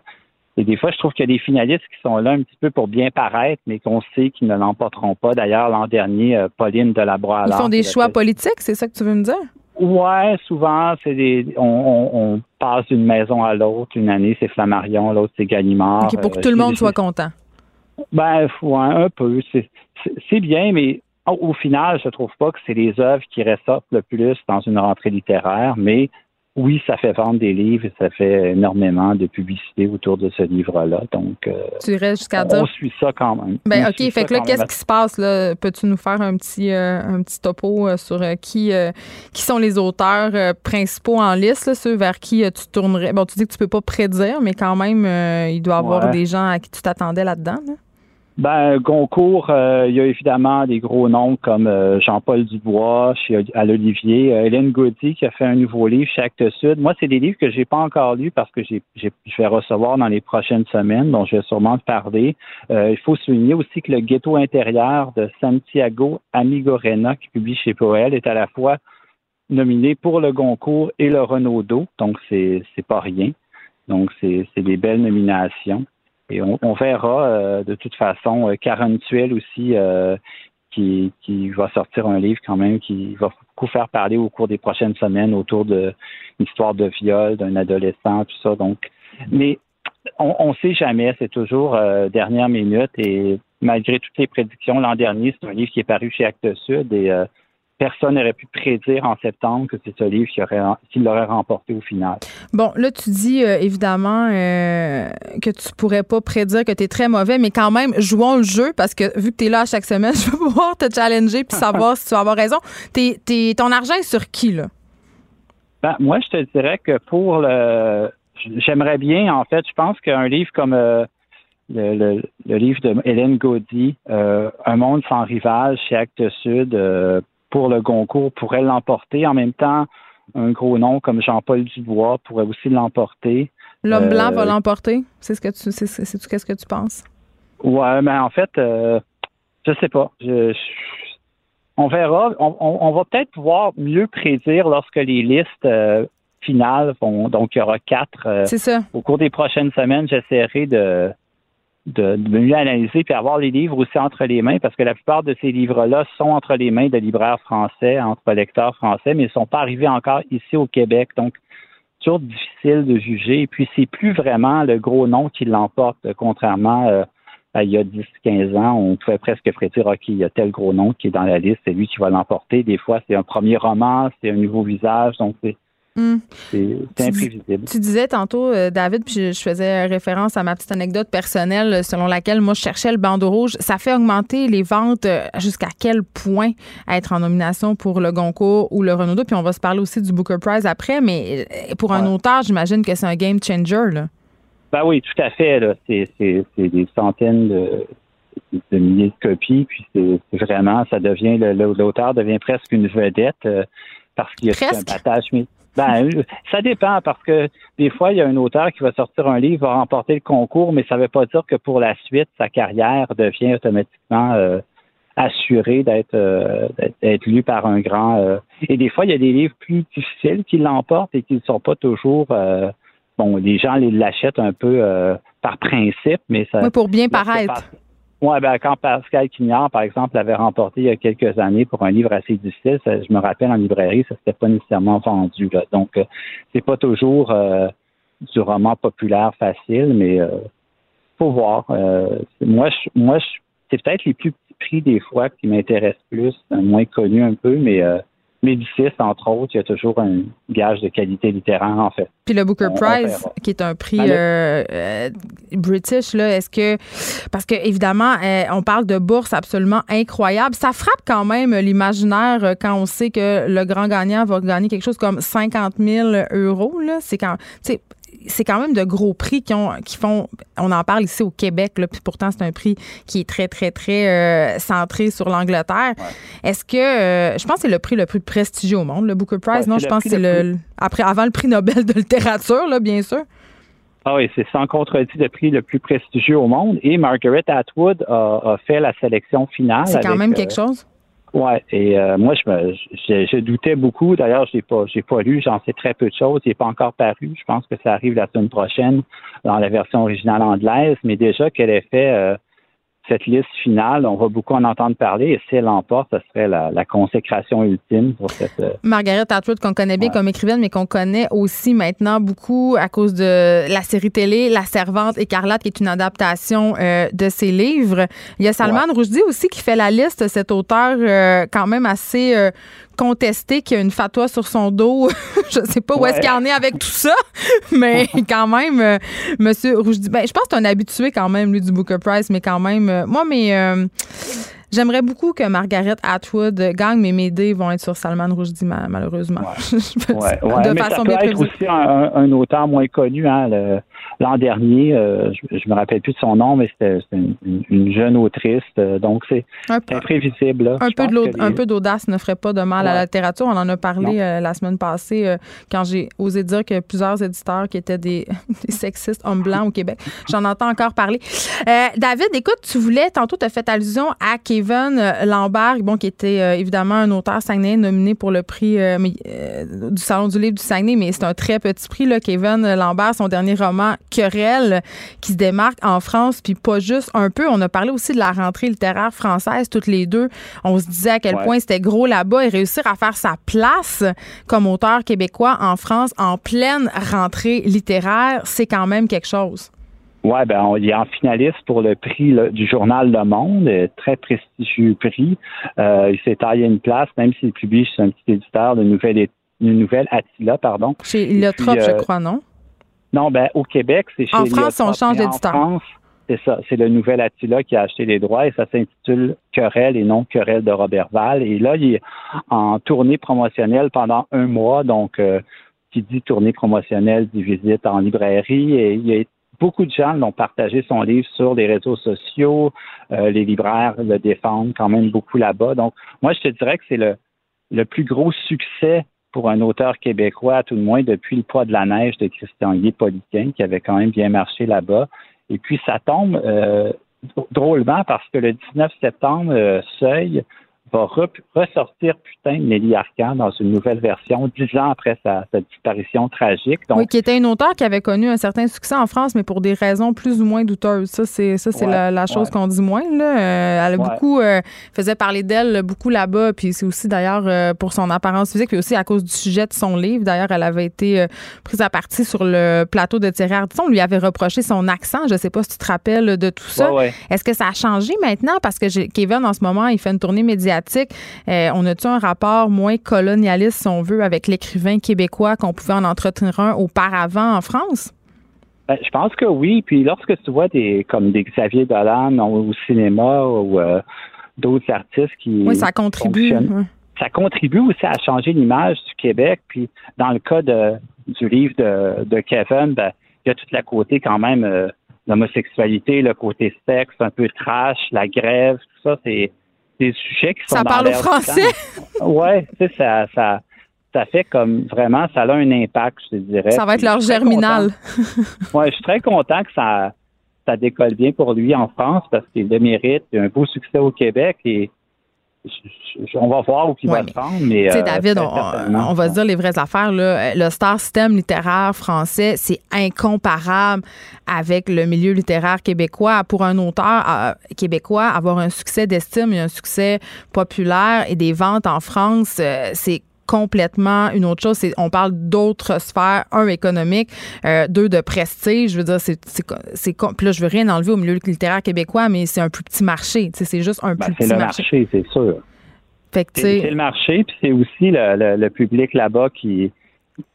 Speaker 10: et des fois, je trouve qu'il y a des finalistes qui sont là un petit peu pour bien paraître, mais qu'on sait qu'ils ne l'emporteront pas. D'ailleurs, l'an dernier, euh, Pauline Delabroix.
Speaker 1: Ils font des choix politiques, c'est ça que tu veux me dire?
Speaker 10: Ouais, souvent, c'est des, on, passe d'une maison à l'autre. Une année, c'est Flammarion, l'autre, c'est Gallimard.
Speaker 1: pour que tout le monde soit content.
Speaker 10: Ben, ouais, un peu. C'est bien, mais au, final, je trouve pas que c'est les œuvres qui ressortent le plus dans une rentrée littéraire, mais oui, ça fait vendre des livres et ça fait énormément de publicité autour de ce livre-là. Donc, euh,
Speaker 1: tu restes jusqu'à dire?
Speaker 10: On suit ça quand même.
Speaker 1: Ben, OK. Fait que là, qu'est-ce qui se passe? là? Peux-tu nous faire un petit, euh, un petit topo euh, sur qui, qui sont les auteurs principaux en liste, ceux vers qui tu tournerais? Bon, tu dis que tu peux pas prédire, mais quand même, il doit y avoir des gens à qui tu t'attendais là-dedans. là dedans
Speaker 10: ben, Goncourt, euh, il y a évidemment des gros noms comme euh, Jean-Paul Dubois chez, à l'Olivier, euh, Hélène Gauthier qui a fait un nouveau livre chez Actes Sud. Moi, c'est des livres que j'ai pas encore lus parce que j'ai, je vais recevoir dans les prochaines semaines, dont je vais sûrement parler. il faut souligner aussi que le ghetto intérieur de Santiago Amigorena, qui publie chez Poel, est à la fois nominé pour le Goncourt et le Renaudot, donc c'est, c'est pas rien. Donc, c'est, c'est des belles nominations. Et on, verra euh, de toute façon. Euh, Karen Tuel aussi, euh, qui, qui, va sortir un livre quand même qui va beaucoup faire parler au cours des prochaines semaines autour de l'histoire de viol d'un adolescent, tout ça. Donc, mais on ne sait jamais, c'est toujours dernière minute et malgré toutes les prédictions, l'an dernier, c'est un livre qui est paru chez Actes Sud et personne n'aurait pu prédire en septembre que c'est ce livre qui, l'aurait remporté au final.
Speaker 1: Bon, là, tu dis euh, évidemment euh, que tu pourrais pas prédire que tu es très mauvais, mais quand même, jouons le jeu parce que vu que tu es là chaque semaine, je vais pouvoir te challenger puis savoir si tu vas avoir raison. ton argent est sur qui, là?
Speaker 10: Ben, moi, je te dirais que pour le. J'aimerais bien, en fait, je pense qu'un livre comme. Euh, le, livre de Hélène Gaudy, Un monde sans rival chez Actes Sud, pour le Goncourt pourrait l'emporter. En même temps, un gros nom comme Jean-Paul Dubois pourrait aussi l'emporter.
Speaker 1: L'homme blanc va euh, l'emporter? C'est ce que tu c'est, qu'est-ce que tu penses?
Speaker 10: Ouais, mais en fait, euh, je sais pas. on verra. On, va peut-être pouvoir mieux prédire lorsque les listes euh, finales vont. Donc, il y aura quatre.
Speaker 1: c'est ça.
Speaker 10: Au cours des prochaines semaines, j'essaierai de de, mieux analyser puis avoir les livres aussi entre les mains parce que la plupart de ces livres-là sont entre les mains de libraires français, entre lecteurs français, mais ils ne sont pas arrivés encore ici au Québec. Donc, toujours difficile de juger. Et puis, c'est plus vraiment le gros nom qui l'emporte, contrairement euh, à il y a 10-15 ans, on pouvait presque prédire, OK, il y a tel gros nom qui est dans la liste, c'est lui qui va l'emporter. Des fois, c'est un premier roman, c'est un nouveau visage. Donc, Hmm. C'est imprévisible.
Speaker 1: Tu, disais tantôt, euh, David, puis je, faisais référence à ma petite anecdote personnelle selon laquelle moi je cherchais le bandeau rouge. Ça fait augmenter les ventes euh, jusqu'à quel point être en nomination pour le Goncourt ou le Renaudot? Puis on va se parler aussi du Booker Prize après, mais euh, pour un auteur, j'imagine que c'est un game changer. Là.
Speaker 10: Ben oui, tout à fait. C'est des centaines de, de milliers de copies, puis c'est vraiment, ça devient, l'auteur devient presque une vedette parce qu'il y a un battage. Ben, ça dépend parce que des fois, il y a un auteur qui va sortir un livre, va remporter le concours, mais ça ne veut pas dire que pour la suite, sa carrière devient automatiquement euh, assurée d'être euh, d'être par un grand. Euh, et des fois, il y a des livres plus difficiles qui l'emportent et qui ne sont pas toujours. bon, les gens l'achètent un peu par principe, mais ça.
Speaker 1: Oui, pour bien paraître.
Speaker 10: Oui, ben, quand Pascal Quignard, par exemple, l'avait remporté il y a quelques années pour un livre assez difficile, je me rappelle en librairie, ça s'était pas nécessairement vendu. Là. Donc, euh, c'est pas toujours euh, du roman populaire facile, mais euh, faut voir. Euh, moi, je, moi, je, c'est peut-être les plus petits prix des fois qui m'intéressent plus, moins connus un peu, mais Médicis, entre autres, il y a toujours un gage de qualité littéraire, en fait.
Speaker 1: Puis le Booker Prize, qui est un prix euh, euh, british, là, est-ce que. Parce que, évidemment, euh, on parle de bourse absolument incroyable. Ça frappe quand même l'imaginaire quand on sait que le grand gagnant va gagner quelque chose comme 50 000 euros. C'est quand c'est quand même de gros prix qui, ont, qui font. On en parle ici au Québec, là, puis pourtant, c'est un prix qui est très, très, très euh, centré sur l'Angleterre. Est-ce que. Euh, je pense que c'est le prix le plus prestigieux au monde, le Booker Prize. non, je pense que c'est le. Après, avant le prix Nobel de littérature, là, bien sûr.
Speaker 10: Ah oui, c'est sans contredit le prix le plus prestigieux au monde. Et Margaret Atwood a, fait la sélection finale.
Speaker 1: C'est quand même quelque euh, chose.
Speaker 10: Ouais, et euh, moi je me je, doutais beaucoup. D'ailleurs, j'ai pas j'ai pas lu, j'en sais très peu de choses. Il n'est pas encore paru. Je pense que ça arrive la semaine prochaine dans la version originale anglaise, mais déjà qu'elle ait fait euh, cette liste finale, on va beaucoup en entendre parler et si elle l'emporte, ce serait la, consécration ultime pour cette. Euh,
Speaker 1: Margaret Atwood, qu'on connaît bien comme écrivaine, mais qu'on connaît aussi maintenant beaucoup à cause de la série télé La Servante écarlate, qui est une adaptation euh, de ses livres. Il y a Salman Rushdie aussi qui fait la liste, cet auteur euh, quand même assez contesté qui a une fatwa sur son dos. je sais pas où est-ce qu'il en est avec tout ça, mais quand même, euh, Monsieur Rouge, ben, je pense que c'est un habitué quand même, lui, du Booker Prize, mais quand même, euh, moi, mais euh, J'aimerais beaucoup que Margaret Atwood gagne, mais mes dés vont être sur Salman Rushdie, malheureusement.
Speaker 10: Ouais. ouais, de façon ça peut être aussi un, auteur moins connu. Hein, l'an dernier, euh, je, je me rappelle plus de son nom, mais c'était une, jeune autrice. Euh, donc, c'est imprévisible.
Speaker 1: Un, peu de un peu d'audace ne ferait pas de mal à la littérature. On en a parlé euh, la semaine passée quand j'ai osé dire que plusieurs éditeurs qui étaient des, des sexistes hommes blancs au Québec. J'en entends encore parler. David, écoute, tu voulais, tantôt, tu as fait allusion à Kevin Lambert, bon, qui était évidemment un auteur Saguenay nominé pour le prix du Salon du livre du Saguenay, mais c'est un très petit prix. Là. Kevin Lambert, son dernier roman, Querelle, qui se démarque en France, puis pas juste un peu. On a parlé aussi de la rentrée littéraire française, toutes les deux. On se disait à quel point c'était gros là-bas et réussir à faire sa place comme auteur québécois en France en pleine rentrée littéraire, c'est quand même quelque chose.
Speaker 10: Oui, ben, il est en finaliste pour le prix du journal Le Monde, très prestigieux prix. Euh, il s'est taillé une place, même s'il publie chez un petit éditeur de une nouvelle Attila, pardon.
Speaker 1: Chez Iliotrop, je euh, crois, non?
Speaker 10: Non, ben, au Québec, c'est chez
Speaker 1: En France, on change d'éditeur. En France,
Speaker 10: c'est ça. C'est le nouvel Attila qui a acheté les droits et ça s'intitule Querelle et non Querelle de Robertval. Et là, il est en tournée promotionnelle pendant un mois, donc euh, qui dit tournée promotionnelle dit visite en librairie et il est beaucoup de gens l'ont partagé son livre sur les réseaux sociaux. Euh, les libraires le défendent quand même beaucoup là-bas. Donc, moi, je te dirais que c'est le, le plus gros succès pour un auteur québécois, à tout le moins depuis le poids de la neige de Christian Guy qui avait quand même bien marché là-bas. Et puis, ça tombe euh, drôlement parce que le 19 septembre, euh, Seuil va ressortir putain de Nelly Arcan dans une nouvelle version, dix ans après sa, disparition tragique.
Speaker 1: oui, qui était une auteure qui avait connu un certain succès en France, mais pour des raisons plus ou moins douteuses. Ça, c'est ça, c'est la, chose qu'on dit moins. Là. Euh, elle a beaucoup euh, faisait parler d'elle beaucoup là-bas, puis c'est aussi d'ailleurs euh, pour son apparence physique, puis aussi à cause du sujet de son livre. D'ailleurs, elle avait été prise à partie sur le plateau de Thierry Ardisson. On lui avait reproché son accent. Je sais pas si tu te rappelles de tout ça. Est-ce que ça a changé maintenant? Parce que Kevin en ce moment, il fait une tournée médiatique asiatique. on a-tu un rapport moins colonialiste, si on veut, avec l'écrivain québécois qu'on pouvait en entretenir un auparavant en France?
Speaker 10: Ben, je pense que oui. Puis lorsque tu vois des comme des Xavier Dolan au cinéma ou euh, d'autres artistes qui
Speaker 1: oui, ça contribue.
Speaker 10: Ça contribue aussi à changer l'image du Québec. Puis dans le cas de, du livre de, de Kevin, ben, il y a toute la côté quand même euh, l'homosexualité, le côté sexe, un peu trash, la grève, tout ça, c'est des sujets qui sont.
Speaker 1: Ça parle au français?
Speaker 10: ouais, tu sais, ça, ça ça fait comme vraiment, ça a un impact, je te dirais.
Speaker 1: Ça va être leur germinal.
Speaker 10: Oui, je suis très content que ça, ça décolle bien pour lui en France parce qu'il le mérite. Il a un beau succès au Québec et on va voir où il va se rendre. Mais,
Speaker 1: euh, David, on, va se dire les vraies affaires. Là. Le star système littéraire français, c'est incomparable avec le milieu littéraire québécois. Pour un auteur euh, québécois, avoir un succès d'estime et un succès populaire et des ventes en France, euh, c'est complètement une autre chose. on parle d'autres sphères, un économique, euh, deux de prestige. Je veux dire, c'est, c'est, puis là, je veux rien enlever au milieu littéraire québécois, mais c'est un plus petit marché. C'est juste un ben, plus petit marché.
Speaker 10: C'est le marché, c'est sûr. c'est, le marché, puis c'est aussi le, public là-bas qui.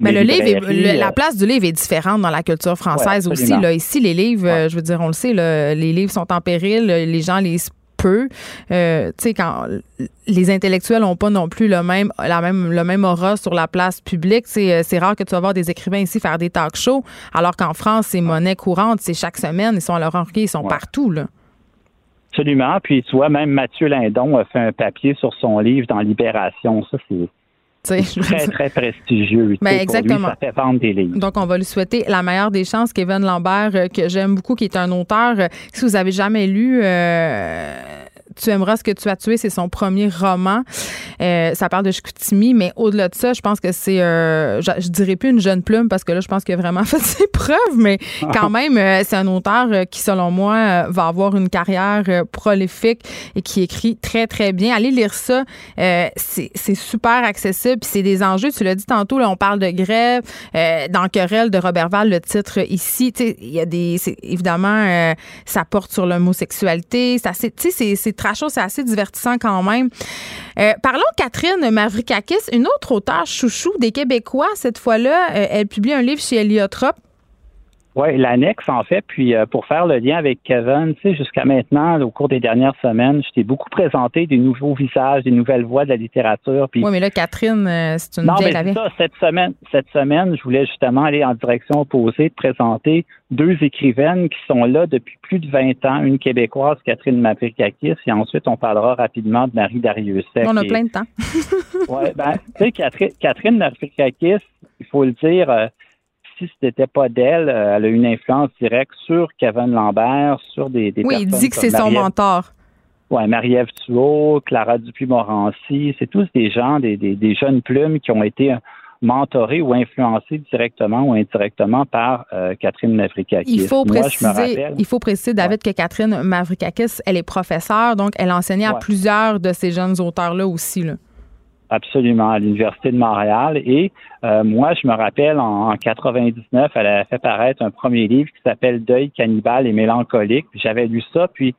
Speaker 1: Mais le livre, la euh, place du livre est différente dans la culture française aussi. Là, ici, les livres, je veux dire, on le sait, les livres sont en péril, les gens les peu. Euh, tu sais, quand les intellectuels n'ont pas non plus le même, la même, le même aura sur la place publique, euh, c'est rare que tu vas voir des écrivains ici faire des talk shows, alors qu'en France, c'est monnaie courante, c'est chaque semaine, ils sont à leur enquête, ils sont partout, là.
Speaker 10: Absolument. Puis, tu vois, même Mathieu Lindon a fait un papier sur son livre dans Libération. Ça, c'est très, très prestigieux.
Speaker 1: Ben, exactement.
Speaker 10: ça fait vendre des livres.
Speaker 1: Donc, on va lui souhaiter la meilleure des chances. Kevin Lambert, euh, que j'aime beaucoup, qui est un auteur. Euh, si vous avez jamais lu euh, tu aimeras ce que tu as tué, c'est son premier roman. Euh, ça parle de Chicoutimi, mais au-delà de ça, je pense que c'est, euh, je, dirais plus une jeune plume parce que là, je pense qu'il a vraiment fait ses preuves, mais quand même, euh, c'est un auteur qui, selon moi, va avoir une carrière prolifique et qui écrit très, très bien. Allez lire ça. c'est super accessible. c'est des enjeux. Tu l'as dit tantôt, là, on parle de grève. dans Querelle de Robert Val, le titre ici, il y a des, évidemment, ça porte sur l'homosexualité. Ça, c'est, c'est c'est assez divertissant quand même. Euh, parlons Catherine Mavrikakis, une autre auteure chouchou des Québécois. Cette fois-là, euh, elle publie un livre chez Eliotrop.
Speaker 10: Oui, l'annexe, en fait. Puis euh, pour faire le lien avec Kevin, tu sais, jusqu'à maintenant, au cours des dernières semaines, je t'ai beaucoup présenté des nouveaux visages, des nouvelles voix de la littérature. Puis...
Speaker 1: Oui, mais là, Catherine, euh, c'est une
Speaker 10: non, mais ça, cette semaine, cette semaine, je voulais justement aller en direction opposée, de présenter deux écrivaines qui sont là depuis plus de 20 ans, une québécoise, Catherine Mavrikakis, et ensuite on parlera rapidement de Marie Dariussec.
Speaker 1: On a plein de temps.
Speaker 10: oui, ben, tu sais, Catherine, Catherine Mavrikakis, il faut le dire, euh, si ce n'était pas d'elle, euh, elle a une influence directe sur Kevin Lambert, sur des, des
Speaker 1: oui, il dit que c'est son mentor.
Speaker 10: Oui, Marie-Ève Thuot, Clara Dupuis-Morancy, c'est tous des gens, des, des, jeunes plumes qui ont été mentorés ou influencés directement ou indirectement par euh, Catherine Mavrikakis.
Speaker 1: Il faut préciser, il faut préciser, David, que Catherine Mavrikakis, elle est professeure, donc elle enseignait à plusieurs de ces jeunes auteurs-là aussi. Là.
Speaker 10: Absolument, à l'Université de Montréal. Et euh, moi, je me rappelle, en, 99, elle a fait paraître un premier livre qui s'appelle Deuil, cannibale et mélancolique. J'avais lu ça, puis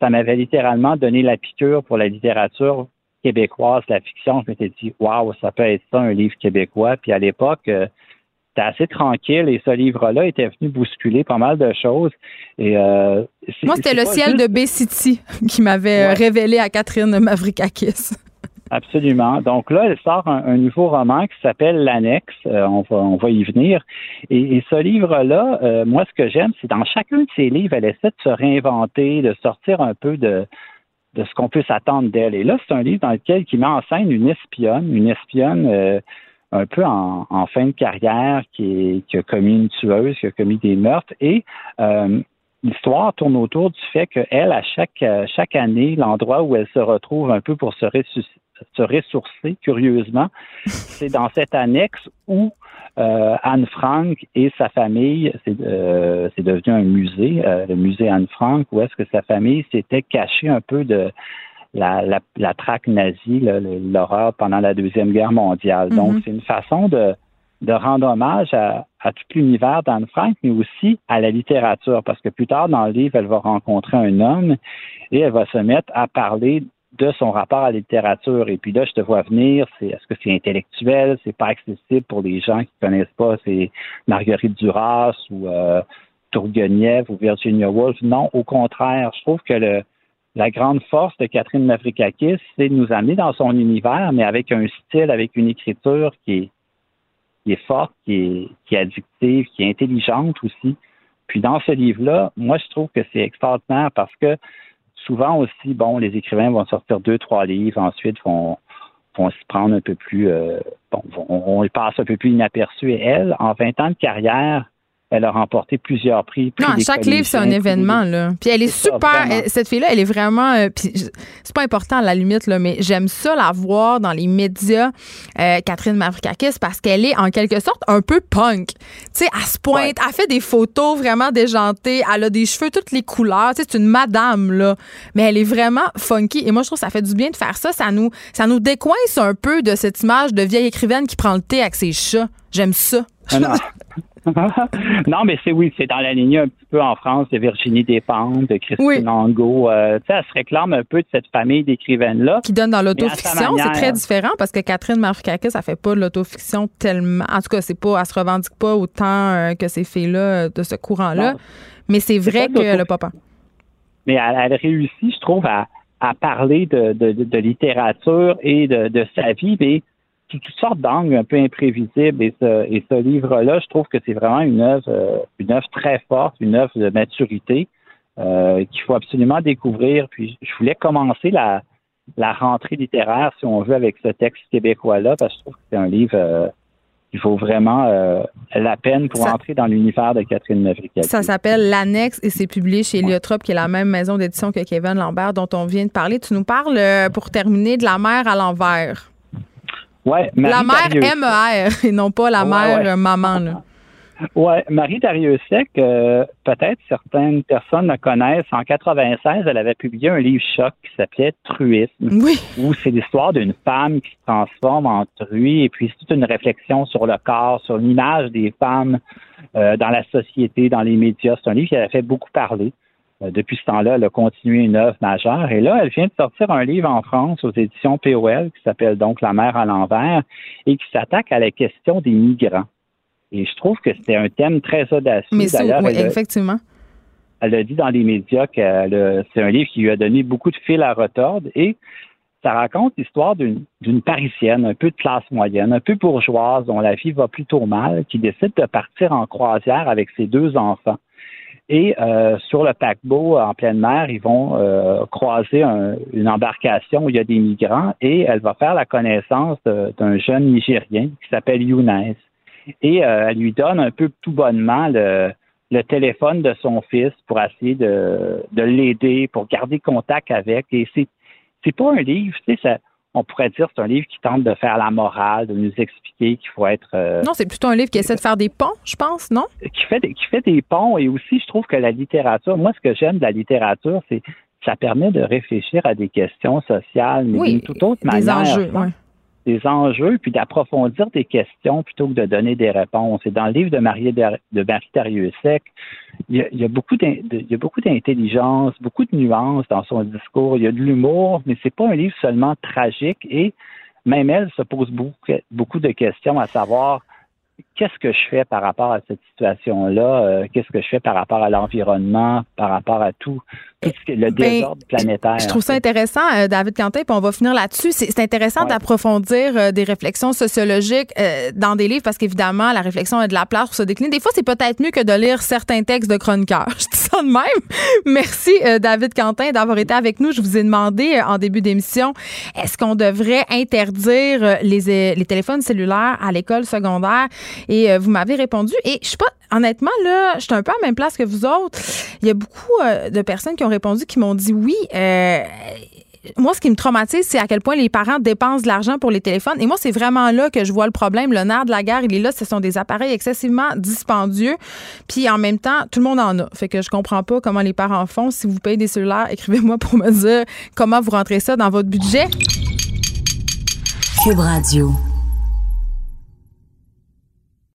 Speaker 10: ça m'avait littéralement donné la piqûre pour la littérature québécoise, la fiction. Je m'étais dit, waouh, ça peut être ça, un livre québécois. Puis à l'époque, euh, c'était assez tranquille et ce livre-là était venu bousculer pas mal de choses. Et euh,
Speaker 1: moi, c'était le ciel de Bay City qui m'avait révélé à Catherine Mavrikakis.
Speaker 10: Absolument. Donc là, elle sort un, nouveau roman qui s'appelle L'Annexe. Euh, on, va, on va y venir. Et, ce livre-là, euh, moi, ce que j'aime, c'est dans chacun de ses livres, elle essaie de se réinventer, de sortir un peu de, de ce qu'on peut s'attendre d'elle. Et là, c'est un livre dans lequel qui met en scène une espionne, une espionne euh, un peu en, fin de carrière qui, qui, a commis une tueuse, qui a commis des meurtres. Et l'histoire tourne autour du fait qu'elle, à chaque, chaque année, l'endroit où elle se retrouve un peu pour se ressusciter, se ressourcer, curieusement. C'est dans cette annexe où euh, Anne Frank et sa famille, c'est euh, devenu un musée, euh, le musée Anne Frank, où est-ce que sa famille s'était cachée un peu de la, la, traque nazie, l'horreur pendant la Deuxième Guerre mondiale. Donc, mm-hmm. c'est une façon de, de rendre hommage à, à tout l'univers d'Anne Frank, mais aussi à la littérature, parce que plus tard dans le livre, elle va rencontrer un homme et elle va se mettre à parler de son rapport à la littérature. Et puis là, je te vois venir, c'est est-ce que c'est intellectuel, c'est pas accessible pour les gens qui connaissent pas, c'est Marguerite Duras ou euh, ou Virginia Woolf? Non, au contraire, je trouve que le, la grande force de Catherine Mavrikakis, c'est de nous amener dans son univers, mais avec un style, avec une écriture qui est, qui est forte, qui est, qui est addictive, qui est intelligente aussi. Puis dans ce livre-là, moi, je trouve que c'est extraordinaire parce que souvent aussi, bon, les écrivains vont sortir deux, trois livres, ensuite vont, vont se prendre un peu plus, euh, bon, on, on passe un peu plus inaperçu. Et elle, en 20 ans de carrière, elle a remporté plusieurs prix.
Speaker 1: non, chaque livre, c'est un événement. Là. Puis elle est, super. cette fille-là, elle est vraiment. Euh, puis c'est pas important à la limite, là, mais j'aime ça la voir dans les médias, euh, Catherine Mavrikakis, parce qu'elle est en quelque sorte un peu punk. Tu sais, elle se pointe, elle fait des photos vraiment déjantées, elle a des cheveux toutes les couleurs. Tu sais, c'est une madame, là. Mais elle est vraiment funky. Et moi, je trouve que ça fait du bien de faire ça. Ça nous, ça nous décoince un peu de cette image de vieille écrivaine qui prend le thé avec ses chats. J'aime ça.
Speaker 10: Ah non, mais c'est oui, c'est dans la lignée un petit peu en France de Virginie Despentes, de Christine oui. Angot. Euh, tu sais, elle se réclame un peu de cette famille d'écrivaines-là.
Speaker 1: Qui donne dans l'autofiction, c'est très différent parce que Catherine Marfukakis, ça fait pas de l'autofiction tellement. En tout cas, c'est pas, elle se revendique pas autant euh, que ces filles-là de ce courant-là. Mais c'est vrai que le papa.
Speaker 10: Mais elle, elle, réussit, je trouve, à, à parler de, de, de, littérature et de, de sa vie, mais toutes sortes d'angles un peu imprévisibles. Et ce, et ce livre-là, je trouve que c'est vraiment une œuvre, euh, une œuvre très forte, une œuvre de maturité euh, qu'il faut absolument découvrir. Puis je voulais commencer la, la rentrée littéraire, si on veut, avec ce texte québécois-là, parce que je trouve que c'est un livre euh, qui vaut vraiment euh, la peine pour
Speaker 1: Ça-
Speaker 10: entrer dans l'univers de Catherine Mavrical.
Speaker 1: Ça s'appelle L'Annexe et c'est publié chez Eliotrope, qui est la même maison d'édition que Kevin Lambert, dont on vient de parler. Tu nous parles, pour terminer, de la mère à l'envers.
Speaker 10: Ouais,
Speaker 1: La mère MER et non pas la
Speaker 10: Ouais,
Speaker 1: mère
Speaker 10: ouais.
Speaker 1: euh, maman. Là.
Speaker 10: Ouais, Marie Dariussec, euh, peut-être certaines personnes la connaissent. En 96, elle avait publié un livre choc qui s'appelait Truisme,
Speaker 1: Oui.
Speaker 10: où c'est l'histoire d'une femme qui se transforme en truie, et puis c'est toute une réflexion sur le corps, sur l'image des femmes euh, dans la société, dans les médias. C'est un livre qui avait fait beaucoup parler. Euh, depuis ce temps-là, elle a continué une œuvre majeure. Et là, elle vient de sortir un livre en France aux éditions POL qui s'appelle donc La mer à l'envers et qui s'attaque à la question des migrants. Et je trouve que c'était un thème très audacieux.
Speaker 1: Mais
Speaker 10: D'ailleurs,
Speaker 1: oui, effectivement.
Speaker 10: elle a dit dans les médias que c'est un livre qui lui a donné beaucoup de fil à retordre et ça raconte l'histoire d'une Parisienne, un peu de classe moyenne, un peu bourgeoise, dont la vie va plutôt mal, qui décide de partir en croisière avec ses deux enfants. Et euh, sur le paquebot en pleine mer, ils vont euh, croiser un- une embarcation où il y a des migrants et elle va faire la connaissance d'un jeune Nigérien qui s'appelle Younes. Et euh, elle lui donne un peu tout bonnement le, le téléphone de son fils pour essayer de, de l'aider, pour garder contact avec. Et c'est c'est pas un livre, tu sais, ça, on pourrait dire que c'est un livre qui tente de faire la morale, de nous expliquer qu'il faut être euh,
Speaker 1: Non, c'est plutôt un livre qui essaie de faire des ponts, je pense, non?
Speaker 10: qui fait des, qui fait des ponts et aussi je trouve que la littérature, moi ce que j'aime de la littérature, c'est ça permet de réfléchir à des questions sociales, mais
Speaker 1: Oui,
Speaker 10: d'une toute autre
Speaker 1: des
Speaker 10: manière.
Speaker 1: enjeux,
Speaker 10: sans-
Speaker 1: ouais.
Speaker 10: Des enjeux, puis d'approfondir des questions plutôt que de donner des réponses. Et dans le livre de Marie, de Marie Dariussec, il y a, beaucoup d'intelligence, beaucoup de nuances dans son discours. Il y a de l'humour, mais c'est pas un livre seulement tragique. Et même elle se pose beaucoup de questions à savoir qu'est-ce que je fais par rapport à cette situation-là, euh, qu'est-ce que je fais par rapport à l'environnement, par rapport à tout, tout ce qui le
Speaker 1: Ben,
Speaker 10: désordre planétaire.
Speaker 1: Je trouve ça intéressant, euh, David Quentin, puis on va finir là-dessus. C'est intéressant
Speaker 10: Ouais.
Speaker 1: d'approfondir euh, des réflexions sociologiques dans des livres parce qu'évidemment, la réflexion a de la place pour se décliner. Des fois, c'est peut-être mieux que de lire certains textes de chroniqueurs. Je dis ça de même. Merci, David Quentin, d'avoir été avec nous. Je vous ai demandé en début d'émission, est-ce qu'on devrait interdire les, les téléphones cellulaires à l'école secondaire? Et euh, vous m'avez répondu. Et je suis pas, honnêtement, là, je suis un peu à la même place que vous autres. Il y a beaucoup euh, de personnes qui ont répondu qui m'ont dit oui. euh, moi, ce qui me traumatise, c'est à quel point les parents dépensent de l'argent pour les téléphones. Et moi, c'est vraiment là que je vois le problème. Le nerf de la guerre, il est là. Ce sont des appareils excessivement dispendieux. Puis en même temps, tout le monde en a. Fait que je comprends pas comment les parents font. Si vous payez des cellulaires, écrivez-moi pour me dire comment vous rentrez ça dans votre budget.
Speaker 3: Cube Radio.